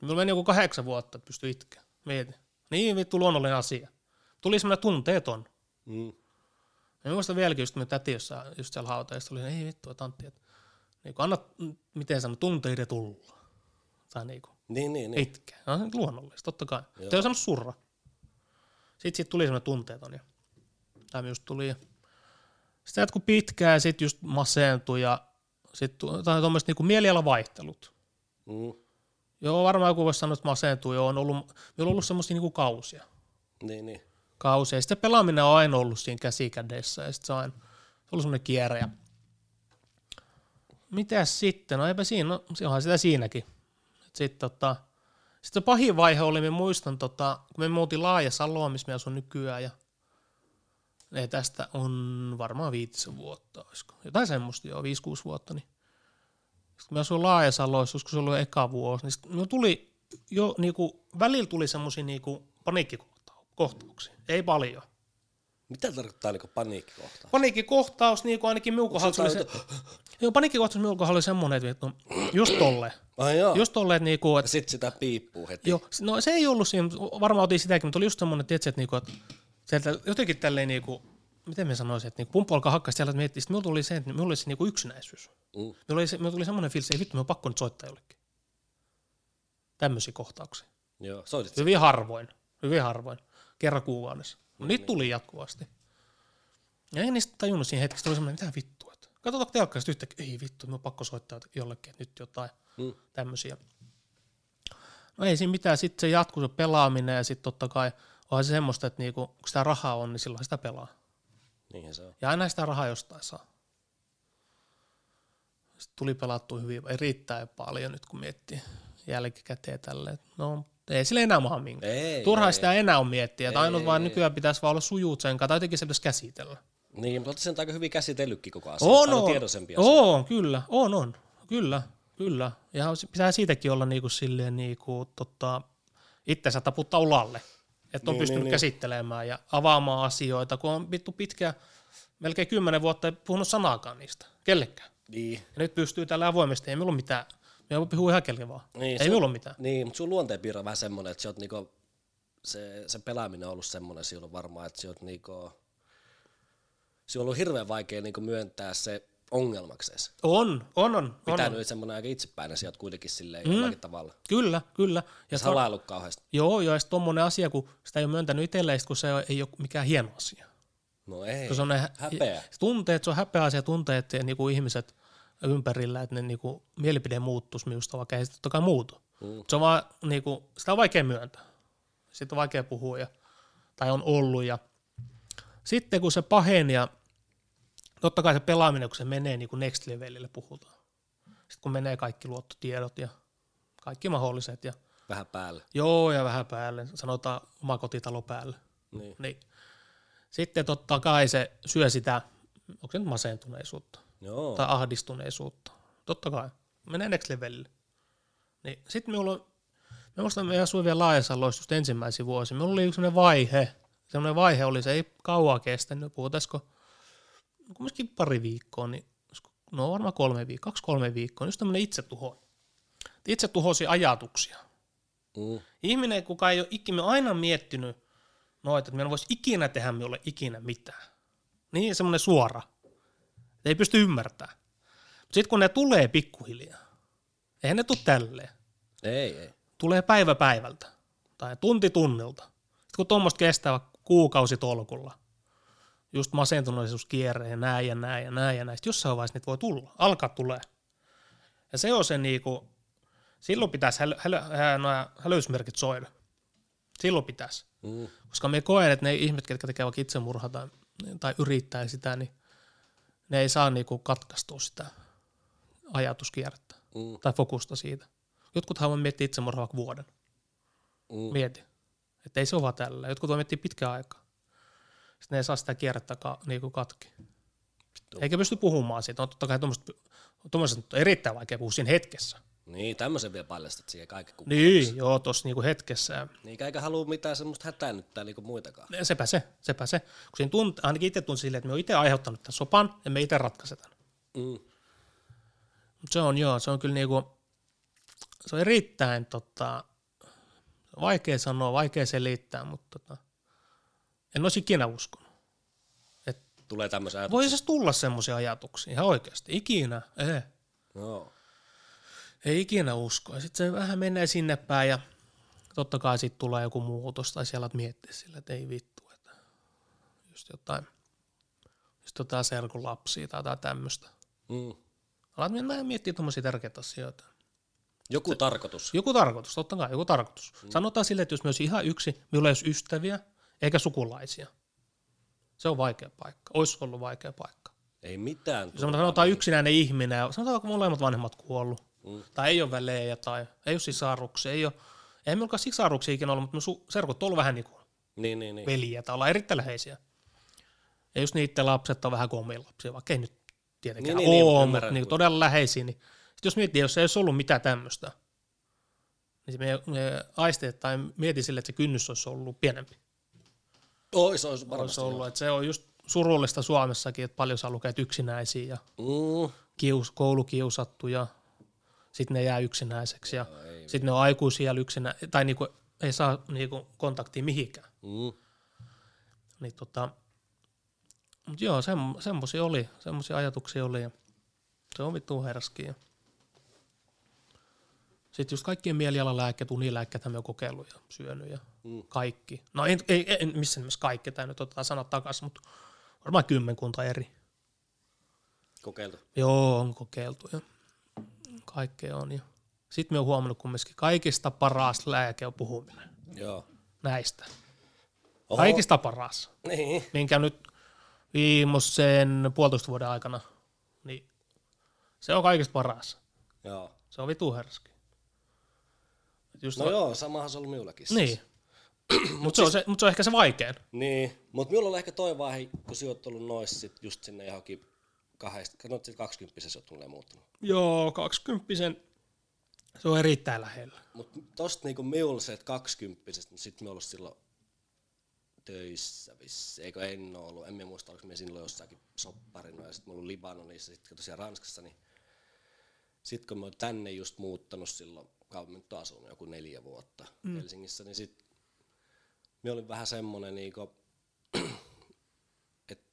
Mulla meni joku kahdeksan vuotta, että pystyi itkeä. Mieti. Niin vittu luonnollinen asia. Tuli semmoinen tunteeton. Mm. Ja muistan vieläkin, just me täti jossain, just siellä hautajaisissa oli, ei vittu, että Antti, että niin anna, miten sano, tunteiden tulla. Tai niin kuin, Niin, niin, niin. itkeä. No, se on luonnollista, totta kai. Joo. Te on sanonut surra. Sitten siitä tuli semmoinen tunteeton ja tämä just tuli. Ja sitten jatkui pitkään ja sitten just masentui ja sitten tai tuommoiset niinku mielialavaihtelut. Mm. Joo, varmaan joku voisi sanoa, että masentui. Joo, on ollut, meillä on ollut semmoisia niinku kausia. Niin, niin. kausia. Ja sitten pelaaminen on aina ollut siinä käsikädessä ja sitten se on aina se ollut semmoinen kierre. Ja... Mitäs sitten? No eipä siinä, no, onhan sitä siinäkin. Sitten tota, sitten pahin vaihe oli, mä muistan, tota, kun me muutin Laajasaloon, missä me asun nykyään, ja ei, tästä on varmaan viitisen vuotta, olisiko. Jotain semmoista, joo, 5-6 vuotta. Niin. Sitten kun me asuin Laajasaloissa, olisiko se ollut eka vuosi, niin sitten minulla tuli jo, niinku, välillä tuli semmoisia niinku, paniikkikohtauksia. Ei paljon. Mitä tarkoittaa niinku paniikkikohta? Paniikkikohtaus, niin kuin ainakin minun kohdalla oli se... Joo, paniikkikohtaus minun kohdalla oli semmoinen, että vittu, just tolleen. Ai joo. Just tolleen, että, niinku, Ja että sit sitä piippuu heti. joo, no se ei ollut siinä, varmaan otin sitäkin, mutta oli just semmoinen, tietysti, että, niinku, että sieltä jotenkin tälleen niinku, miten me sanoisin, että niinku pumppu alkaa hakkaa siellä, että miettii, sitten minulla tuli se, että minulla oli se niinku yksinäisyys. Mm. Minulla, oli se, minulla tuli semmoinen fiilis, että ei vittu, minun on pakko nyt soittaa jollekin. Tämmöisiä kohtauksia. Joo, soitit Hyvin harvoin, hyvin harvoin, kerran kuukaudessa. No, niitä tuli jatkuvasti. Ja en niistä tajunnut siinä hetkessä, tuli semmoinen, mitä vittua. että Katsotaanko telkkarista yhtäkkiä, ei vittu, minun on pakko soittaa jollekin, että nyt jotain Mm. tämmöisiä. No ei siinä mitään, sitten se jatkuu se pelaaminen ja sitten totta kai onhan se semmoista, että niinku, kun sitä rahaa on, niin silloin sitä pelaa. Niinhän se on. Ja aina sitä rahaa jostain saa. Sitten tuli pelattu hyvin, ei riittää paljon nyt kun miettii jälkikäteen tälleen. No, ei sillä enää maha minkään. Ei, Turhaa ei. sitä enää on miettiä, että ainut Ei, vaan ei. nykyään pitäisi vaan olla sujuut sen kanssa, tai jotenkin se pitäisi käsitellä. Niin, mutta olette sen aika hyvin käsitellytkin koko asia. On, on. tiedoisempi asia. On, kyllä, on, on. Kyllä, kyllä. Ja pitää siitäkin olla niinku silleen niinku, tota, itsensä taputtaa ulalle. Että on Niin, pystynyt niin, niin. käsittelemään ja avaamaan asioita, kun on vittu pitkään, melkein kymmenen vuotta ei puhunut sanaakaan niistä, kellekään. Niin. Ja nyt pystyy tällä avoimesti, ei minulla ole mitään. Me voi puhua ihan kelle vaan. Niin, ei minulla ole mitään. Niin, mutta sun luonteenpiirre on vähän semmoinen, että sä oot niinku, se, se pelaaminen on ollut semmoinen silloin varmaan, että sä oot niinku, se on ollut hirveän vaikea niinku myöntää se ongelmaksi edes. On, on, on. on, Pitänyt on. semmoinen aika itsepäinen sieltä kuitenkin silleen mm. jollakin tavalla. Kyllä, kyllä. Ja Salailu kauheasti. Joo, joo, ja sitten tommonen asia, kun sitä ei ole myöntänyt itselleen, kun se ei ole mikään hieno asia. No ei, Kun se on ne häpeä. tunteet, se on häpeä asia, tunteet ja niinku ihmiset ympärillä, että ne niinku mielipide muuttuisi minusta, vaikka ei se totta kai muutu. Mm. Se on vaan, niinku, sitä on vaikea myöntää. Sitten on vaikea puhua, ja, tai on ollut. Ja sitten kun se paheni ja totta kai se pelaaminen, kun se menee niin kuin next levelille puhutaan. Sitten kun menee kaikki luottotiedot ja kaikki mahdolliset ja Vähän päälle. joo ja vähän päälle, sanotaan oma kotitalo päälle. Niin. Niin. Sitten totta kai se syö sitä, onko se nyt masentuneisuutta Joo. tai ahdistuneisuutta. Totta kai. Menee next levelille. Niin sitten minulla on, mä muistan, me asuin vielä Laajasaloissa just ensimmäisiä vuosia. Minulla oli yksi sellainen vaihe, sellainen vaihe oli, se ei kauaa kestänyt, puhutaisiko kumminkin pari viikkoa, niin no varmaan kolme viikkoa, kaksi kolme viikkoa, niin just tämmöinen itsetuho itse tuhosi ajatuksia. Mm. Ihminen, kuka ei ole ikinä aina miettinyt noita, että minä voisi ikinä tehdä minulle ikinä mitään. Niin semmoinen suora. Ei pysty ymmärtämään. Sitten kun ne tulee pikkuhiljaa, eihän ne tule tälleen. Ei, ei. Tulee päivä päivältä tai tunti tunnilta. Sitten kun tuommoista kestää kuukausi tolkulla, just masentuneisuuskierre ja näin ja näin ja näin ja näin, sitten jossain vaiheessa niitä voi tulla, alkaa tulee. Ja se on se niinku, silloin pitäisi häl, häl, häl, nämä hälytysmerkit soida. Silloin pitäisi. Mm. Koska me koen, että ne ihmiset, jotka tekevät vaikka itsemurhaa tai, tai yrittää sitä, niin ne ei saa niinku katkaistua sitä ajatuskierrettä Mm. tai fokusta siitä. Jotkuthan voi miettiä itsemurhaa vuoden. Mm. Mieti. Että ei se ole vaan tällä. Jotkut voi miettiä pitkään aikaa. Sitten ne ei saa sitä kierrettä ka, niinku katki. Vittu. Eikä pysty puhumaan siitä. No totta kai tuommoiset on erittäin vaikea puhua siinä hetkessä. Niin, tämmöisen vielä paljastat siihen kaikki kun Niin, joo, tuossa niinku hetkessä. Niin, eikä halua mitään semmoista hätäännyttää niinku muitakaan. Sepä se, sepä se. Kun siinä tunt, ainakin itse tunsin silleen, että me on itse aiheuttanut tämän sopan ja me itse ratkaisetaan. Mm. Se on joo, se on kyllä niinku, se on erittäin tota, vaikea sanoa, vaikea selittää, mutta tota, en olisi ikinä uskonut. Tulee tämmöisen ajatuksen. Voisi tulla semmoisia ajatuksia ihan oikeasti. Ikinä, ei. Joo. Ei ikinä usko. Ja sitten se vähän menee sinne päin ja totta kai sitten tulee joku muutos tai siellä miettiä sillä, että ei vittu, että just jotain, just jotain serkun lapsia tai jotain tämmöistä. Mm. Alat mennä miettiä tuommoisia tärkeitä asioita. Joku se, tarkoitus. Joku tarkoitus, totta kai, joku tarkoitus. Mm. Sanotaan sille, että jos olisi ihan yksi, minulla ei olisi ystäviä eikä sukulaisia. Se on vaikea paikka. Olisi ollut vaikea paikka. Ei mitään. Jos sanotaan yksinäinen ihminen, sanotaan vaikka molemmat vanhemmat kuollut, Mm. tai ei ole välejä, tai ei ole sisaruksia, ei ole, ei minulla sisaruksia ikinä ollut, mutta serkut on ollut vähän niin kuin Niin, niin, niin. veljiä, tai ollaan erittäin läheisiä. Ja just niiden lapset on vähän kuin lapsia, vaikka ei nyt tietenkään Niin, niin, niin, ole, niin, mutta ymmärrän. niin, todella läheisiä. Niin, sit jos miettii, jos ei olisi ollut mitään tämmöistä, niin me, me aisteet tai mieti sille, että se kynnys olisi ollut pienempi. Ois, ois varmasti. ollut, että se on just surullista Suomessakin, että paljon saa lukea yksinäisiä ja Mm. kius, koulukiusattu ja sitten ne jää yksinäiseksi ja ei. sitten ne on aikuisia yksinä, tai niinku, ei saa niinku kontaktia mihinkään. Mm. Niin tota, mut joo, sem, semmosia oli, semmosia ajatuksia oli ja se on vittu herski. Sitten just kaikkien mielialalääkkeet, unilääkkeet me on kokeillut ja syönyt ja Mm. kaikki. No ei, ei, ei missään nimessä kaikki, tämä nyt otetaan sanat takaisin, mutta varmaan kymmenkunta eri. Kokeiltu. Joo, on kokeiltu ja kaikkea on. Ja sitten me on huomannut kumminkin kaikista paras lääke on puhuminen Joo. näistä. Oho. Kaikista paras. Niin. Minkä nyt viimeisen puolitoista vuoden aikana, niin se on kaikista paras. Joo. Se on vitu herski. Just No joo, samahan se on ollut minullakin. siis. Niin. Mutta se, se, mut se on ehkä se vaikein. Niin, mutta minulla on ehkä toi vaihe, kun sinä olet ollut noissa sit just sinne johonkin kahdesta, no sit kaksikymppisessä olet tulleen muuttunut. Joo, 20 se on erittäin lähellä. Mutta tosta niinku minulla se, että kaksikymppisestä, niin sit me ollut silloin töissä vissi, eikö en ole ollut, en minä muista, oliko me silloin jossakin sopparina ja sitten mulla ollut Libanonissa, sitten tosiaan Ranskassa, niin sitten kun mä oon tänne just muuttanut silloin, kauan mä nyt asunut, joku neljä vuotta mm. Helsingissä, niin sit me olin vähän semmonen niinku, että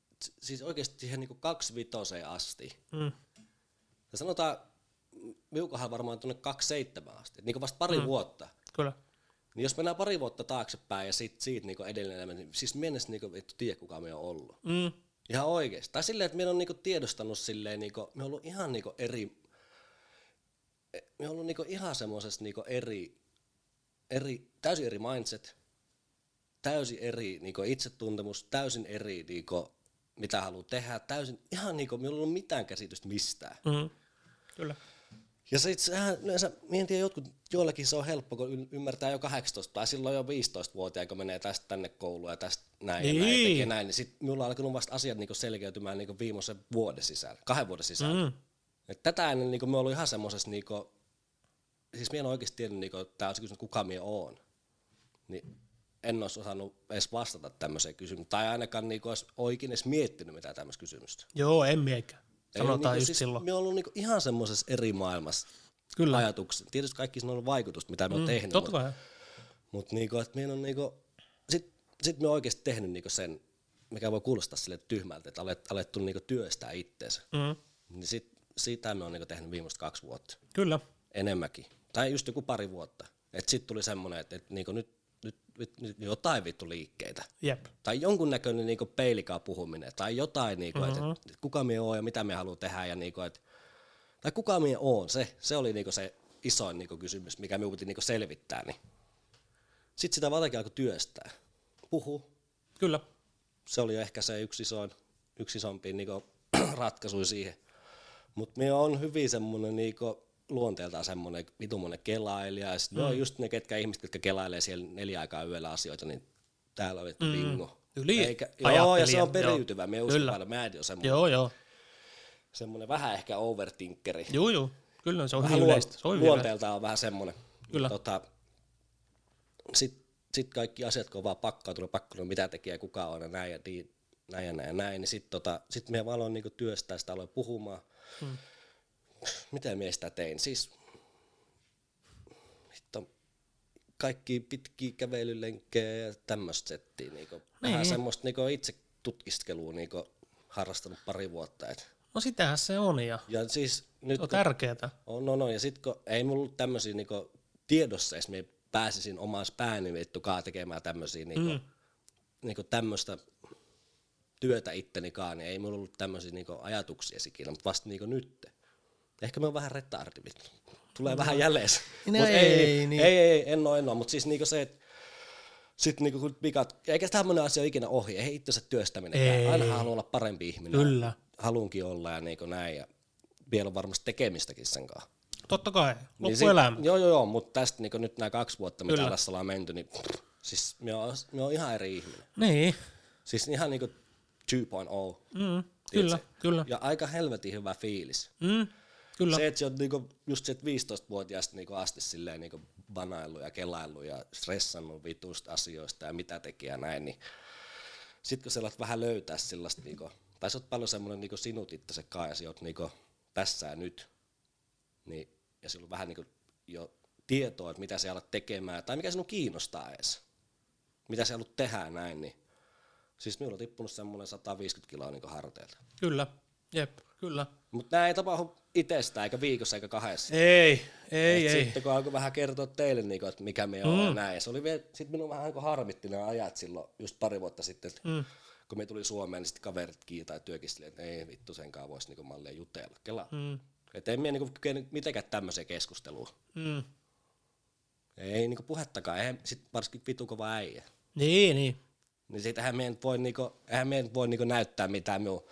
siis oikeasti siihen niinku kaksi vitoseen asti, Mm. ja sanotaan, miukahan varmaan tuonne 27 asti, niin vasta pari mm. vuotta. Kyllä. Niin jos mennään pari vuotta taaksepäin ja sit, siitä niinku edelleen elämä, niin siis mennessä niinku vittu tiedä kuka me on ollut. Mm. Ihan oikeesti. Tai silleen, että me on niinku tiedostanut silleen, niinku, me on ollut ihan niinku eri, me on ollut niinku ihan semmosessa niinku eri, eri, täysin eri mindset, täysin eri niinku itsetuntemus, täysin eri niinku, mitä haluaa tehdä, täysin, ihan niinku, me ei ollut mitään käsitystä mistään. Mm. Kyllä. Ja sit sehän yleensä, mä en tiedä, jotkut, joillekin se on helppo, kun ymmärtää jo 18 tai silloin jo 15-vuotiaan, kun menee tästä tänne kouluun ja tästä näin ja näin Niin. tekee näin, niin sit minulla on alkanut vasta asiat niinku selkeytymään niinku viimeisen vuoden sisällä, kahden vuoden sisällä. Mm. Et tätä ennen niinku me ollut ihan semmosessa, niinku, siis minä en oikeasti tiennyt, niinku, että tämä olisi kysynyt, kuka minä oon. Niin en olisi osannut edes vastata tämmöiseen kysymykseen, tai ainakaan niinku olisi oikein edes miettinyt mitään tämmöistä kysymystä. Joo, en miekään. Sanotaan niinku, just siis silloin. Me on ollut niinku ihan semmoisessa eri maailmassa. Kyllä. ajatuksia. Tietysti kaikki siinä on ollut vaikutusta, mitä me on tehnyt. Totta Mutta kai. mut niinku, että on niinku, sit, sit me on oikeasti tehnyt niinku sen, mikä voi kuulostaa sille tyhmältä, että alet, alettu niinku työstää itteensä. Mm. Niin sit, sitä me on niinku tehnyt viimeiset kaksi vuotta. Kyllä. enemmänkin. Tai just joku pari vuotta. Että sitten tuli semmoinen, että, että niinku nyt, jotain vittu liikkeitä. Jep. Tai jonkunnäköinen niinku peilikaa puhuminen. Tai jotain, niinku, mm-hmm. että, että kuka me on ja mitä me haluaa tehdä. Ja niinku, että, tai kuka me on. Se, se oli niinku se isoin niinku kysymys, mikä me piti niinku selvittää. Niin. Sitten sitä vaan alkoi työstää. Puhu. Kyllä. Se oli ehkä se yksi, isoin, yksi isompi niinku ratkaisu siihen. Mutta me on hyvin semmoinen niinku luonteeltaan semmoinen vitumonen kelailija. Ja sitten mm. on just ne ketkä ihmiset, jotka kelailee siellä neljä aikaa yöllä asioita, niin täällä on vittu bingo. Yli Eikä, joo, ja se on periytyvä. Me uskon. Mä on semmoinen, Joo, joo. semmoinen vähän ehkä overthinkeri. Joo, joo. Kyllä se on vähän hyvin yleistä. Se on luonteeltaan on vähän semmoinen. Kyllä. Tota, Sitten sit kaikki asiat, kun on vaan pakkautunut, pakko mitä tekee, kuka on ja näin ja niin, näin ja näin ja näin, niin sitten tota, sit me vaan aloin niinku työstää sitä, aloin puhumaan. Hmm. Miten me sitä tein? Siis hitto, kaikki pitkiä kävelylenkkejä ja tämmöistä settiä. Niinku, vähän Niin. semmoista niinku itse tutkiskelua niinku, harrastanut pari vuotta. Et. No sitähän se on ja Ja siis nyt on kun tärkeetä. on, on, on. Ja sit kun ei mulla ollut tämmösiä niinku tiedossa, jos me pääsisin omassa pääni vittukaan tekemään tämmösiä niinku, mm. niinku tämmöistä työtä ittenikaan, niin ei mulla ollut tämmöisiä niinku ajatuksia sikinä, mutta vasta niinku nyt. Ehkä me on vähän retardi vittu. Tulee vähän jäles. No Mut ei, ei, niin. ei, ei, en oo, en oo. mutta siis niinku se, että sit niinku kun pikat, eikä tämmönen asia ole ikinä ohi, ei itsensä työstäminen. Ei. Aina haluaa olla parempi ihminen. Kyllä. Haluunkin olla ja niinku näin. Ja vielä on varmasti tekemistäkin sen kanssa. Totta kai. Niin Loppuelämä. sit- Joo, joo, joo, mutta tästä niin nyt nämä kaksi vuotta, mitä Kyllä. tässä ollaan menty, niin pff, siis me on, me on ihan eri ihminen. Niin. Siis ihan niinku 2.0. Mm. Kyllä, kyllä. Ja aika helvetin hyvä fiilis. Mm. Kyllä. Se, että sä oot niinku, just se, että 15-vuotiaasta niinku asti silleen niinku banaillut ja kelaillut ja stressannut vituista asioista ja mitä teki ja näin, niin sit kun sä alat vähän löytää sellaista, niinku, tai sä oot paljon semmoinen niinku sinut itse kai ja sä oot niinku tässä ja nyt, niin, ja sulla on vähän niinku jo tietoa, että mitä sä alat tekemään, tai mikä sinun kiinnostaa edes, mitä sä haluat tehdä näin, niin siis minulla on tippunut semmoinen 150 kiloa niinku harteilta. Kyllä. Jep, kyllä. Mutta nämä ei tapahdu itsestään, eikä viikossa eikä kahdessa. Ei, ei, Et ei. Sitten kun alkoi vähän kertoa teille, niin että mikä me on ja näin. Se oli vielä, sit minun vähän niin harmitti nämä ajat silloin, just pari vuotta sitten, Mm. kun me tuli Suomeen, niin sitten kaverit työkin silleen, että ei vittu senkaan voisi niin malleen jutella. Kela. Mm. Että en minä niin kykene mitenkään tämmöiseen keskusteluun. Mm. Ei niin puhettakaan, eihän sit varsinkin vitu kova äijä. Niin, niin. Niin siitähän me ei voi, niinku, eihän me voi niinku näyttää mitään minun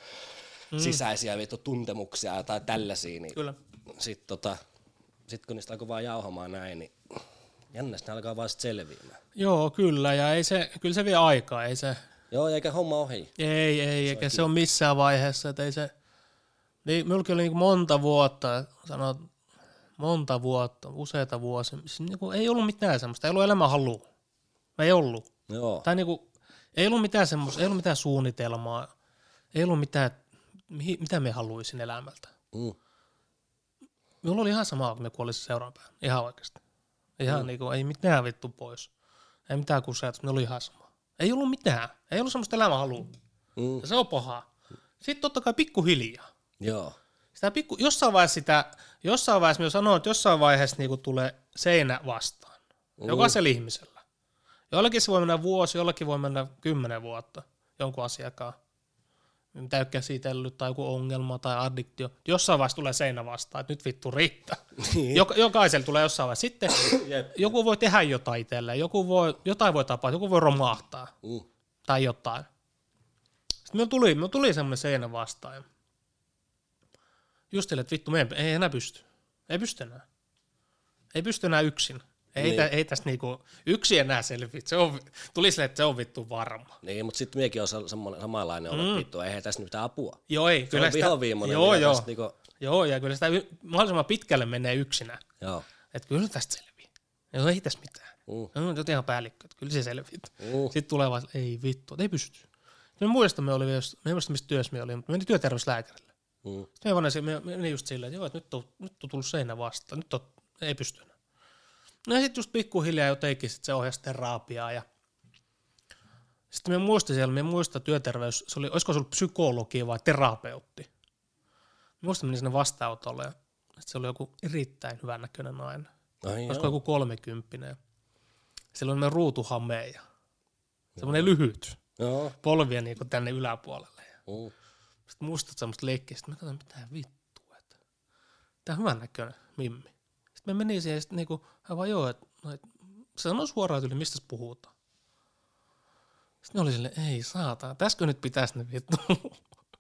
mm. sisäisiä vittu tuntemuksia tai tällaisia. Niin Kyllä. Sitten tota, sit kun niistä alkoi vaan jauhamaan näin, niin jännästi ne alkaa vaan selviämään. Joo, kyllä. Ja ei se, kyllä se vie aikaa. Ei se, Joo, eikä homma ohi. ei, ei, eikä se ole missään vaiheessa. Että ei se, niin, minullakin oli niin monta vuotta, sanot, monta vuotta, useita vuosia. Siis niin kuin, ei ollut mitään semmoista, ei ollut elämän halua. Ei ollut. Joo, Tai niinku, ei ollut mitään semmoista, ei ollut mitään suunnitelmaa, ei ollut mitään, mihin, mitä me haluaisin elämältä. mm. Minulla oli ihan sama, kun me kuolisi seuraavan päivänä. Ihan oikeasti. Ihan mm. niinku, ei mitään vittu pois. Ei mitään kuseetus, minulla oli ihan sama. Ei ollut mitään. Ei ollut semmoista elämän halua. Mm. Ja se on paha. Sitten totta kai pikkuhiljaa. joo, Sitä pikku, jossain vaiheessa sitä, jossain vaiheessa, minä sanoin, että jossain vaiheessa niinku tulee seinä vastaan. Mm. Jokaisella ihmisellä. Jollakin se voi mennä vuosi, jollakin voi mennä kymmenen vuotta jonkun asiakaan. Mitä käsitellyt tai joku ongelma tai addiktio. Jossain vaiheessa tulee seinä vastaan, että nyt vittu riittää. Jok, jokaisella tulee jossain vaiheessa. Sitten Jep. joku voi tehdä jotain itselleen, joku voi, jotain voi tapahtua, joku voi romahtaa mm. tai jotain. Sitten minulla tuli, minulla tuli semmoinen seinä vastaan. Just sille, että vittu, me ei, ei enää pysty. Ei pysty enää. Ei pysty enää yksin. Ei, Niin. niin. ei tästä niinku yksin enää selviä. Se on, tuli sille, että se on vittu varma. Niin, mutta sitten miekin on samanlainen ollut, mm. vittu, eihän tässä nyt mitään apua. Joo, ei. Se on vihoviimoinen. Joo, joo. tästä Niinku, Joo, ja kyllä sitä y- mahdollisimman pitkälle menee yksinä. joo. Että kyllä tästä selviää. Joo, ei tässä mitään. Mm. No, on ihan päällikkö, että kyllä se selviää. Mm. Sitten tulee vaan, ei vittu, ei pysty. Me muistan, me oli, me muistan, missä työssä me oli, mutta me meni työterveyslääkärille. Mm. Sitten me me, me, just silleen, että joo, että nyt on, nyt on tullut seinä vastaan, nyt on, ei pysty. No sitten just pikkuhiljaa jotenkin sit se ohjasi terapiaa ja sitten me muistin siellä, me muista työterveys, se oli, olisiko se ollut psykologi vai terapeutti. Mä muistan, menin sinne vastaanotolle ja se oli joku erittäin hyvän näköinen nainen. Ai Olisiko joo. joku kolmekymppinen. Siellä on ruutuhame ja semmoinen lyhyt Joo. polvia niin tänne yläpuolelle. Ja Mm. sitten mustat semmoista leikkiä. Sitten mä katsoin, mitä vittua. Että tää on hyvän näköinen mimmi. Sitten me meni siihen ja sitten niinku, vaan joo, että no, et, se sanoi suoraan yli, mistä puhutaan. Sitten ne oli silleen, ei saata, täskö nyt pitäisi ne vittu.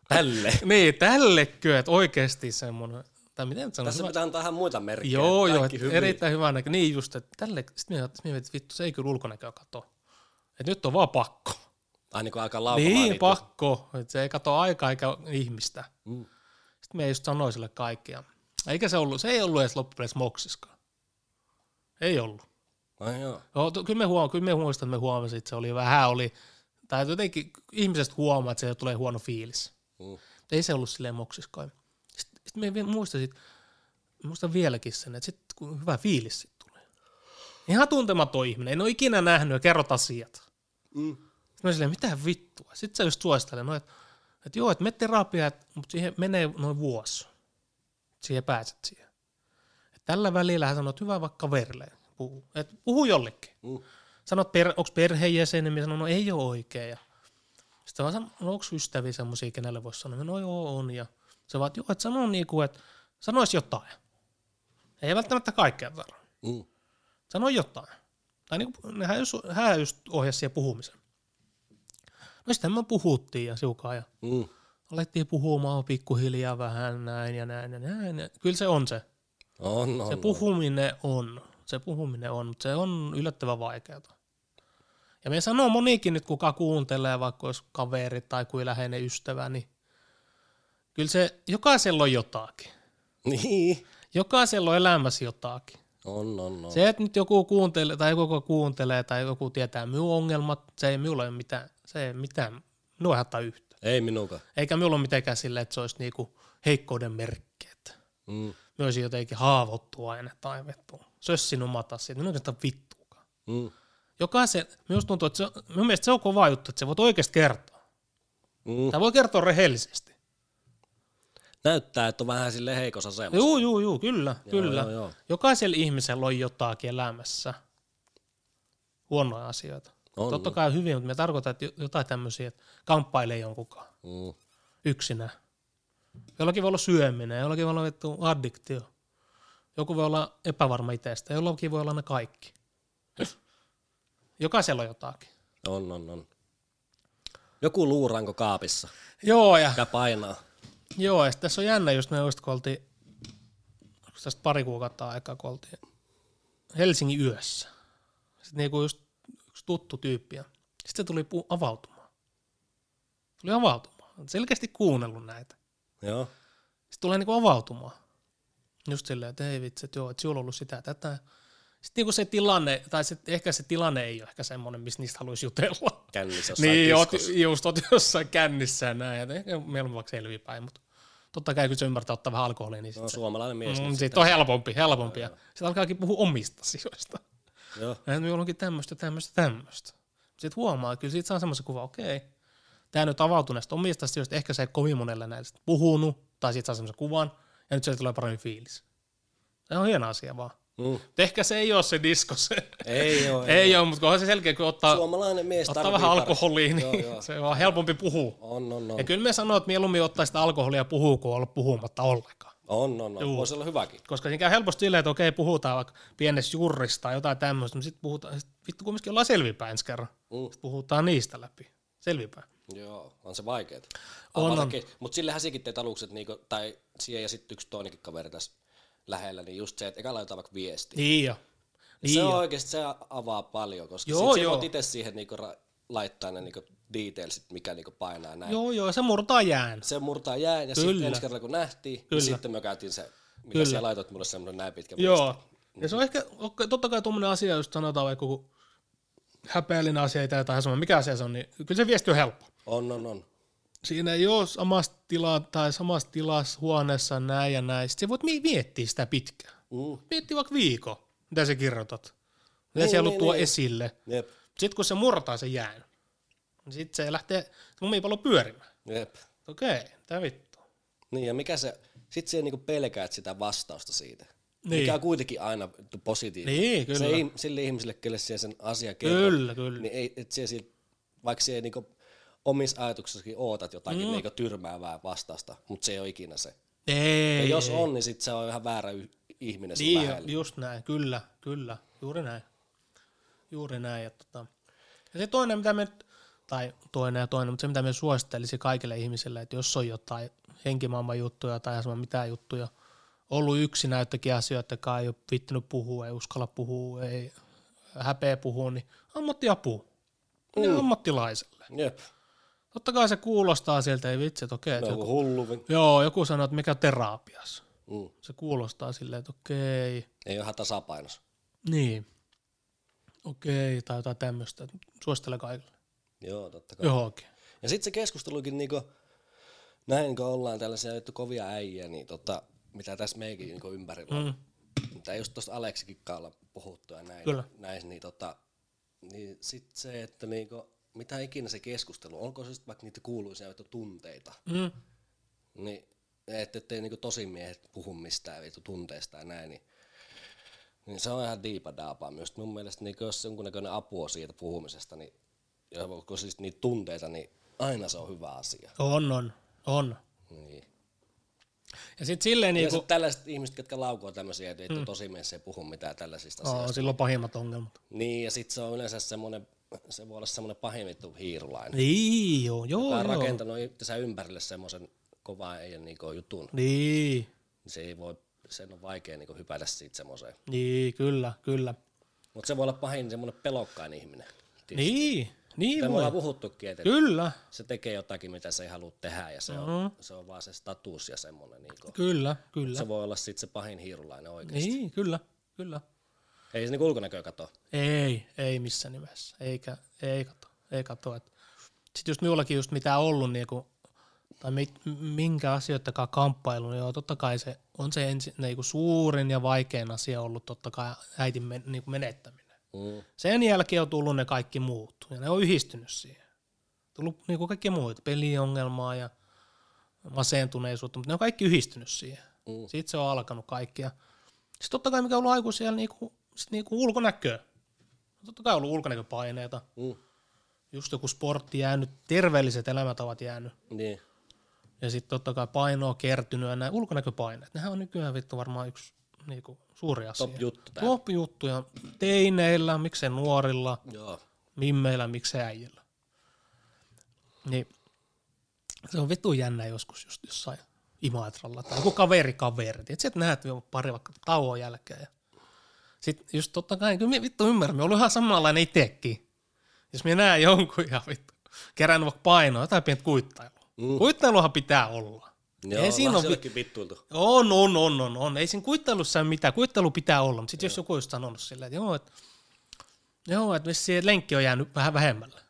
Tälle. niin, tällekö, että oikeasti semmoinen, tai miten nyt sanoisi? Tässä pitää antaa ihan muita merkkejä. Joo, joo, et erittäin hyvä näkö. Niin just, että tälle, sitten minä ajattelin, että vittu, se ei kyllä ulkonäköä kato. Että nyt on vaan pakko. Ai niin kuin alkaa laukomaan Niin, niitä. pakko. Että se ei kato aikaa eikä ihmistä. Mm. Sitten me just sanoi sille kaikkia. Eikä se ollut, se ei ollut edes loppupeleissä moksiskaan. Ei ollut. Ai joo. Joo, to, kyllä me, huom- kyllä me muistan, että me huomasin, että se oli vähän oli, tai jotenkin ihmisestä huomaa, että se tulee huono fiilis. Mm. Ei se ollut silleen moksiskaan. Sitten, sitten me vielä muistan, vieläkin sen, että sitten kun hyvä fiilis sit tulee. Ihan tuntematon ihminen, en ole ikinä nähnyt ja kerrot asiat. Mm. Sitten mä silleen, mitä vittua. Sitten se just suosittelee, no, että, että joo, että me terapiaa, mutta siihen menee noin vuosi. Siihen pääset siihen. Tällä välillä hän sanoo, että hyvä vaikka kaverille. Puhu, et puhu jollekin. Mm. Sanot, per, onko perheenjäsen, niin sanoo, no ei ole oikein. Ja sitten vaan sanoo, no onko ystäviä semmoisia, kenelle voisi sanoa, no joo on. Ja se vaan, että joo, että sanoo niin kuin, että sanoisi jotain. Ei välttämättä kaikkea tarvitse. Mm. Sano jotain. Tai niin kuin, hän, just, hän just ohjasi siihen puhumisen. No sitten me puhuttiin ja siukaan ja Mm. alettiin puhumaan pikkuhiljaa vähän näin ja näin ja näin. Ja kyllä se on se. On, on. Se puhuminen on. Se puhuminen on, mutta se on yllättävän vaikeaa. Ja me sanoo monikin nyt, kuka kuuntelee, vaikka olisi kaveri tai kuin läheinen ystävä, niin kyllä se, jokaisella on jotakin. Niin. Jokaisella on elämässä jotakin. On, on, on. Se, että nyt joku kuuntelee tai joku kuuntelee tai joku tietää minun ongelmat, se ei minulla ole mitään, se ei mitään, minua ei haittaa yhtä. Ei minukaan. Eikä minulla ole mitenkään silleen, että se olisi niinku heikkouden merkki, Mm. Olisin jotenkin haavoittua aina tai vittu. Sössin omat asiat, minun oikeastaan vittuakaan. Mm. Jokaisen, minusta tuntuu, että se, minun mielestä se on kova juttu, että se voit oikeasti kertoa. Mm. Tai voi kertoa rehellisesti. Näyttää, että on vähän sille heikossa asemassa. Joo, joo, joo, kyllä, kyllä. joo, joo. Jokaisella ihmisellä on jotakin elämässä huonoja asioita. On, Totta on. kai hyvin, mutta me tarkoitan, että jotain tämmöisiä, että kamppailee jonkunkaan Mm. yksinään. Jollakin voi olla syöminen, jollakin voi olla vittu addiktio. Joku voi olla epävarma itsestä, jollakin voi olla ne kaikki. Jokaisella on jotakin. On, on, on. Joku luuranko kaapissa, Joo, ja, mikä painaa. joo, ja tässä on jännä just me just, kun oltiin, tästä pari kuukautta aikaa, kun oltiin Helsingin yössä. Sitten niinku just yksi tuttu tyyppi, ja sitten tuli avautumaan. Tuli avautumaan. On selkeästi kuunnellut näitä. Joo. Sitten tulee niinku avautumaan. Just silleen, että hei vitsi, että joo, että sinulla on ollut sitä tätä. Sitten niinku se tilanne, tai se, ehkä se tilanne ei ole ehkä semmoinen, missä niistä haluaisi jutella. Kännissä Niin, oot, just oot jossain kännissä ja näin. että Ehkä mieluummin vaikka selvipäin, mutta totta kai kun se ymmärtää ottaa vähän alkoholia, niin No, sit, suomalainen mies. mm, nyt sit on helpompi, helpompi. Ja sitten alkaakin puhua omista asioista. Joo. Ja minulla onkin tämmöistä, tämmöistä, tämmöistä. Sitten huomaa, että kyllä siitä saa semmoisen kuvan, okei, tämä nyt avautuu näistä omista asioista, ehkä se ei kovin monelle näistä puhunut, tai sitten saa semmoisen kuvan, ja nyt se tulee paremmin fiilis. Se on hieno asia vaan. Mm. Ehkä se ei ole se disko, se. Ei oo, ei, ei ole, mutta onhan se selkeä, kun ottaa, Suomalainen mies ottaa vähän alkoholia, niin Joo, joo. se on vaan helpompi puhua. On, on, on. Ja kyllä me sanoo, että mieluummin ottaa sitä alkoholia ja puhuu, kuin olla puhumatta ollenkaan. On, on, on. Juu. Voisi olla hyväkin. Koska siinä käy helposti silleen, että okei, puhutaan vaikka pienessä jurrista tai jotain tämmöistä, mutta sitten puhutaan, sit vittu kumminkin ollaan selvipäin ensi kerran. Mm. Sitten puhutaan niistä läpi. Selvipäin. Joo, on se vaikeeta. On, on. Mutta sille häsikin teet alukset, niinku, tai siihen ja sitten yksi toinenkin kaveri tässä lähellä, niin just se, että eka laitetaan vaikka viesti. Niin jo. Niin se on jo. oikeasti, se avaa paljon, koska Joo, sit joo. voit itse siihen niinku ra- laittaa ne niinku detailsit, mikä niinku painaa näin. Joo, joo, se murtaa jään. Se murtaa jään ja sitten ensi kerralla kun nähtiin, Kyllä. niin sitten me käytiin se, mitä Kyllä. siellä laitoit mulle semmoinen näin pitkä Joo. Ja se on ehkä, totta kai tuommoinen asia, jos sanotaan vaikka häpeällinen asia tai jotain semmoinen, mikä asia se on, niin kyllä se viesti on helppo. On, on, on. siinä ei ole samassa tilaa tai samassa tilassa huoneessa näin ja näin. Sitten voit mi- miettiä sitä pitkään. Mm. Miettiä vaikka viikon, mitä sä kirjoitat. Mitä Niin, siellä niin, tuo niin. esille. Jep, Sitten kun se murtaa sen jään, niin sitten se lähtee lumipallo pyörimään. jep. Okei, tää vittu. Niin ja mikä se, sit sä niinku pelkäät sitä vastausta siitä. Niin. Mikä on kuitenkin aina positiivinen. Niin, kyllä. Se ei, sille ihmiselle, kelle siellä sen asia kertoo, Kyllä, kyllä. niin ei, et siellä, siitä- vaikka siellä niinku omissa ajatuksissakin ootat jotakin mm. niinku tyrmäävää vastausta, mutta se ei ole ikinä se. Ei, Ja jos on, niin sit se on ihan väärä y- ihminen sun Niin, lähellä. just näin, kyllä, kyllä, juuri näin. Juuri näin. Ja, tota. ja se toinen, mitä me, tai toinen ja toinen, mutta se mitä me suosittelisi kaikille ihmisille, että jos on jotain henkimaailman juttuja tai sama mitään juttuja, ollut yksinä jotakin asioita, jotka ei ole vittinyt puhua, ei uskalla puhua, ei häpeä puhua, niin ammattiapu. Mm. ammattilaiselle. Jep. Totta kai se kuulostaa sieltä, ei vitsi, että okei. Että on joku, hullu. joo, joku sanoo, että mikä on terapiassa. Mm. Se kuulostaa silleen, että okei, Ei ole ihan tasapainossa. niin, okei, tai jotain tämmöistä. Suosittelen kaikille. Joo, totta kai. Johonkin. Ja sitten se keskustelukin niinku, näin kun ollaan tällaisia juttu kovia äijä, niin tota, mitä tässä meikin niinku ympärillä on. Mm. Mitä just tuosta Aleksikin kaalla puhuttu ja näin, Kyllä. näin niin, tota, niin sit se, että niinku, mitä ikinä se keskustelu, onko se sitten vaikka niitä kuuluisia joita tunteita, Mm. niin että ettei niinku tosimiehet puhu mistään vitu tunteista ja näin, niin, niin se on ihan diipadaapaa myös. Mun mielestä niin jos jonkunnäköinen apu on siitä puhumisesta, niin ja kun siis niitä tunteita, niin aina se on hyvä asia. On, on, on. Niin. Ja sitten silleen Ja niinku, sit tällaiset ihmiset, jotka laukoo tämmöisiä, että mm. tosimiehet ei puhu mitään tällaisista oh, asioista. silloin pahimmat ongelmat. Niin, ja sitten se on yleensä semmoinen, se voi olla semmoinen pahin vittu hiirulainen. Niin, joo, joo, Joka on joo. rakentanut itsensä ympärille semmoisen kovaa ei niinku jutun. Niin, Niin se ei voi, sen on vaikea niinku hypätä siitä semmoiseen. niin, kyllä, kyllä. Mutta se voi olla pahin semmoinen pelokkain ihminen. Niin, niin Tämä voi. ollaan puhuttukin, että Kyllä, se tekee jotakin, mitä se ei halua tehdä, ja se, Mm. on, se on vaan se status ja semmoinen. Niinku. kyllä, kyllä. Se voi olla sitten se pahin hiirulainen oikeasti. Niin. Niin, kyllä, kyllä. Ei se niinku ulkonäköä kato. Ei, ei missään nimessä. Eikä, ei kato, ei kato. Sitten just minullakin just mitä on ollut niinku, tai mit, minkä asioittakaan kamppailu, niin joo, totta kai se on se ensi, niinku suurin ja vaikein asia ollut totta kai äitin men, niinku menettäminen. Mm. Sen jälkeen on tullut ne kaikki muut, ja ne on yhdistynyt siihen. Tullut niinku kaikki muut, peliongelmaa ja masentuneisuutta, mutta ne on kaikki yhdistynyt siihen. Mm. Siitä se on alkanut kaikki. Ja sitten totta kai mikä on ollut aikuisia, niinku, sit niinku ulkonäköä. Totta kai on ollut ulkonäköpaineita. Mm. Just joku sportti jäänyt, terveelliset elämäntavat jäänyt. Niin. Ja sitten totta kai painoa kertynyt ja nämä ulkonäköpaineet. Nehän on nykyään vittu varmaan yksi niinku, suuri asia. Top juttu tää. Top juttuja. Teineillä, miksei nuorilla, Joo. mimmeillä, miksei äijillä. Niin se on vittu jännä joskus just jossain Imatralla tai joku kaveri kaveri. Tiedätkö, että näet jo pari vaikka tauon jälkeen. Ja sitten just totta kai, kyllä minä vittu ymmärrän, me ollut ihan samanlainen itsekin. Jos minä näen jonkun ja vittu, kerännyt vaikka painoa, jotain pientä kuittailua. Mm. Kuittailuhan pitää olla. Joo, Ei siinä ole vi- vittuiltu. on, on, on, on, on. Ei siinä kuittailussa ole mitään. Kuittailu pitää olla, mutta sitten jos joku olisi sanonut silleen, että joo, että, joo, että vissiin lenkki on jäänyt vähän vähemmällä.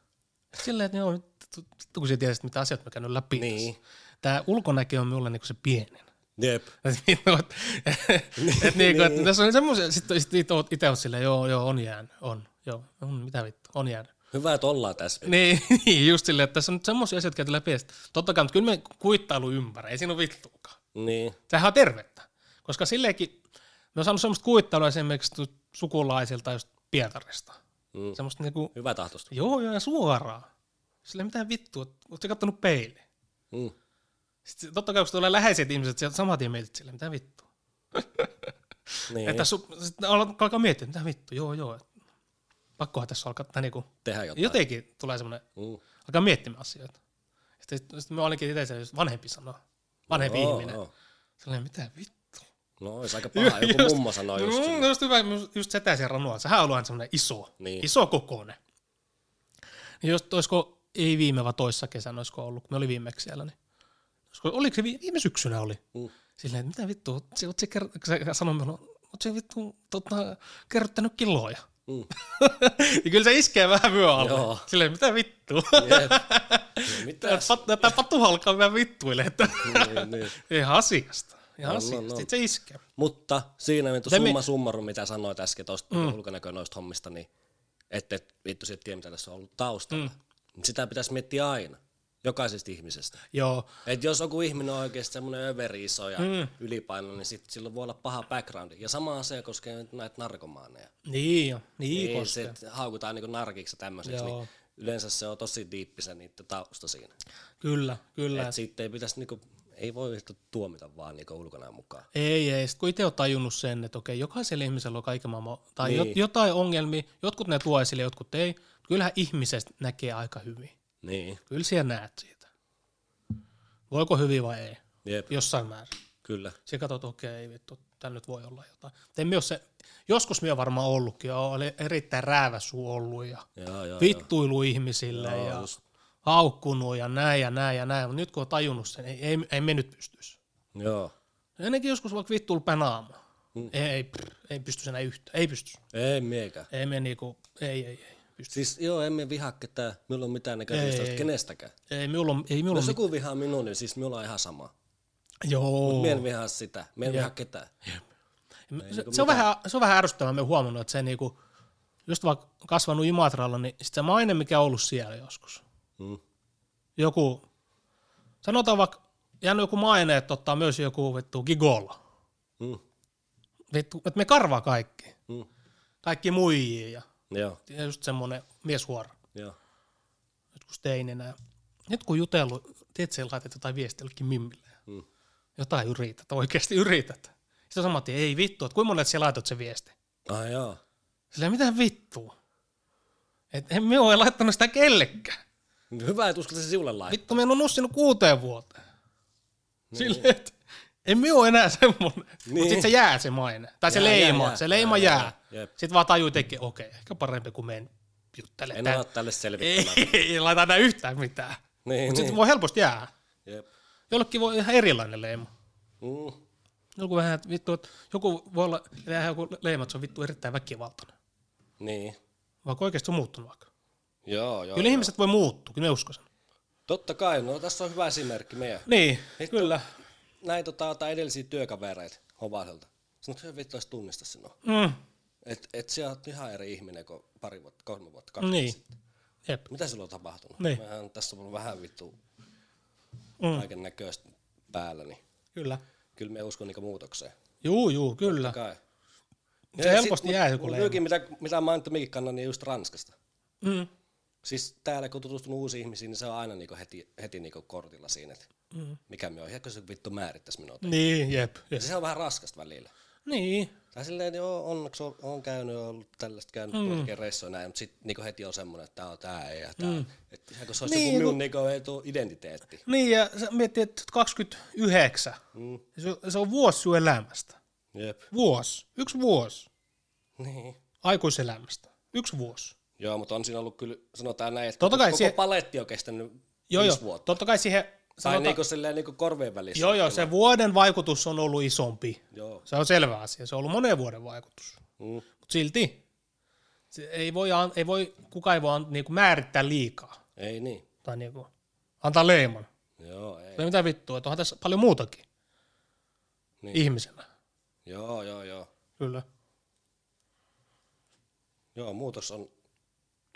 Silleen, että joo, vittu, kun sä tiesit, mitä asiat mä käynyt läpi. Niin. tässä. Tämä ulkonäkö on minulle niinku se pienin. Jep. Et vittu, et, et niinku, et tässä on semmoisia, sitten sit itse oot silleen, joo, joo, on jäänyt, on, joo, on, mitä vittu, on jäänyt. Hyvä, että ollaan tässä. Niin, niin, just silleen, että tässä on nyt semmoisia asioita käyty läpi. sit Totta kai, mutta kyllä me kuittailu ympärä, ei siinä ole vittuakaan. Niin. Sehän on tervettä. Koska silleenkin, me on saanut semmoista kuittailua esimerkiksi sukulaisilta just Pietarista. Mm. Semmoista niinku, Hyvä tahtosta. joo joo ja suoraan. Silleen mitään vittua, ootko kattonut peiliin? Mm. Sitten totta kai kun tulee läheiset ihmiset, sieltä saman tien mietit silleen, mitä vittua. Niin. Että su, sitten alkaa miettiä, mitä vittu, joo joo. Pakkohan tässä alkaa, tai niinku, Tehdä jotain. jotenkin tulee semmoinen, Mm. alkaa miettimään asioita. Sitten, sitten me ainakin itse jos vanhempi sanoo, vanhempi Joo, ihminen. joo. Sellainen, mitä vittu. No, olisi aika paha. Joku Just- mummo sanoi just Mm, sinne. just hyvä, just setä siellä ranua. Sehän on ollut aina semmoinen iso, Niin. iso kokoinen. Niin jos olisiko, ei viime vaan toissa kesänä olisiko ollut, kun me oli viimeksi siellä, niin olisiko, oliko se vi- viime syksynä oli? Mm. Silleen, mitä vittu, se, se, ker- se sanoi minulle, oot se vittu tota, kerryttänyt kiloja. Mm. ja kyllä se iskee vähän vyö alle. Joo. Silleen, mitä vittua? Jep. Mitä? Tämä patu alkaa vähän vittuille, että niin, niin. ihan asiasta. Ihan No, asiasta. no, no. Sitten se iskee. Mutta siinä vittu Se me- summa summarum, mitä sanoit äsken tuosta mm. ulkonäköä noista hommista, niin ette et, vittu sit tiedä, mitä tässä on ollut taustalla. Mm. Sitä pitäisi miettiä aina. Jokaisesta ihmisestä. Joo, Et jos joku ihminen on oikeasti semmoinen överi iso ja mm. ylipainoinen, niin sit sillä voi olla paha background. Ja sama asia koskee näitä narkomaaneja. niin jo, niin Niin, koskee. se haukutaan niinku narkiksi tämmöiseksi, Joo. niin yleensä se on tosi diippisen niiden tausta siinä. Kyllä, kyllä. Et siitä ei pitäisi niinku, ei voi tuomita vaan niinku ulkonäön mukaan. Ei, ei. Sitten kun itse on tajunnut sen, että okei, jokaisella ihmisellä on kaiken maailman, tai Niin. jotain ongelmia, jotkut ne tuo esille, jotkut ei. Kyllähän ihmisestä näkee aika hyvin. Niin, Kyllä siellä näet siitä. Voiko hyvin vai ei? jep, Jossain määrin. kyllä. Sä katsot, okei, vittu, tän nyt voi olla jotain. Ole se, joskus minä varmaan ollutkin, ja oli erittäin rääväsuu ollut ja Joo, joo, vittuilu ihmisille Joo, ja just. haukkunut ja näin ja näin ja näin, mutta nyt kun on tajunnut sen, ei, ei, ei me nyt pystyisi. joo. Ennenkin joskus vaikka vittuilu penaamaan. Mm. Ei, ei, prr, ei pysty enää yhtään, ei pysty. Ei miekään. Ei me niinku, ei, ei, ei. Pysty. Siis joo, emme vihaa ketään, minulla on mitään negatiivista Ei. kenestäkään. Ei minulla on, ei minulla Jos on, joku vihaa minun, niin siis minulla on ihan sama. joo. Mie en vihaa sitä, mie en vihaa ketään. Se, se, on vähän, se on vähän ärsyttävää, me huomannut, että se niinku, just vaikka kasvanut Imatralla, niin sit se maine, mikä on ollut siellä joskus. Mm. Joku, sanotaan vaikka, jäänyt joku maine, että ottaa myös joku vittu gigolo. Mm. Vittu, että me karvaa kaikki. Mm. Kaikki muijia ja, Joo, ja just semmonen mieshuora. joo. Joskus teininä. ja Nyt kun jutellut, tiedätkö, sä laitat jotain viestiä jollekin mimmille. Mm. Jotain yrität, oikeasti yrität. Sitten samat, ei vittu, että kuinka monet sä laitat se viesti? Ah joo. Silleen, mitä vittua? Et en me ole laittanut sitä kellekään. Hyvä, että uskalta se sinulle laittaa. Vittu, me on nussinut kuuteen vuoteen. Niin. Silleen, että en me ole enää semmonen. Niin. Mutta sitten se jää se maine. Tai se Jää, leima. jää, jää. Se leima Jää, jää. Jep. Sitten vaan tajuu tekee, okei, ehkä parempi kuin menen juttele. En ole tälle Ei, selvittämään. ei, laita enää yhtään mitään. Niin, Mutta sitten niin. voi helposti jää. Jep. Jollekin voi ihan erilainen leima. Mm. Joku vähän, että vittu, että joku voi olla, joku leima, että se on vittu erittäin väkivaltainen. Niin. Vaikka oikeasti on muuttunut vaikka. Joo, joo. Kyllä joo. ihmiset voi muuttua, kyllä me uskon sen. Totta kai, no tässä on hyvä esimerkki meidän. Niin, Vittu. kyllä. Näin tota, edellisiä työkavereita Hovaselta. Sanoit, että vittu tunnista sinua. Mm, Et, et sä oot ihan eri ihminen kuin pari vuotta, kolme vuotta, kaksi niin, sitten. jep. Mitä sulla on tapahtunut? Niin. Vähän, tässä on ollut vähän vittu Mm, kaiken näköistä päällä, niin kyllä. kyllä me uskon niinku muutokseen. Juu, juu, kyllä. Kai. Se helposti jää joku leima. Myökin, mitä, mitä mainittu mikin kannan, niin just Ranskasta. Mm, Siis täällä kun tutustunut uusiin ihmisiin, niin se on aina niinku heti, heti niinku kortilla siinä, että mm. mikä me on. Kun se vittu määrittäisi minua. Niin, jep. jep. Se on vähän raskasta välillä. Niin, Tai silleen, joo, onneksi on, on käynyt, on ollut tällaista käynyt mm. kuitenkin reissuja näin, mutta sitten niinku heti on semmoinen, että tää on ei ja tää. Mm. Että kun se olisi Niin, niin, joku minun niinku, ei tuu identiteetti. niin ja sä miettii, että 29. Mm. Se, se on vuosi sun elämästä. Jep. Vuosi. Yksi vuosi. Niin. Aikuiselämästä. Yksi vuosi. Joo, mutta on siinä ollut kyllä, sanotaan näin, että Totta koko, koko sie- paletti on kestänyt Joo, viisi joo. vuotta. Totta kai siihen, Tai sanotaan, niinku silleen niinku korvien välissä. joo, joo, se vuoden vaikutus on ollut isompi. Joo. Se on selvä asia. Se on ollut monen vuoden vaikutus. Mm. Mutta silti se ei voi, ei voi, kukaan ei voi an, niinku määrittää liikaa. Ei niin. Tai niinku, antaa leiman. Joo, ei. Tai mitä vittua, että onhan tässä paljon muutakin Niin. ihmisenä. Joo, joo, joo. Kyllä. Joo, muutos on,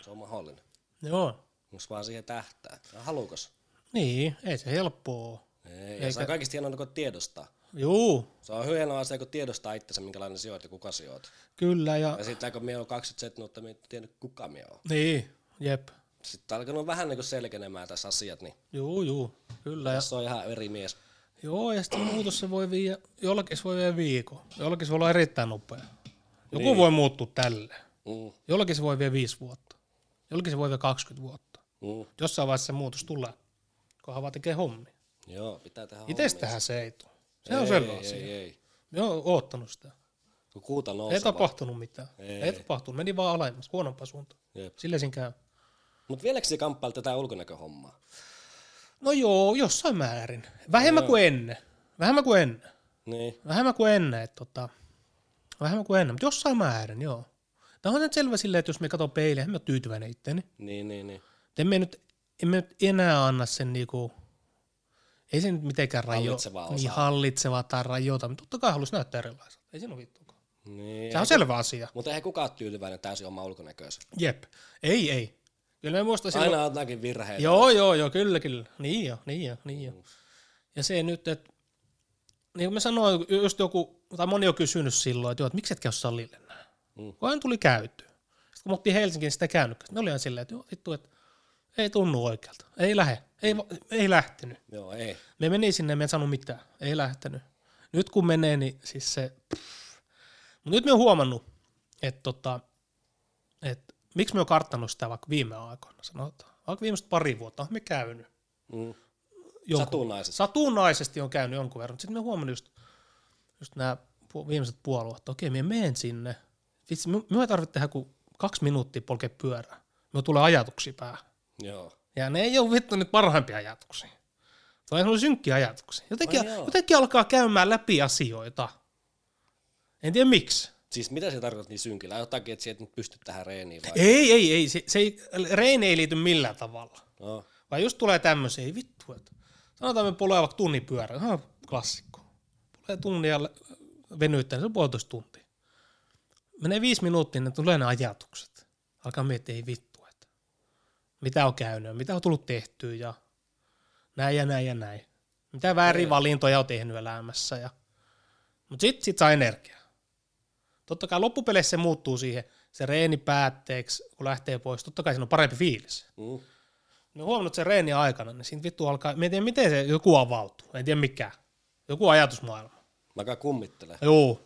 se on mahdollinen. Joo. Mutta vaan siihen tähtää. Halukas. Niin, ei se helppoa. Ei, ja se on kaikista hienoa, kun tiedostaa. Juu, Se on hieno asia, kun tiedostaa itsensä, minkälainen sijoit ja kuka sijoit. kyllä ja Ja sitten kun minä olen 27 vuotta, minä en tiennyt kuka minä olen. niin, jep. Sitten alkanut vähän niin selkenemään tässä asiat, niin Juu, juu, kyllä. Ja, tässä on ihan eri mies. joo, ja sitten muutos se voi viiä, jollakin se voi viedä viikon, jollakin se voi olla erittäin nopea. Joku Niin. voi muuttua tälle. Mm, Jollakin se voi viedä viisi vuotta. Jollakin se voi viedä 20 vuotta. mm. Jossain vaiheessa se muutos tulee, kunhan vaan tekee hommia. Joo, pitää tehdä Itsestähän se ei tule. Se on ei, selvä ei, asia. ei, ei. Me oon oottanut sitä. Kun kuuta nousee. Ei tapahtunut mitään. Ei. Ei, ei tapahtunut. Meni vaan alemmas, huonompaan suuntaan. Jep. Sillä siinä käy. Mutta vieläkö se kamppailee tätä ulkonäköhommaa? No joo, jossain määrin. Vähemmän kuin ennen. Vähemmän kuin ennen. Niin. Vähemmän kuin ennen, että tota, vähemmän kuin ennen, mutta jossain määrin, joo. Tämä on nyt selvä silleen, että jos me katson peiliä, en mä ole tyytyväinen itteeni. Niin, niin, niin. Emme nyt, emme nyt enää anna sen niinku, ei se nyt mitenkään rajo, Hallitsevaa niin osaa. hallitsevaa tai rajoita, mutta totta kai haluaisi näyttää erilaiselta. Ei siinä ole vittuakaan. niin. Se on selvä asia. Mutta eihän kukaan ole tyytyväinen täysin oma ulkonäköönsä. Jep. Ei, ei. Kyllä mä muistan silloin, Aina on jotakin virheitä. Joo, joo, joo, kyllä, kyllä. Niin jo, niin jo, niin jo. Ja se nyt, että niin kuin mä sanoin, just joku, tai moni on kysynyt silloin, että, joo, että miksi et käy salille enää? Mm. Mm. Kun aina tuli käytyä. Sitten kun me oltiin Helsinkiin, sitä käynyt. Me oli ihan silleen, että joo, vittu, että ei tunnu oikealta. Ei lähe. Ei, ei lähtenyt. Joo, ei. Me meni sinne, me en sanonut mitään. Ei lähtenyt. Nyt kun menee, niin siis se... Mutta nyt me on huomannut, että tota, että miksi me on karttanut sitä vaikka viime aikoina, sanotaan. Vaikka viimeiset pari vuotta on me käynyt. Mm. Jonkun, Satunnaisesti. satunnaisesti on käynyt jonkun verran. Sitten me huomannut just, just nämä viimeiset puoli vuotta. Okei, me menen sinne. Vitsi, me, me ei tarvitse tehdä kuin kaksi minuuttia polkea pyörää. Me tulee ajatuksia päähän. Joo. Ja ne ei ole vittu nyt parhaimpia ajatuksia. Se on synkkiä ajatuksia. Jotenkin, Ai joo. jotenkin alkaa käymään läpi asioita. En tiedä miksi. Siis mitä se tarkoittaa niin synkillä? Jotakin, että et nyt pysty tähän reeniin vai? Ei, ei, ei. Se, se ei, Reini ei liity millään tavalla. No. Vai just tulee tämmöisiä, ei vittu, että sanotaan me tulee vaikka tunnin pyörä, ihan klassikko. Tulee tunnin ja venyttää, se on puolitoista tuntia. Menee viisi minuuttia, niin tulee ne ajatukset. Alkaa miettiä, ei vittu, mitä on käynyt, mitä on tullut tehtyä ja näin ja näin ja näin. Mitä väärin valintoja on tehnyt elämässä. Ja... Mutta sitten sit saa energiaa. Totta kai loppupeleissä se muuttuu siihen, se reeni päätteeksi, kun lähtee pois. Totta kai siinä on parempi fiilis. Mm. Ne on huomannut sen reeni aikana, niin siinä vittu alkaa, mä en tiedä miten se joku avautuu, en tiedä mikä. Joku ajatusmaailma. Mä alkaa kummittelee. Joo,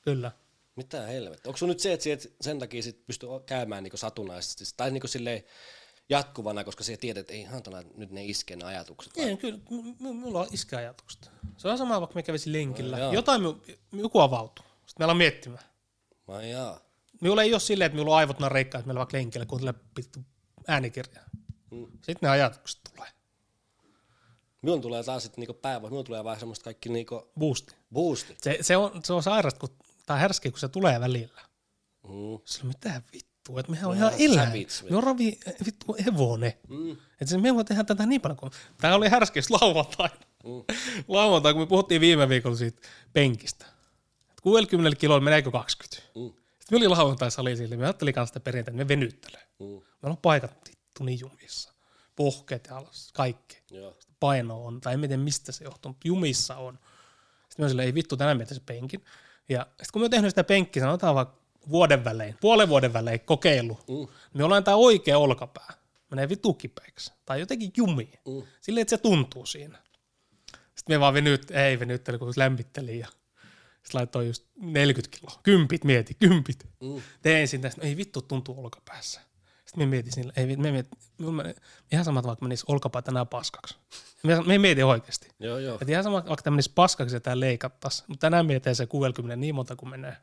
kyllä. Mitä helvettiä? Onko sun nyt se, että sen takia sit pysty käymään niinku satunnaisesti tai niinku silleen jatkuvana, koska sä tiedät, että ei hantana nyt ne iskee ne ajatukset. vai? Ei, kyllä, m- m- mulla on iskeajatukset. Se on sama, vaikka me kävisin lenkillä. No. Jotain, joku avautuu. Sitten meillä on miettimään. Jaa. Minulla ei ole silleen, että minulla on aivot nareikkaa, että meillä vaikka lenkillä kuuntelee pittu äänikirjaa. Mm. Sitten ne ajatukset tulee. Minun tulee taas sitten niinku päivä, minun tulee vähän semmoista kaikki niinku Boosti. boostit. Se, se, on, se on sairasta, kun, tai härski, kun se tulee välillä. Mm. Sillä mitä vittu, että mehän on ihan eläin. Me on ravi, vittu hevonen. Mm. Että me voi tehdä tätä niin paljon kuin... Tämä oli härskis lauantaina. Mm. Lauantaina, kun me puhuttiin viime viikolla siitä penkistä. Et 60 kiloa meneekö 20? Mm. Sitten me oli lauantai sali sille, me ajattelin kanssa sitä perinteitä, että me venyttelee. Mm. Meillä on paikat vittu niin jumissa. Pohkeet ja alas, kaikki. Joo. Paino on, tai en tiedä mistä se johtuu, mutta jumissa on. Sitten mä silleen, ei vittu, tänään mietin se penkin. Ja sitten kun me oon tehnyt sitä penkkiä, sanotaan vaikka vuoden välein, puolen vuoden välein kokeilu, Mm. me ollaan tämä oikea olkapää. Menee vitu kipeäksi. Tai jotenkin jumiin. Mm. Silleen, että se tuntuu siinä. Sitten me vaan venyt, ei venytteli, kun lämmittelin ja sitten laitoin just 40 kiloa. Kympit mieti, kympit. Mm. Tein sinne, no ei vittu tuntuu olkapäässä. Sitten me mietin sillä, ei, me mietin, me, ihan sama, että vaikka menisi olkapää tänään paskaksi. Me, me mietin oikeasti. Joo, joo. Että ihan sama, vaikka tämä menisi paskaksi ja tämä leikattaisi, mutta tänään mietin se 60 niin monta kuin menee.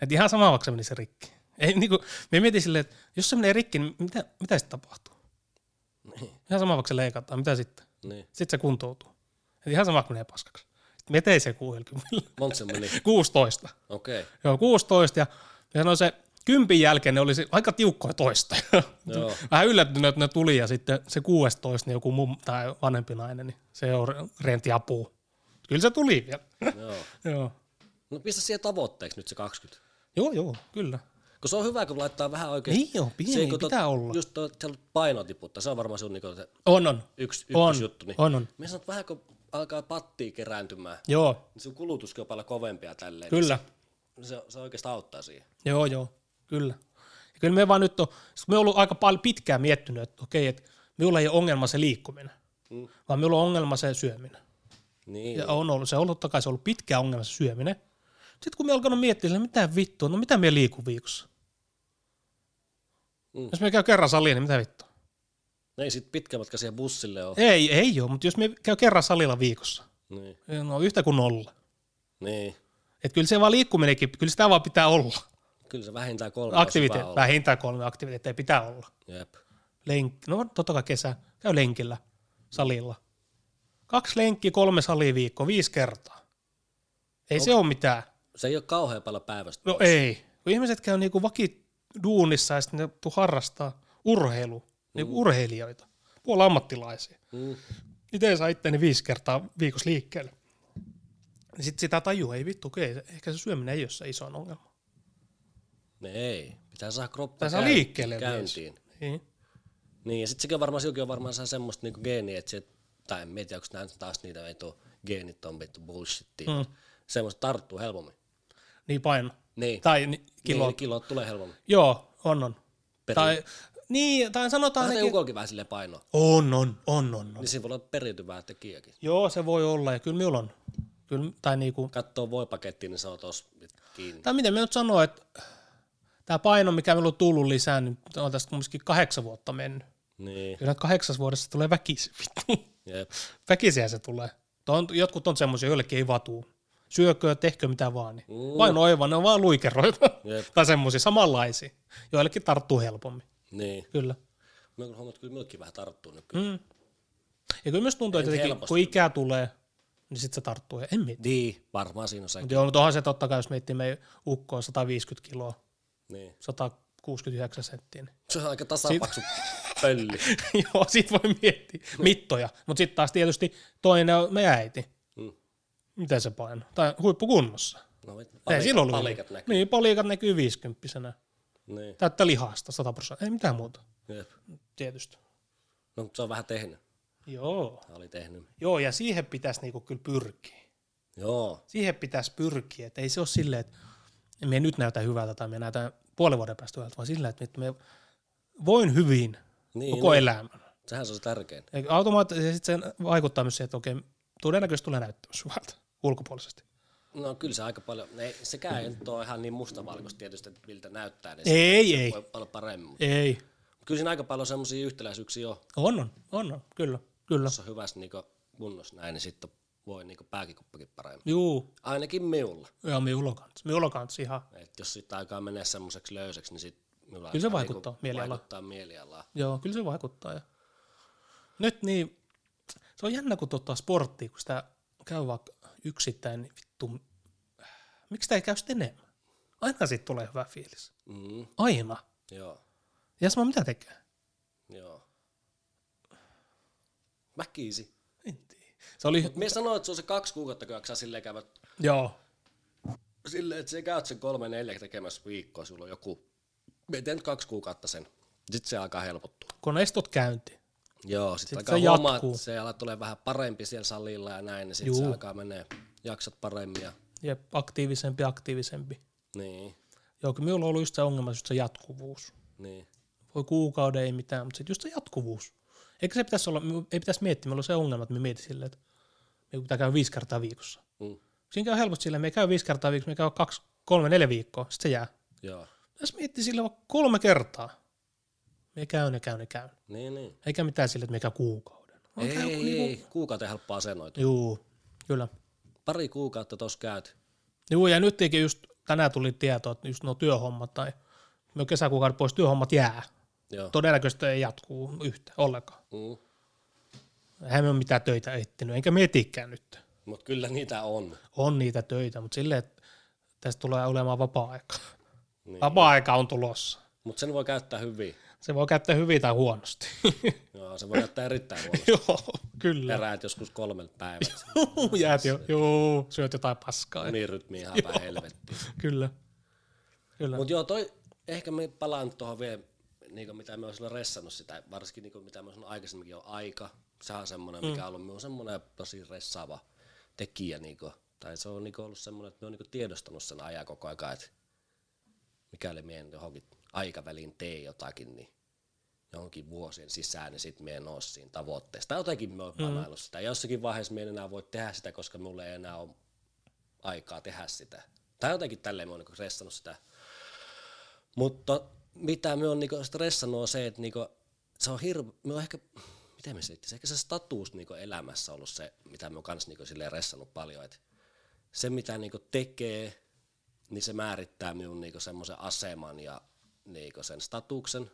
Että ihan sama, vaikka se menisi rikki. Ei, niin kuin, me mietin silleen, että jos se menee rikki, niin mitä, mitä sitten tapahtuu? Ihan sama, vaikka se leikataan, mitä sitten? Niin. Sitten se kuntoutuu. Et ihan sama, vaikka menee paskaksi. Sitten me tein se 60. Monta se meni? 16. Okei. Okay. Joo, 16 ja, ja sanoin se kympin jälkeen ne oli se, aika tiukkoja toista. Joo. Vähän yllättynyt, että ne tuli ja sitten se 16, niin joku mum, tai vanhempi nainen, niin se on renti apua. Kyllä se tuli vielä. Joo. joo. No pistä siihen tavoitteeksi nyt se 20. joo, joo, kyllä. Kun se on hyvä, kun laittaa vähän oikeasti. Ei oo, pieni, se, pitää olla. Just tuo paino tiputtaa, se on varmaan sun niinku se On, on. yksi On, ykkösjuttu. Niin. on, on. Minä sanon, että vähän kun alkaa pattia kerääntymään, Joo, niin sun kulutuskin on paljon kovempia tälleen. kyllä. Niin se, se oikeastaan auttaa siihen. Joo, joo, kyllä. Ja kyllä me vaan nyt on, me on ollut aika paljon pitkään miettinyt, että okei, että minulla ei ole ongelma se liikkuminen, Mm. vaan minulla on ongelma se syöminen. Niin. Ja on ollut, se on ollut totta kai se on ollut pitkä ongelma se syöminen. Sitten kun me alkanut miettiä, että mitä vittua, no mitä me liikun viikossa? Mm. Jos me käy kerran saliin, niin mitä vittua? Ei sit pitkä matka siihen bussille ole. Ei, ei ole, mutta jos me käy kerran salilla viikossa, Niin. no yhtä kuin nolla. niin. Että kyllä se vaan liikkuminenkin, kyllä sitä vaan pitää olla. Kyllä se vähintään kolme Aktiviteet, on vähintään kolme aktiviteetteja pitää olla. Jep. Lenk, no totta kai kesä, käy lenkillä, salilla. Kaksi lenkkiä, kolme salia viikkoa, viisi kertaa. Ei se ole mitään. Se ei ole kauhean paljon päivästä. No ei. kun ihmiset käy niinku vakiduunissa ja sitten ne tuu harrastaa urheilu, niinku urheilijoita, puoli ammattilaisia. Mm. Itse saa itteni viisi kertaa viikossa liikkeelle. Niin sit sitä tajuu, ei vittu, okei, ehkä se syöminen ei ole se iso ongelma. Ne ei. Pitää saada kroppa Pitää käyn- liikkeelle käyntiin. Niin. Niin, ja sitten sekin on varmaan, silläkin on varmaan se semmoista niinku geeniä, että se, tai en tiedä, onko nämä taas niitä veto geenit on vittu bullshittia. Mm. Semmoista tarttuu helpommin. Niin paino. Niin. Tai ni, kilo. Niin, kilot tulee helpommin. Joo, on on. Perin. Tai, niin, tai sanotaan Tai ainakin... ukolkin vähän silleen painoa. On, on, on, on, on. Niin siinä voi olla periytyvää tekijäkin. Joo, se voi olla, ja kyllä minulla on. Kyllä, tai niinku, Katsoo voipakettiin, niin se on tossa kiinni. tai miten me nyt sanoo, että tämä paino, mikä minulla on tullut lisää, niin on tästä kumminkin kahdeksan vuotta mennyt. Niin, Kyllä kahdeksas vuodessa tulee väkisin, jep. Väkisiä se tulee. On, jotkut on semmoisia, joillekin ei vatuu. Syökö, tehkö mitä vaan. Niin. Mm. Vain oiva, ne on vaan luikeroita. Jep. tai semmoisia samanlaisia. Joillekin tarttuu helpommin. Niin. Kyllä. Mä kyllä että kyllä minullekin vähän tarttuu nykyään. Mm. Ja kyllä myös tuntuu, että jotenkin, kun ikää tulee, niin sitten se tarttuu. En mieti. Niin, varmaan siinä on se. Mutta joo, mutta onhan se totta kai, jos miettii meidän ukkoa 150 kiloa, Niin. 169 senttiä. Niin. Se on aika tasapaksu pölli. joo, sit voi miettiä mittoja. Mutta sitten taas tietysti toinen on meidän äiti. Miten se paino? Tai huippukunnossa. No, Ei palikat, silloin ollut. palikat näkyy. Niin, palikat näkyy 50 Niin. Täyttä lihasta 100 prosenttia. Ei mitään muuta. Jep. Tietysti. No, mutta se on vähän tehnyt. Joo. Hän oli tehnyt. Joo, ja siihen pitäisi niinku kyllä pyrkiä. Joo. Siihen pitäisi pyrkiä, että ei se ole silleen, että me nyt näytä hyvältä tai me näytä puolen vuoden päästä hyvältä, vaan sillä, että me voin hyvin Niin, koko niin. elämän. Sehän se on se tärkein. Ja Automaattisesti se vaikuttaa myös siihen, että okei, todennäköisesti tulee näyttämys hyvältä ulkopuolisesti. No kyllä se aika paljon, ei, sekään ei nyt ole ihan niin mustavalkoista tietysti, että miltä näyttää, niin Ei, se ei, voi olla paremmin. Mutta ei. kyllä siinä aika paljon semmoisia yhtäläisyyksiä on. On, on, on, on. kyllä, kyllä. Jos on hyvässä niinku kunnossa näin, niin sitten voi niinku pääkikuppakin paremmin. Juu, Ainakin minulla. ja minulla kanssa. Minulla kanssa ihan. Et jos sitten alkaa mennä semmoiseksi löysäksi, niin sitten Kyllä se alkaa vaikuttaa mielialaan. vaikuttaa mielialaan. Joo, kyllä se vaikuttaa. Ja. Nyt niin, se on jännä, kun tota sporttia, kun sitä käy vaikka yksittäin, niin vittu, miksi sitä ei käy sitten enemmän? Aina siitä tulee hyvä fiilis. Mm, Aina. joo, Ja sama mitä tekee? joo. Väkisi. En tiedä. Se oli, Mie sanoin, että se on se kaksi kuukautta, kun jaksaa silleen käydä joo, silleen, että sä käyt sen kolme neljä tekemässä viikkoa, sulla on joku, nyt kaksi kuukautta sen. Sitten se alkaa helpottua. koneistot käynti. Joo, sitten Sit alkaa se huomaa, jatkuu. että se alkaa tulee vähän parempi siellä salilla ja näin, niin sitten se alkaa menee, jaksat paremmin ja Ja aktiivisempi, aktiivisempi. niin, Joo, kyllä minulla on ollut just se ongelma, just se jatkuvuus. niin, Voi kuukauden ei mitään, mutta sitten just se jatkuvuus. Eikö se pitäisi olla, ei pitäisi miettiä, meillä on se ongelma, että me mietin silleen, että me pitää käydä viisi kertaa viikossa. mm, Siinä käy helposti silleen, me käy viisi kertaa viikossa, me käy kaksi, kolme, neljä viikkoa, sitten se jää. joo, Jos miettii sille vaikka kolme kertaa, me käyn ja käyn ja käyn. niin, niin. Eikä mitään sille, että me käy kuukauden. Vaan Ei, käy ei, niinku- ei, kuukauteen helppo asennoitua. Juu, kyllä. Pari kuukautta tuossa käyt. Juu, ja nyt just tänään tuli tieto, että just nuo työhommat tai me kesäkuukauden pois työhommat jää. Joo. Todennäköisesti ei jatkuu yhtä ollenkaan. Mm. Eihän me ole mitään töitä etsinyt, enkä mietikään nyt. Mutta kyllä niitä on. On niitä töitä, mutta silleen, että tästä tulee olemaan vapaa-aika. Niin. Vapaa-aika on tulossa. Mutta sen voi käyttää hyvin. Se voi käyttää hyvin tai huonosti. Joo, se voi käyttää erittäin huonosti. Joo, kyllä. Heräät joskus kolmelta päivät. Jäät jo, joo, syöt jotain paskaa. Unirytmi ihan päin helvettiin. Kyllä. Kyllä. Mutta joo, toi, ehkä me palaan tuohon vielä, niin mitä me ollaan ressannut sitä, varsinkin niin mitä me ollaan aikaisemminkin on aika. Sehän on semmoinen, mikä on ollut minun semmoinen tosi ressaava tekijä. Niin kuin, tai se on niin ollut semmoinen, että me on niin tiedostanut sen ajan koko ajan, että mikäli me en johonkin aikaväliin tee jotakin, niin johonkin vuosien sisään, niin sitten me en ole siinä tavoitteessa. Tai jotenkin me oon mm. sitä. Jossakin vaiheessa me en enää voi tehdä sitä, koska mulla ei enää ole aikaa tehdä sitä. Tai jotenkin tälleen me oon niin ressannut sitä. Mutta mitä me on niinku stressannut on se, että niinku, se on hirve, me on ehkä, miten me selittäisiin, ehkä se status niinku elämässä ollut se, mitä me on kans niinku silleen ressannut paljon, että se mitä niinku tekee, niin se määrittää minun niinku semmoisen aseman ja niinku sen statuksen,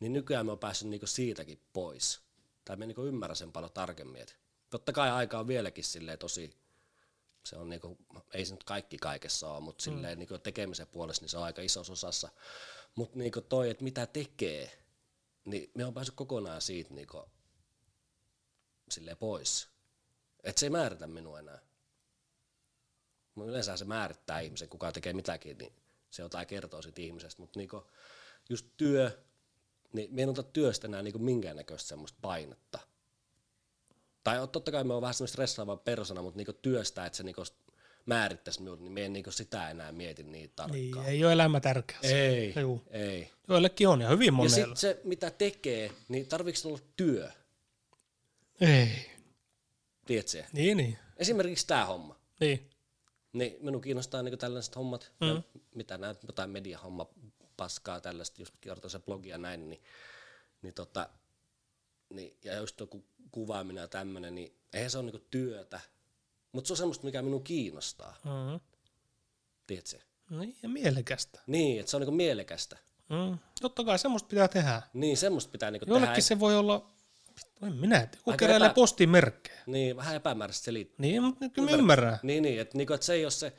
niin nykyään me on päässyt niinku siitäkin pois. Tai me niinku ymmärrän sen paljon tarkemmin, että totta kai aika on vieläkin silleen tosi se on niinku, ei se nyt kaikki kaikessa ole, mutta mm. silleen niinku tekemisen puolesta niin se on aika isossa osassa. Mutta niinku toi, että mitä tekee, niin me on päässyt kokonaan siitä niinku, silleen pois. Että se ei määritä minua enää. Yleensä se määrittää ihmisen, kuka tekee mitäkin, niin se jotain kertoo siitä ihmisestä. Mutta niinku, just työ, niin me en ota työstä enää niinku minkäännäköistä semmoista painetta. Tai totta kai me on vähän semmoista stressaava persona, mutta niinku työstä, että se niinku määrittäisi minut, niin me en niinku sitä enää mieti niin tarkkaan. Niin, ei ole elämä tärkeä. Ei, Juu. ei. Joillekin on ja hyvin Ja monella. sitten se, mitä tekee, niin tarviiko olla työ? Ei. Tiedätkö? Niin, niin. Esimerkiksi tämä homma. Niin. Niin minun kiinnostaa niinku tällaiset hommat, mm. ja mitä näet, jotain mediahomma paskaa tällaista, just kertoo se blogi ja näin, niin, niin tota, niin, ja just joku kuvaaminen ja tämmöinen, niin eihän se ole niinku työtä, mutta se on semmoista, mikä minun kiinnostaa, Mm. tiedätkö? Niin, ja mielekästä. Niin, että se on niinku mielekästä. Mm. Totta kai semmoista pitää tehdä. Niin, semmoista pitää niinku tehdä. Jollekin se voi olla, en minä Aika keräilee epä- postimerkkejä. Niin, vähän epämääräisesti selittää. Niin, mutta kyllä mä ymmärrän. Niin, niin että, niinku, että se ei ole se,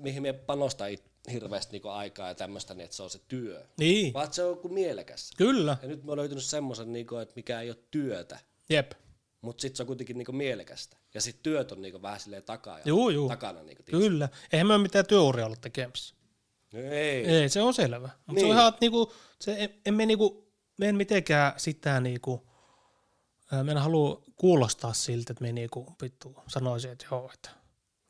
mihin me panostaa hirveästi niinku aikaa ja tämmöistä, niin että se on se työ. Niin, Vaan se on joku mielekäs. kyllä. Ja nyt mä oon löytynyt semmoisen, niinku, että mikä ei ole työtä, Jep. mutta sitten se on kuitenkin niinku mielekästä. Ja sitten työt on niinku vähän silleen takaa ja Juu, juu. takana. Niinku, tiedätkö? Kyllä. Eihän me ole mitään työuria olla tekemässä. Ei. Ei, se on selvä. Mutta niin. se on Niin. ihan, että niinku, se, en, en me, niinku, me en mitenkään sitä niinku, me en halua kuulostaa siltä, että me niinku, vittu sanoisin, että joo, että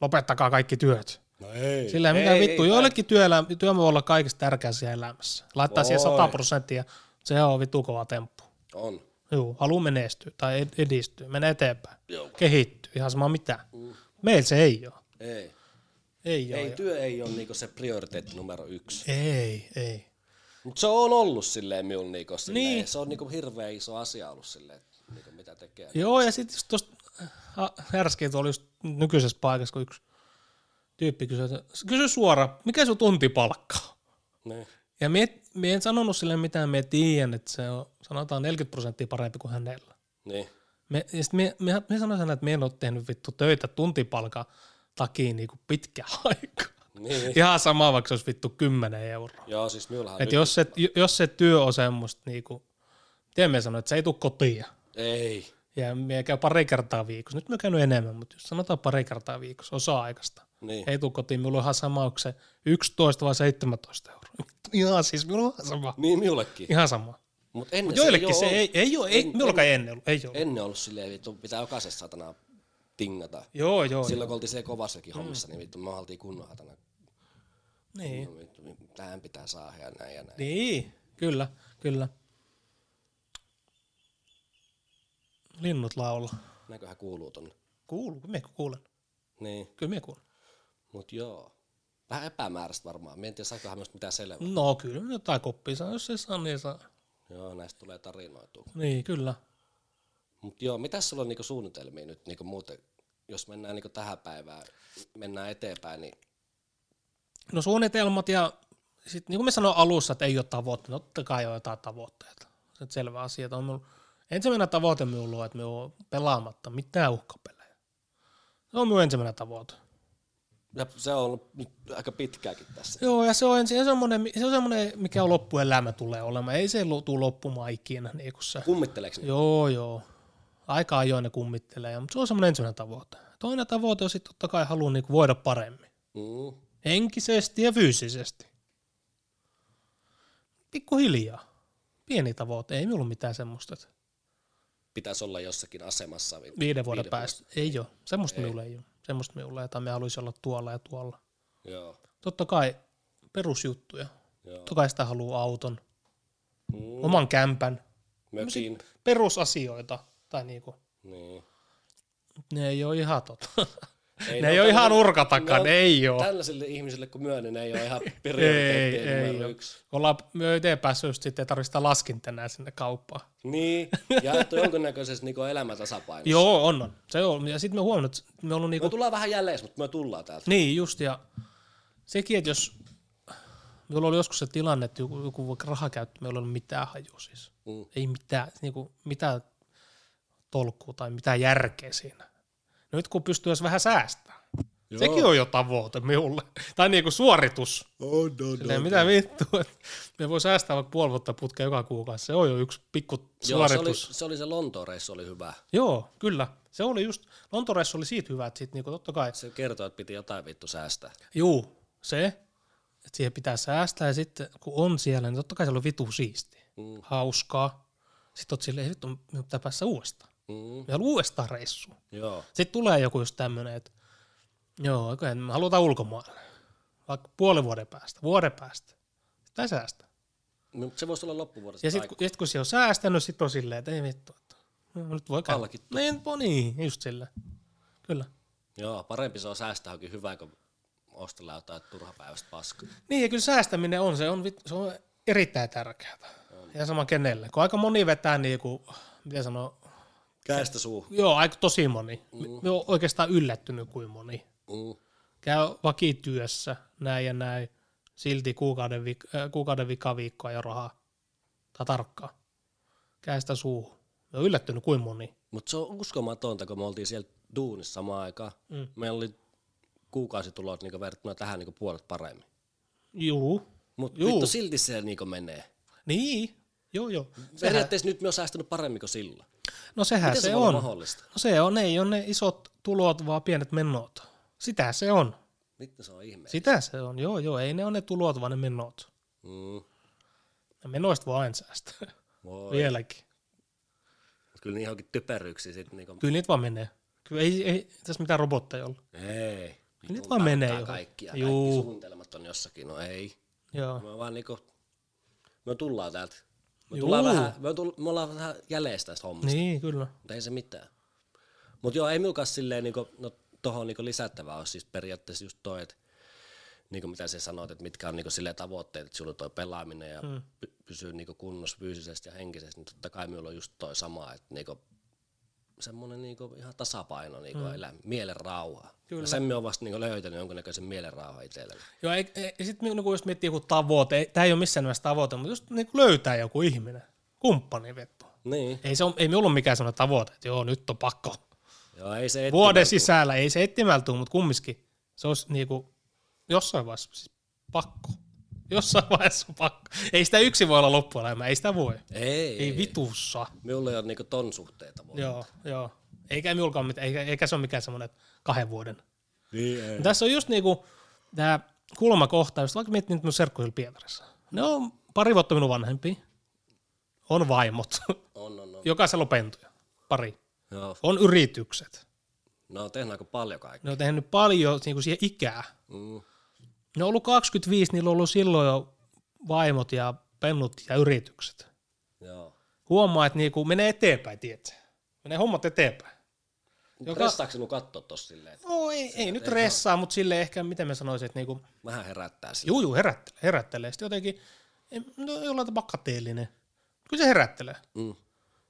lopettakaa kaikki työt. No ei. Sillä mikä ei, vittu, ei, joillekin työelämä, työ voi olla kaikista tärkeä siellä elämässä. Laittaa siihen Voi. 100 prosenttia, se on vittu kova temppu. On. Joo, haluaa menestyä tai ed- edistyä, mennä eteenpäin, Joo. kehittyä, ihan sama mitä. Mm. Meillä se ei ole. Ei. Ei, Ei, ole. työ ei ole niinku se prioriteetti numero yksi. Ei, ei. Mutta se on ollut silleen minulla niinku, silleen, Niin. se on niinku hirveä iso asia ollut silleen, niinku, mitä tekee. Joo, ja sitten just tuosta härskiä tuolla just nykyisessä paikassa, kun yksi tyyppi kysyi, että kysy suoraan, mikä sun tuntipalkka on? Niin. Ja mie, mie en sanonut sille mitään, mie tiedän, että se on sanotaan 40 prosenttia parempi kuin hänellä. Niin. Me, ja sit mie, mie, mie sanoin hänelle, että mie en ole tehnyt vittu töitä tuntipalkan takia niinku pitkä aika. Niin. Ihan sama, vaikka se olisi vittu 10 euroa. Joo, siis Et nyt, jos, se, jos se työ on semmoista, niinku, tiedän mie sanoin, että se ei tule kotiin. Ei. Ja me käy pari kertaa viikossa. Nyt mä käynyt enemmän, mutta jos sanotaan pari kertaa viikossa, osa-aikasta. Niin. Ei tuu kotiin, minulla on ihan sama, onko se 11 vai 17 euroa. Ihan siis, minulla on ihan sama. Niin minullekin. Ihan sama. Mut ennen Joillekin se se ei, ei, ei ole, ei, en- minullakaan ei ennen ollut, ei ole. Ennen ollut silleen, vittu, pitää jokaisessa satana tingata. Joo, joo. Silloin kun oltiin siellä kovassakin hommissa, niin vittu, me oltiin kunnon hatana. Niin. No, vittu, tähän pitää saada ja näin ja näin. niin, kyllä, kyllä. Linnut laulaa. Näköhän kuuluu tonne. Kuuluu, kyllä minä kuulen. Niin, Kyllä minä kuulen. mut joo. Vähän epämääräistä varmaan. Mä en tiedä, saakohan myös mitään selvää. No kyllä, jotain koppia saa, jos ei saa, niin saa. Joo, näistä tulee tarinoitua. Niin, kyllä. Mut joo, mitäs sulla on niinku suunnitelmia nyt niinku muuten, jos mennään niinku tähän päivään, mennään eteenpäin, niin No suunnitelmat ja sitten niin kuin me sanoin alussa, että ei ole tavoitteita, totta kai on jotain tavoitteita. Se on selvä asia. Että on ensimmäinen tavoite minulla on, että me on pelaamatta mitään uhkapelejä. Se on minun ensimmäinen tavoite. ja se on ollut nyt aika pitkääkin tässä. Joo, ja se on, ensi- se on, semmoinen, se on semmoinen, mikä on loppuelämä tulee olemaan. Ei se tule loppumaan ikinä. Niin kuin se. Kummitteleeko ne? Joo, joo. Aika ajoin ne kummittelee, mutta se on semmoinen ensimmäinen tavoite. Toinen tavoite on sitten totta kai haluaa niin voida paremmin. Mm. Henkisesti ja fyysisesti. Pikkuhiljaa. Pieni tavoite, ei minulla mitään semmoista. että Pitäisi olla jossakin asemassa. vi- Viiden vuoden viiden päästä. Ei ole. Semmoista minulla ei ole. Semmoista minulla ei, että me haluaisi olla tuolla ja tuolla. Joo, Totta kai perusjuttuja. joo. Totta kai sitä haluaa auton, Mm. oman kämpän, Mökin. perusasioita. Tai niinku, Niin. ne ei ole ihan tota. Ei, ne ei ole ihan no, ne ei ole. Tällaisille ihmisille kun myönnän, ne ei ole ihan Ei, prioriteetti ei ole. yksi. Ollaan me itse päässyt just sitten, ei tarvitse laskinta enää sinne kauppaan. Niin, ja että on niin elämäntasapainossa. Joo, on, on. Se on. Ja sitten me huomannut, että me ollaan Me niinku, tullaan vähän jälleen, mutta me tullaan täältä. niin just, ja sekin, että jos, meillä oli joskus se tilanne, että joku, joku vaikka rahakäyttö, meillä ei ollut mitään hajua siis. Mm. Ei mitään, niinku, mitään tolkkua tai mitään järkeä siinä. Nyt kun pystyy edes vähän säästämään, Joo. Sekin on jo tavoite minulle. Tai niinku suoritus. On, on, Silleen, mitä vittua, että me voi säästää vaikka puoli vuotta putkea joka kuukausi. Se on jo yksi pikku Joo, se oli, suoritus. se oli se Lontoon reissu oli hyvä. Joo, kyllä. Se oli just, Lontoreissa oli siitä hyvä, että sit niinku totta kai, Se kertoo, että piti jotain vittu säästää. juu, se, että siihen pitää säästää ja sitten kun on siellä, niin totta kai se oli vitu siisti. Mm. Hauskaa. Sitten oot silleen, vittu, minun pitää päästä uudestaan. Mm. Ja uudestaan reissuun. Joo. Sitten tulee joku just tämmöinen, että joo, okei, me halutaan ulkomaille. Vaikka puolen vuoden päästä, vuoden päästä. Sitä säästää. No, se voisi olla loppuvuodesta. Ja sitten kun, sit, kun se on säästänyt, sitten on silleen, että ei vittu, että no, nyt voi käydä. Palkittu. Niin, no niin, just silleen. Kyllä. Joo, parempi se on säästää johonkin hyvää, kuin ostella jotain turhapäiväistä paskaa. Niin, ja kyllä säästäminen on, se on, se on erittäin tärkeää. Ja sama kenelle. Kun aika moni vetää niinku, miten sanoo, Käestä suu. joo, aika tosi moni. Mm. Me on oikeastaan yllättynyt kuin moni. Mm. Käy vakityössä, näin ja näin, silti kuukauden, vik- äh, kuukauden vikaviikkoa ja rahaa. Tai tarkkaa. Käestä suuhun. Me on yllättynyt kuin moni. Mutta se on uskomatonta, kun me oltiin siellä duunissa samaan aikaan. Mm. Meillä oli kuukausitulot niin verrattuna tähän niin puolet paremmin. Juu. Mutta vittu silti se niin menee. Niin. Joo, joo. Sehän, Periaatteessa nyt me on säästänyt paremmin kuin silloin. No sehän Miten se, se, on. mahdollista? No se on, ei ole ne isot tulot, vaan pienet menot. Sitä se on. Mitä se on ihme? Sitä se on, joo joo, ei ne ole ne tulot, vaan ne menot. Mm. Ja menoista voi aina säästää. Voi. Vieläkin. Kyllä niin johonkin typeryksiin sitten niinku... Kyllä niitä vaan menee. Kyllä ei, ei tässä mitään robotteja ollut. Ei. nyt Vitun vaan menee johon. Kaikkia, Juu. kaikki suunnitelmat on jossakin. No ei. Joo. Me vaan niinku... Me tullaan täältä. Me, Juu. tullaan vähän, me, tull, me ollaan vähän jäljessä tästä hommasta. Niin, kyllä. Mutta ei se mitään. Mutta joo, ei minulla silleen, niinku, no tohon niinku lisättävää olisi siis periaatteessa just toi, että niinku mitä sä sanoit, että mitkä on niinku silleen tavoitteet, että sulla on toi pelaaminen ja mm. py- pysyy niinku kunnossa fyysisesti ja henkisesti, niin totta kai minulla on just toi sama, että niinku semmoinen niinku ihan tasapaino niinku mm. elää, mielen rauha. Kyllä. Ja sen me on vasta niinku löytänyt jonkunnäköisen mielen rauha itselleni. Joo, ei, ei, ja sitten niinku, jos miettii joku tavoite, tämä ei ole missään nimessä tavoite, mutta just niinku löytää joku ihminen, kumppani vettu. Niin. Ei, se on, ei minulla ole mikään sellainen tavoite, että joo, nyt on pakko. Joo, ei se Vuoden sisällä, ei se etsimältä tule, mutta kumminkin se olisi niinku, jossain vaiheessa siis pakko. Jossain vaiheessa on pakko. Ei sitä yksi voi olla loppuelämä, ei sitä voi. Ei, Ei vitussa. Minulla ei ole niinku ton suhteita. Voi. Joo, joo. Eikä minullakaan mitään, eikä, eikä se ole mikään semmoinen kahden vuoden. Niin, ei. Tässä on just niinku tämä kulmakohta, just vaikka miettii nyt mun serkkuilla Pietarissa. Ne on pari vuotta minun vanhempia. On vaimot. On, on, on. Jokaisella on pentuja. Pari. Joo. On yritykset. Ne on tehnyt aika paljon kaikkea. Ne on tehnyt paljon niinku siihen ikää. Mm. Ne on ollut 25, niillä on ollut silloin jo vaimot ja pennut ja yritykset. Joo. Huomaa, että niinku menee eteenpäin, tiedätkö? Menee hommat eteenpäin. Joka... Pressaako sinun katsoa tossa silleen, että No ei, ei nyt ressaa, mutta sille ehkä, miten mä sanoisin, että niinku, vähän herättää sitä? juu, juu, herättelee, herättelee. Sitten jotenkin, ei- no jollain tapaa kateellinen. Kyllä se herättelee. Mm.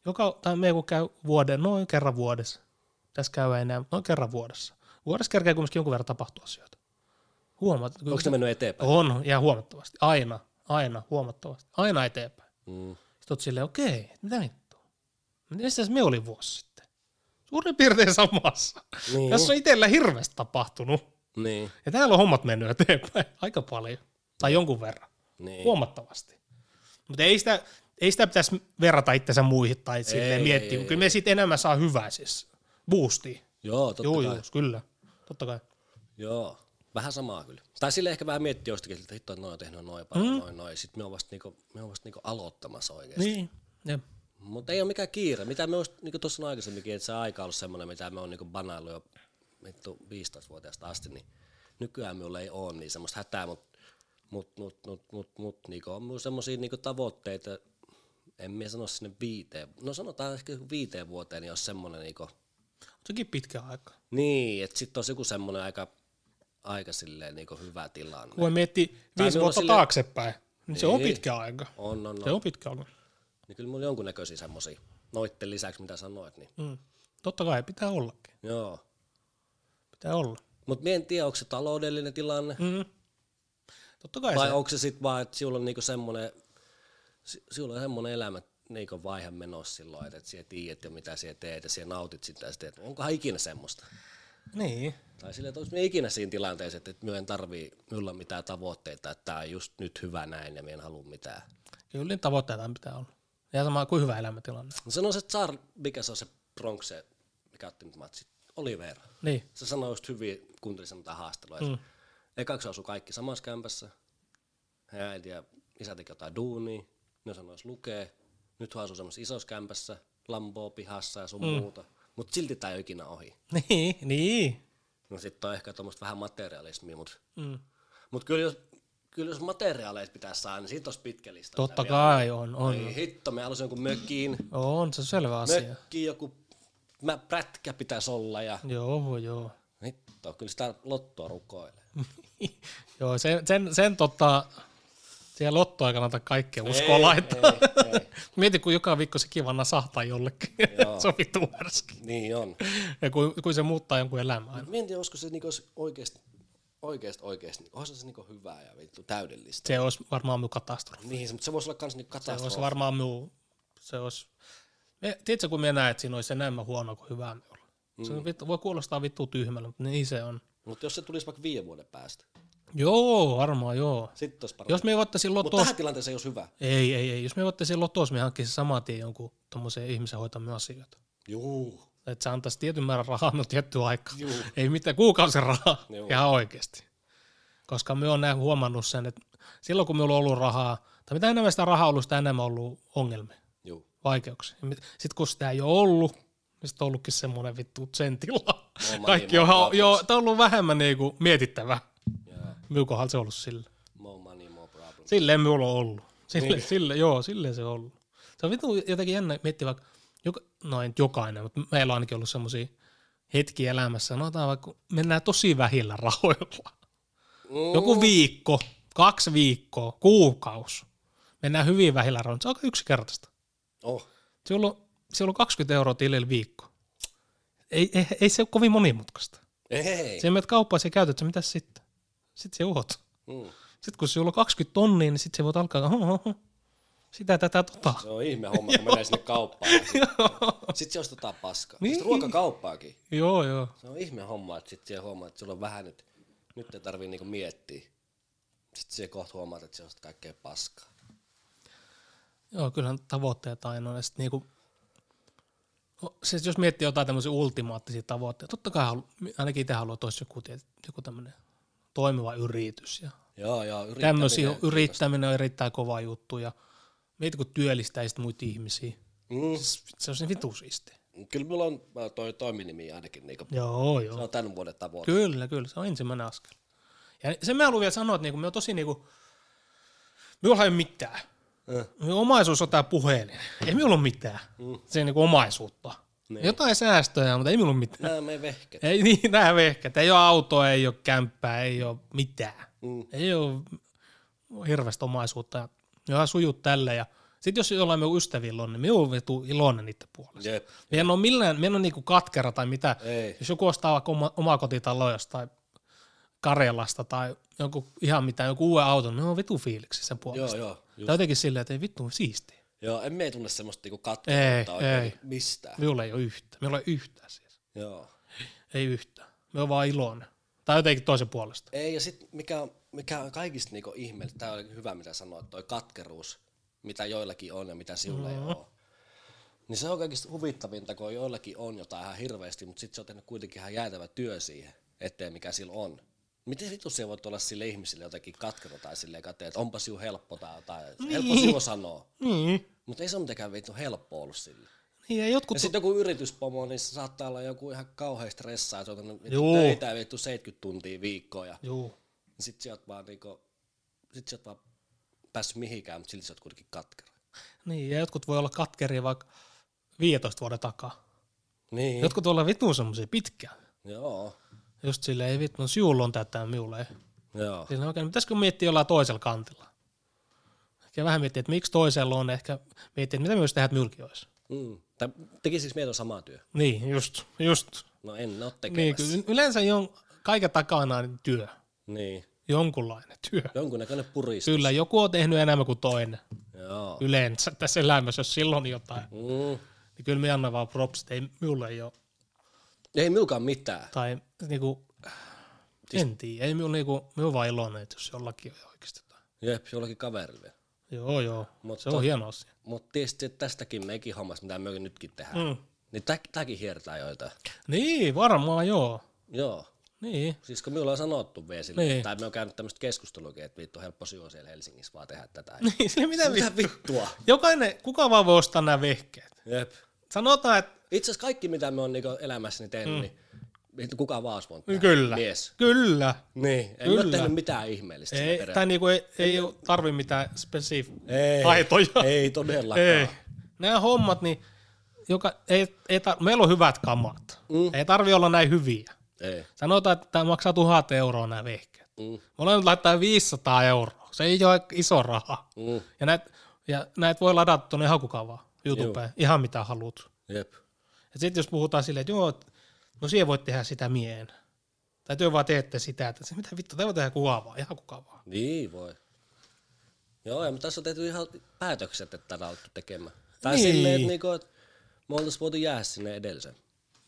Joka, tai me kun käy vuoden, noin kerran vuodessa. Tässä käy enää, noin kerran vuodessa. Vuodessa kerkeä kumminkin jonkun verran tapahtuu asioita. Huomaat. kyllä Onko se mennyt eteenpäin? On, ja huomattavasti. Aina, aina, huomattavasti. Aina eteenpäin. Mm. Sitten oot silleen, okei, mitä vittua? Missä me oli vuosi sitten? Suurin piirtein samassa. Niin. Tässä on itsellä hirveästi tapahtunut. Niin. Ja täällä on hommat mennyt eteenpäin aika paljon. Tai jonkun verran. Niin. Huomattavasti. Mutta ei sitä, ei sitä pitäisi verrata itsensä muihin tai silleen Ei, miettiä. ei, Ei, kyllä me siitä enemmän saa hyvää siis. Boostia. Joo, totta Joo, kai. joo, kyllä. Totta kai. Joo. Vähän samaa kyllä. Tai sille ehkä vähän miettiä jostakin, että hitto, että noin on tehnyt noin paljon, mm. noin, noin. Sitten me on vasta, niinku, me on vasta niinku aloittamassa oikeasti. Niin. Ja. Mutta ei ole mikään kiire. Mitä me olisi, niin kuin tuossa aikaisemminkin, että se aika on ollut semmoinen, mitä me on niin banaillut jo vittu 15-vuotiaasta asti, niin nykyään minulla ei ole niin semmoista hätää, mutta mut, mut, mut, mut, mut, niin on myös semmoisia niin tavoitteita, en minä sano sinne viiteen, no sanotaan ehkä viiteen vuoteen, niin olisi semmoinen niin kuin, Sekin pitkä aika. niin, että sitten olisi joku semmoinen aika, aika silleen niin hyvä tilanne. Kun miettii viisi vuotta sille- taaksepäin, niin se on Niin. pitkä aika. On, on, Se on. on pitkä aika. Niin kyllä mulla on jonkunnäköisiä semmoisia, noitten lisäksi mitä sanoit, niin Mm. Totta kai pitää ollakin. joo. Pitää olla. Mutta en tiedä, onko se taloudellinen tilanne, Mm. Totta kai vai se. onko se sitten vaan, että sinulla on niinku semmoinen, si- sinulla on semmoinen elämä niinku vaihe menossa silloin, että, sinä tiedät jo mitä sinä teet ja sinä nautit sitä ja että onkohan ikinä semmoista. Niin. Tai sille, että olisi me ikinä siinä tilanteessa, että, että minä en tarvii, minulla on mitään tavoitteita, että tämä on just nyt hyvä näin ja minä en halua mitään. Kyllä niin tavoitteita pitää olla. Ja sama kuin hyvä elämäntilanne. No sano se Tsar, mikä se on se Bronx, se, mikä otti nyt matsit, Oliver. Niin. Se sanoi just hyvin, kuuntelin sen tätä haastelua. Mm. Ekaksi asui kaikki samassa kämpässä. Hän äiti ja isä teki jotain duunia. Ne sanois lukee. Nyt hän asuu semmoisessa isossa kämpässä, Lamboa pihassa ja sun mm. muuta. Mutta silti tämä ei ole ikinä ohi. Niin, niin. No sitten on ehkä tuommoista vähän materialismia, mutta mm. mut kyllä jos, kyllä jos materiaaleista pitää saada, niin siitä olisi pitkä lista. Totta kai on, on. vielä- Ei hitto, me haluaisin jonkun mökkiin. On se selvä asia. Mökki, joku mä, prätkä pitäisi olla ja Joo, joo. hitto, kyllä sitä lottoa rukoilee. joo, sen, sen, sen tota, siellä lottoa ei kannata kaikkea uskoa laittaa. ei, ei. Mieti, kun joka viikko se kivanna sahtaa jollekin. Joo. se on vittu härski. Niin on. Ja kun, kun se muuttaa jonkun elämän aina. Mietin, olisiko se niinku oikeasti, oikeasti, oikeasti, olisi se niinku hyvää ja vittu täydellistä. Se olisi varmaan minun katastrofi. Niin, mutta se voisi olla kans niinku Se olisi katastrofi. varmaan minun, se olisi, me, tiedätkö kun minä näen, että siinä olisi enemmän huonoa kuin hyvää minulla. Se on vittu, voi kuulostaa vittu tyhmällä, mutta niin se on. Mutta jos se tulisi vaikka viiden vuoden päästä, Joo, varmaan joo. sitten olisi parempi. Jos me voittaisiin Mutta lotos, tähän tilanteeseen ei olisi hyvä. ei, ei, ei, jos me voittaisiin lotos, me hankkisin saman tien jonkun tommosen ihmisen hoitamaan asioita. Juu. Että se antaisi tietyn määrän rahaa, mutta tietty aika. Juu. Ei mitään kuukausien rahaa, Joo. ihan oikeasti. Koska me on näin huomannut sen, että silloin kun minulla on ollut rahaa, tai mitä enemmän sitä rahaa on ollut, sitä enemmän on ollut ongelmia, Juu. vaikeuksia. Sitten kun sitä ei ole ollut, niin sitten on ollutkin semmoinen vittu sentilla. money, Kaikki more on, joo, tämä on ollut vähemmän niinku mietittävää. Kohdalla se on ollut sillä. More money, more problems. Silleen minulla on ollut. Sille, Niin. sille, joo, silleen se on ollut. Se on vittu jotenkin jännä miettiä vaikka, joka, no ei jokainen, mutta meillä on ainakin ollut semmoisia hetkiä elämässä, sanotaan vaikka mennään tosi vähillä rahoilla. Mm. Joku viikko, kaksi viikkoa, kuukaus. Mennään hyvin vähillä rahoilla. Se on aika yksinkertaista. Oh. Siellä on, siellä on 20 euroa tilille viikko. Ei, ei, ei se ole kovin monimutkaista. Ei. Se menet kauppaan ja käytät se, mitä sitten? Sitten se uhot. Mm. Sitten kun sulla on 20 tonnia, niin sitten se voit alkaa, ho, ho, ho. sitä tätä tota. Se on ihme homma, kun menee sinne kauppaan. Sitten se ostetaan paskaa. Niin. Sitten ruokakauppaakin. joo, joo. Se on ihme homma, että sitten siellä huomaa, että sulla on vähän, että nyt ei tarvii niinku miettiä. Sitten siellä kohta huomaat, että se ostat kaikkea paskaa. Joo, kyllähän tavoitteet aina on. Ja sit niinku, no, siis jos miettii jotain tämmöisiä ultimaattisia tavoitteita, totta kai halu, ainakin itse haluaa, että olisi joku, joku tämmöinen toimiva yritys. Ja Joo, joo. Yrittäminen, tämmöisiä yrittäminen on erittäin kova juttu. Ja mieti, kun työllistäisit muita ihmisiä. Mm. Siis Se on se vitu siistiä. Kyllä mulla on toi toiminimi ainakin. Niinku, Joo, se joo. on tämän vuoden tavoite. Kyllä, kyllä. Se on ensimmäinen askel. Ja sen mä haluan vielä sanoa, että niinku, me on tosi niinku, minulla ei ole mitään. Äh. Minun omaisuus on tämä puhelin. Ei minulla ole mitään. Mm. Se on niinku omaisuutta. Niin. Jotain säästöjä, mutta ei minulla ole mitään. Nämä me vehket. Ei niin, nämä vehkät. Ei ole autoa, ei ole kämppää, ei ole mitään. Mm. Ei ole hirveästi omaisuutta. Ja sujut tälle. Ja sitten jos jollain minun ystävillä on, niin minun on vetu iloinen niiden puolesta. Jep. Minä en ole millään, minä en ole niinku katkera tai mitä. Ei. Jos joku ostaa vaikka oma, omaa kotitaloa jostain Karjalasta tai joku, ihan mitään, joku uuden auton, niin on vitu fiiliksi sen Joo, puolesta. joo. Tai Just. jotenkin silleen, että ei vittu siistiä. Joo, en me tunne semmoista niinku Ei, katkeruutta oikein ei. mistään. Minulla ei ole yhtä. Minulla ei ole yhtään siis. Joo. Ei yhtään. Me on vaan iloinen. Tai jotenkin toisen puolesta. Ei, ja sitten mikä on, mikä on kaikista niinku ihmeellistä, tämä on hyvä mitä sanoit, toi katkeruus, mitä joillakin on ja mitä sinulla mm-hmm. ei ole. Niin se on kaikista huvittavinta, kun joillakin on jotain ihan hirveästi, mutta sitten se on tehnyt kuitenkin ihan jäätävä työ siihen eteen, mikä sillä on. Miten vittu se voi olla sille ihmisille jotenkin katkero tai silleen kate, että onpa siu helppo tai jotain. Niin. Helppo siu sanoa. Niin. Mutta ei se ole mitenkään vittu helppo ollut sille. Niin, ja jotkut... Ja sitten joku yrityspomo, niin se saattaa olla joku ihan kauhean stressaa, että se on vittu töitä vittu 70 tuntia viikkoa ja Juu. sit sä oot vaan niinku, sit sä oot vaan päässyt mihinkään, mutta silti sä oot kuitenkin katkera. Niin, ja jotkut voi olla katkeria vaikka 15 vuoden takaa. Niin. Jotkut voi olla vittu semmoisia pitkään. Joo. Just silleen, ei vittu, no sinulla on tätä minulle. Joo. Siis oikein, pitäisikö miettiä jollain toisella kantilla? Ehkä vähän miettiä, että miksi toisella on, ehkä miettiä, että mitä myös tehdä, että minullakin olisi. Mm. Tai tekisikö meitä sama työ? Niin, just, just. No en oo Niin, tekemässä. kyllä, yleensä jon, kaiken takana on työ, Niin. jonkunlainen työ. Jonkunnäköinen puristus. Kyllä, joku on tehnyt enemmän kuin toinen. Joo. Yleensä tässä elämässä, jos silloin on jotain. Mm. Niin kyllä me annan vaan props, ei minulla ei ole. Ei milkaan mitään. Tai niinku, Siis... En tiedä, ei minulla niinku, minun vaan iloinen, että jos jollakin on oikeasti jotain. Jep, jollakin kaverilla vielä. Joo, joo, Mut se on hieno asia. Mutta tietysti tästäkin meikin hommasta, mitä me nytkin tehdään, Mm. niin tä, tämäkin hiertää joita. Niin, varmaan joo. Joo. Niin, Siis kun minulla on sanottu vielä sille, Niin. tai me on käynyt tämmöistä keskusteluakin, että vittu helppo syö siellä Helsingissä vaan tehdä tätä. niin sille mitä Mitä vittu. vittua? Jokainen, kuka vaan voi ostaa nämä vehkeet. Jep. Sanotaan, että Itse asiassa kaikki, mitä me on niinku elämässäni tehnyt, mm. niin kuka vaan tehdä. kyllä, Mies. kyllä. Niin, en Kyllä. ole tehnyt mitään ihmeellistä. Ei, tai niinku ei, ei tarvi mitään spesif Ei. taitoja. Ei todellakaan. Ei. Nämä hommat, niin joka, ei, ei tar- meillä on hyvät kamat. Mm. Ei tarvi olla näin hyviä. Ei. Sanotaan, että tämä maksaa tuhat euroa nämä vehkeet. Mm. Molemmat laittaa 500 euroa. Se ei ole iso raha. Mm. Ja näitä ja näit voi ladata tuonne hakukavaan YouTubeen, ihan mitä haluat. Jep. Ja sitten jos puhutaan silleen, että joo, no siihen voit tehdä sitä mien. Tai työ vaan teette sitä, että se mitä vittu, te voi tehdä kuvaa ihan kuka vaan. Niin voi. Joo, ja tässä on tehty ihan päätökset, että tätä alettu tekemään. Tai Niin. silleen, että niinku, et me oltaisiin voitu jäädä sinne edellisen.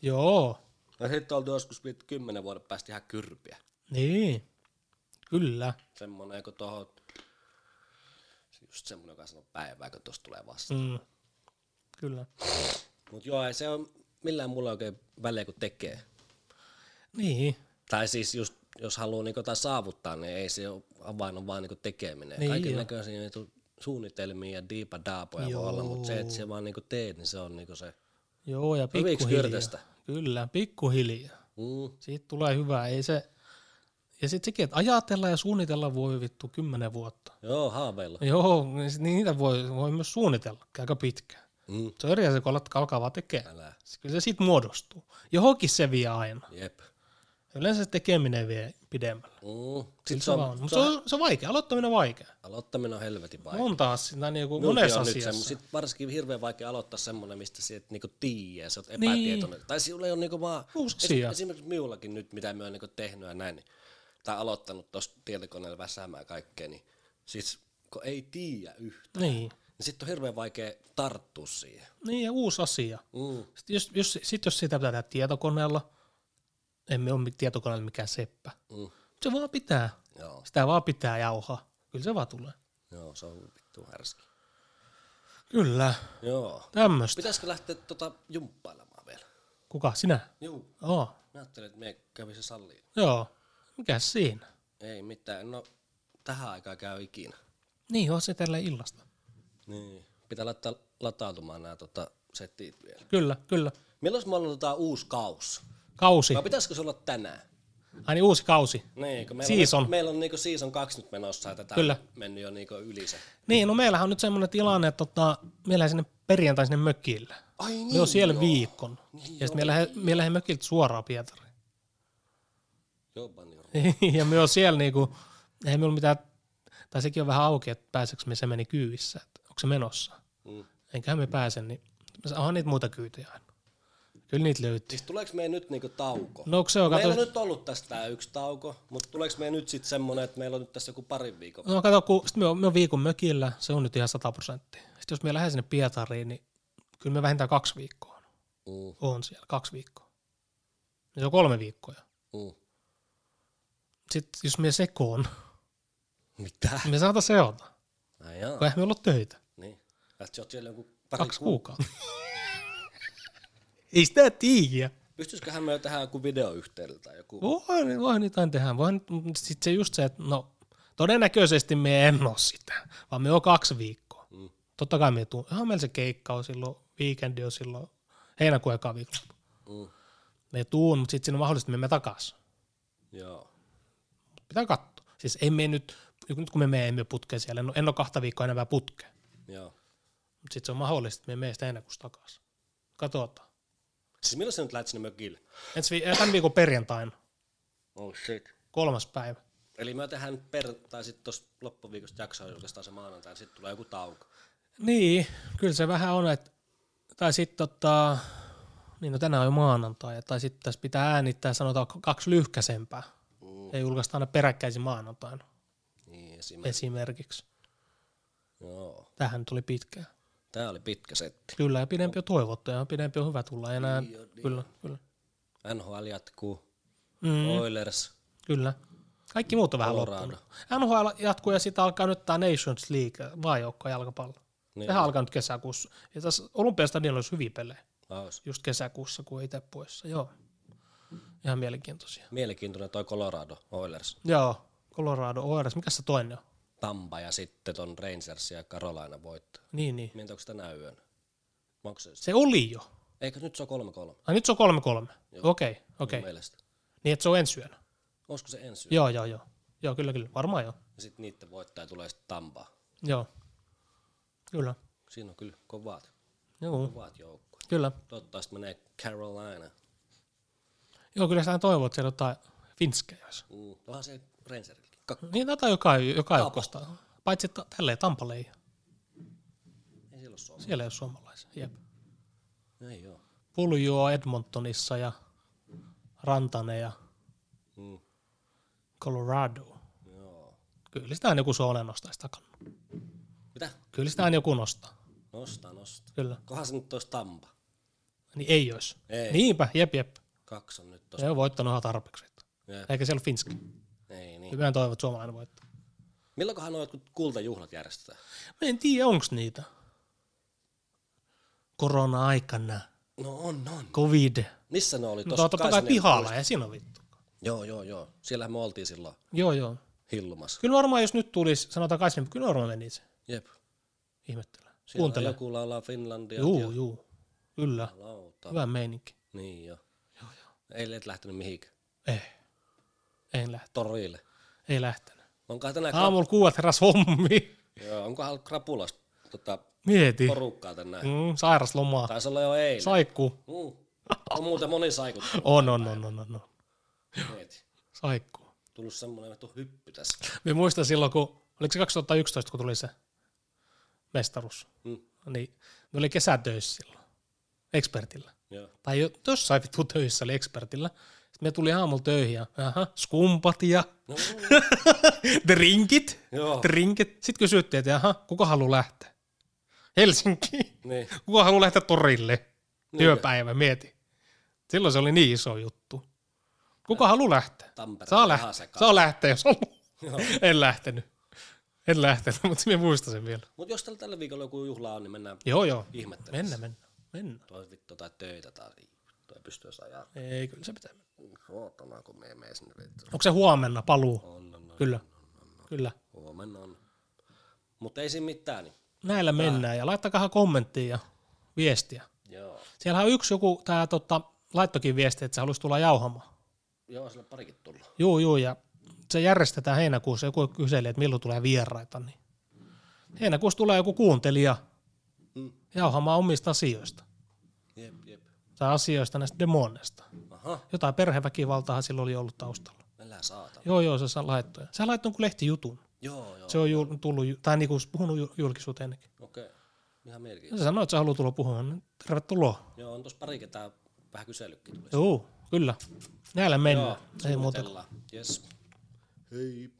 Joo, Ja sitten oltu joskus kymmenen vuoden päästä ihan kyrpiä. niin, kyllä. Semmonen, kun tuohon, just semmonen, joka sanoo päivää, kun tuosta tulee vastaan. Mm. Kyllä. Mut joo, ei se on millään mulla oikein väliä, kun tekee. Niin, Tai siis just, jos haluaa niinku jotain saavuttaa, niin ei se ole avain on vaan niinku tekeminen. Niin Kaiken näköisiä niinku suunnitelmia ja diipadaapoja voi olla, mutta se, että se vaan niinku teet, niin se on niinku se. joo ja pikkuhiljaa. Kyllä, pikkuhiljaa. Mm, Siitä tulee hyvä, ei se... Ja sitten sekin, että ajatella ja suunnitella voi vittu kymmenen vuotta. joo, haaveilla. Joo, niin niitä voi, voi myös suunnitella aika pitkään. Mm, Se on eri asia, kun alat- alkaa vaan tekemään. älä. Kyllä se siitä muodostuu. Johonkin se vie aina. Jep. Yleensä se tekeminen vie pidemmällä. Mm. Sitten se, se on, on, mutta se, on, se on vaikea. Aloittaminen on vaikea. aloittaminen on helvetin vaikea. On taas sitä niinku Minunkin monessa on nyt asiassa. semmo- sit varsinkin hirveän vaikea aloittaa semmoinen, mistä sä et niinku tiedä, sä oot Niin. epätietoinen. Tai sinulla ei ole niinku vaan, asia. esimerkiksi minullakin nyt, mitä me on niinku tehnyt ja näin, niin, tai aloittanut tuossa tietokoneella väsäämään kaikkea, niin siis kun ei tiedä yhtään, Niin. Niin sitten on hirveän vaikea tarttua siihen. niin, ja uusi asia. Mm. Sitten jos, jos, sit jos sitä pitää tehdä tietokoneella, emme ole tietokoneella mikään seppä. Mm. Se vaan pitää. Joo, Sitä vaan pitää jauhaa. Kyllä se vaan tulee. joo, se on vittu härski. Kyllä, Joo. tämmöistä. Pitäisikö lähteä tota jumppailemaan vielä? Kuka, sinä? Juu. Oo, Mä ajattelin, että me kävisi salliin. joo. Mikäs siinä? Ei mitään, no tähän aikaan käy ikinä. Niin, on se tällä illasta. Niin. Pitää laittaa latautumaan nämä tota, settit vielä. Kyllä, kyllä. Milloin me aloitetaan uusi kaus? Kausi. Vai pitäisikö se olla tänään? Ai niin, uusi kausi. Niin, kun meillä Season. on, meillä on niinku season 2 nyt menossa ja tätä Kyllä. on mennyt jo niinku yli se. Niin, no meillähän on nyt semmoinen tilanne, että tota, meillä sinne perjantai sinne mökille. Ai niin, Me on siellä joo. viikon. Niin, ja joo. sitten meillä, meillä lähden mökiltä suoraan Pietariin. Joo, niin ja me on siellä niinku, ei meillä mitään, tai sekin on vähän auki, että pääseekö me se meni kyyvissä, onko se menossa. Mm. Enköhän me pääse, niin onhan niitä muita kyytejä aina. Kyllä niitä löytyy. Siis tuleeko meidän nyt niinku tauko? No se on, meillä kato, on nyt ollut tästä yksi tauko, mutta tuleeko meidän nyt sitten semmonen, että meillä on nyt tässä joku parin viikon? no kato, kun sit me on, me on viikon mökillä, se on nyt ihan 100 prosenttia. Sitten jos me lähden sinne Pietariin, niin kyllä me vähintään kaksi viikkoa on, Mm, on siellä, kaksi viikkoa. Ja se on kolme viikkoa. mm. Sitten jos me sekoon, Mitä? niin me saata seota, Ai jaa. kun eihän me ollut töitä. Sit sä oot siellä joku pari Kaksi ku- kuukautta. Ei sitä tiiä. Pystyisiköhän me tehdä joku videoyhteydellä tai joku? Voi, voi niitä tehdä. Voi, sitten se just se, että no todennäköisesti me en ole sitä, vaan me on kaksi viikkoa. Mm. Totta kai me tuun. Ihan meillä se keikka on silloin, weekendi on silloin heinäkuun eka viikolla. Mm. Me tuun, mutta sitten siinä on mahdollisesti me takaisin. Joo. Pitää katsoa. Siis ei me nyt, nyt kun me menemme putkeen siellä, en ole kahta viikkoa enää putkeen. Joo. Mutta sitten se on mahdollista, että me menemme sitä heinäkuussa takaisin. Katsotaan. Siis milloin sä nyt lähdet sinne mökille? Ensi vi- tämän viikon perjantaina, Oh shit. kolmas päivä. Eli me tehdään per, tai sitten tuossa loppuviikosta jaksoa julkaistaan se maanantai, ja sitten tulee joku tauko. Niin, kyllä se vähän on, että tai sitten tota, niin no tänään on jo maanantai, tai sitten tässä pitää äänittää sanotaan kaksi lyhkäsempää. Mm. Ei julkaista aina peräkkäisin maanantaina Niin, esimerkiksi. esimerkiksi. Joo. Tähän tuli pitkään. Tää oli pitkä setti. Kyllä, ja pidempi on toivottu, ja pidempi on hyvä tulla enää. Niin niin Kyllä, kyllä. NHL jatkuu. Mm, Oilers. Kyllä. Kaikki muut on vähän loppunut. NHL jatkuu ja sitten alkaa nyt tämä Nations League, maajoukko jalkapallo. Niin. Sehän alkaa nyt kesäkuussa. Ja tässä Olympiastadionilla olisi hyviä pelejä. Aus. Just kesäkuussa, kun itse poissa. Joo. Ihan mielenkiintoisia. Mielenkiintoinen toi Colorado Oilers. Joo. Colorado Oilers. Mikä se toinen on? Tampa ja sitten ton Rangers ja Carolina voitto. Niin, niin. Mietin, onko sitä näy yönä? Onko se? Se oli jo. Eikö nyt se on 3-3? Ai nyt se on 3-3. Okei, okei. Okay. Mielestä. Niin, että se on ensi yönä. Olisiko se ensi yö? Joo, joo, joo. Joo, kyllä, kyllä. Varmaan joo. Ja sitten niiden voittaja tulee sitten Tampaa. Joo. Kyllä. Siinä on kyllä kovat, Joo, kovat joukkoja. kyllä. Toivottavasti menee Carolina. Joo, kyllä sitä toivoo, että siellä jotain finskejä. Mm. Onhan se Rangerillekin. Kak- Niin, tätä joka, joka joukkosta. Paitsi että tälleen Tampalle ei. ei siellä ole Suomea. Siellä ei ole suomalaisia. Jep. Ei joo. Pulju on Edmontonissa ja Rantanen ja Mm. Colorado. Joo. Kyllä sitä joku Soole nostaisi takana. Mitä? Kyllä sitä joku nostaa. Nostaa, nostaa. Kyllä. Kohan se nyt olisi Tampa. Niin ei olisi. Ei. Niinpä, jep jep. Kaksi on nyt tossa. Se on voittanut ihan tarpeeksi. Jep. Eikä siellä ole finski. Ei niin. Hyvän toivon, että suomalainen voittaa. Milloinkohan nuo jotkut kultajuhlat järjestetään? Mä en tiedä, onko niitä. Korona-aikana. No on, on. Covid. Missä ne oli? No Tossa totta kai 84. pihalla, ja siinä on vittu. Joo, joo, joo. Siellähän me oltiin silloin Joo, joo. hillumassa. Kyllä varmaan, jos nyt tulisi, sanotaan 80, kyllä varmaan menisi. Jep. Ihmettelen. Siellä Kuuntele. joku laulaa Finlandia. Juu, juu. Kyllä. Lauta. Hyvä meininki. Niin jo. Joo, joo. Ei et lähtenyt mihinkään. Ei. En lähtenyt. Torille. Ei lähtenyt. Onkohan tänään, Aamulla kuulet heräs hommi. joo, onkohan krapulasta tota, Mieti. porukkaa tänään? Mm, sairaslomaa. Taisi olla jo eilen. Saikku. Mm. On muuten moni saikut. On, on, on, on, on. on. Mieti. Saikku. Tullut semmonen vittu hyppy tässä. Mä muistan silloin, kun, oliko se 2011, kun tuli se mestaruus. Mm. Niin, ne oli kesätöissä silloin. Expertillä. Joo. Tai jo, jossain vittu töissä oli expertillä. Me tuli aamulla töihin ja aha, skumpat ja No, drinkit. Joo. drinkit. Sitten kysyttiin, että aha, kuka haluaa lähteä? Helsinki. niin. Kuka haluaa lähteä torille? Työpäivä, mieti. Silloin se oli niin iso juttu. Kuka haluaa lähteä? Tampere. Saa lähteä, saa lähteä, jos haluaa. Joo. En lähtenyt. En lähtenyt, mutta minä muistan sen vielä. Mut jos tällä, tällä viikolla joku juhla on, niin mennään Joo, joo. ihmettelemään. Mennä, mennä. Mennä. Toi vittu tai töitä tai toi pystyy ajaa. Ei, kyllä se pitää mennä. Ootamaan, kun me ei mene sinne vittu. Onko se huomenna paluu? On, on, on. Kyllä. Kyllä. Huomenna on. Mutta ei siinä mitään. Niin. Näillä mennään ja laittakaa kommenttia ja viestiä. Joo. Siellähän on yksi joku, tää tota, laittokin viesti, että se haluaisi tulla jauhamaan. Joo, sillä parikin tullut. Juu, juu, ja se järjestetään heinäkuussa. Joku kyseli, että milloin tulee vieraita. Niin. Heinäkuussa tulee joku kuuntelija Mm. jauhamaan omista asioista. Jep, jep. Tai asioista näistä demoneista. Aha, Jotain perheväkivaltaahan silloin oli ollut taustalla. älä saata. Joo, joo, se saa laittoi. Se laittoi jonkun lehtijutun. Joo, joo. Se on jul, tullut, tai niinku puhunut ju- julkisuuteen ennenkin. Okei. Ihan Ja mielenkiintoista. se sanoi, että se haluaa tulla puhumaan. niin Tervetuloa. Joo, on tossa pari ketään vähän kyselykin tuli. Joo, kyllä. Näillä mennään. Joo, Ei muuta. Yes. Hei.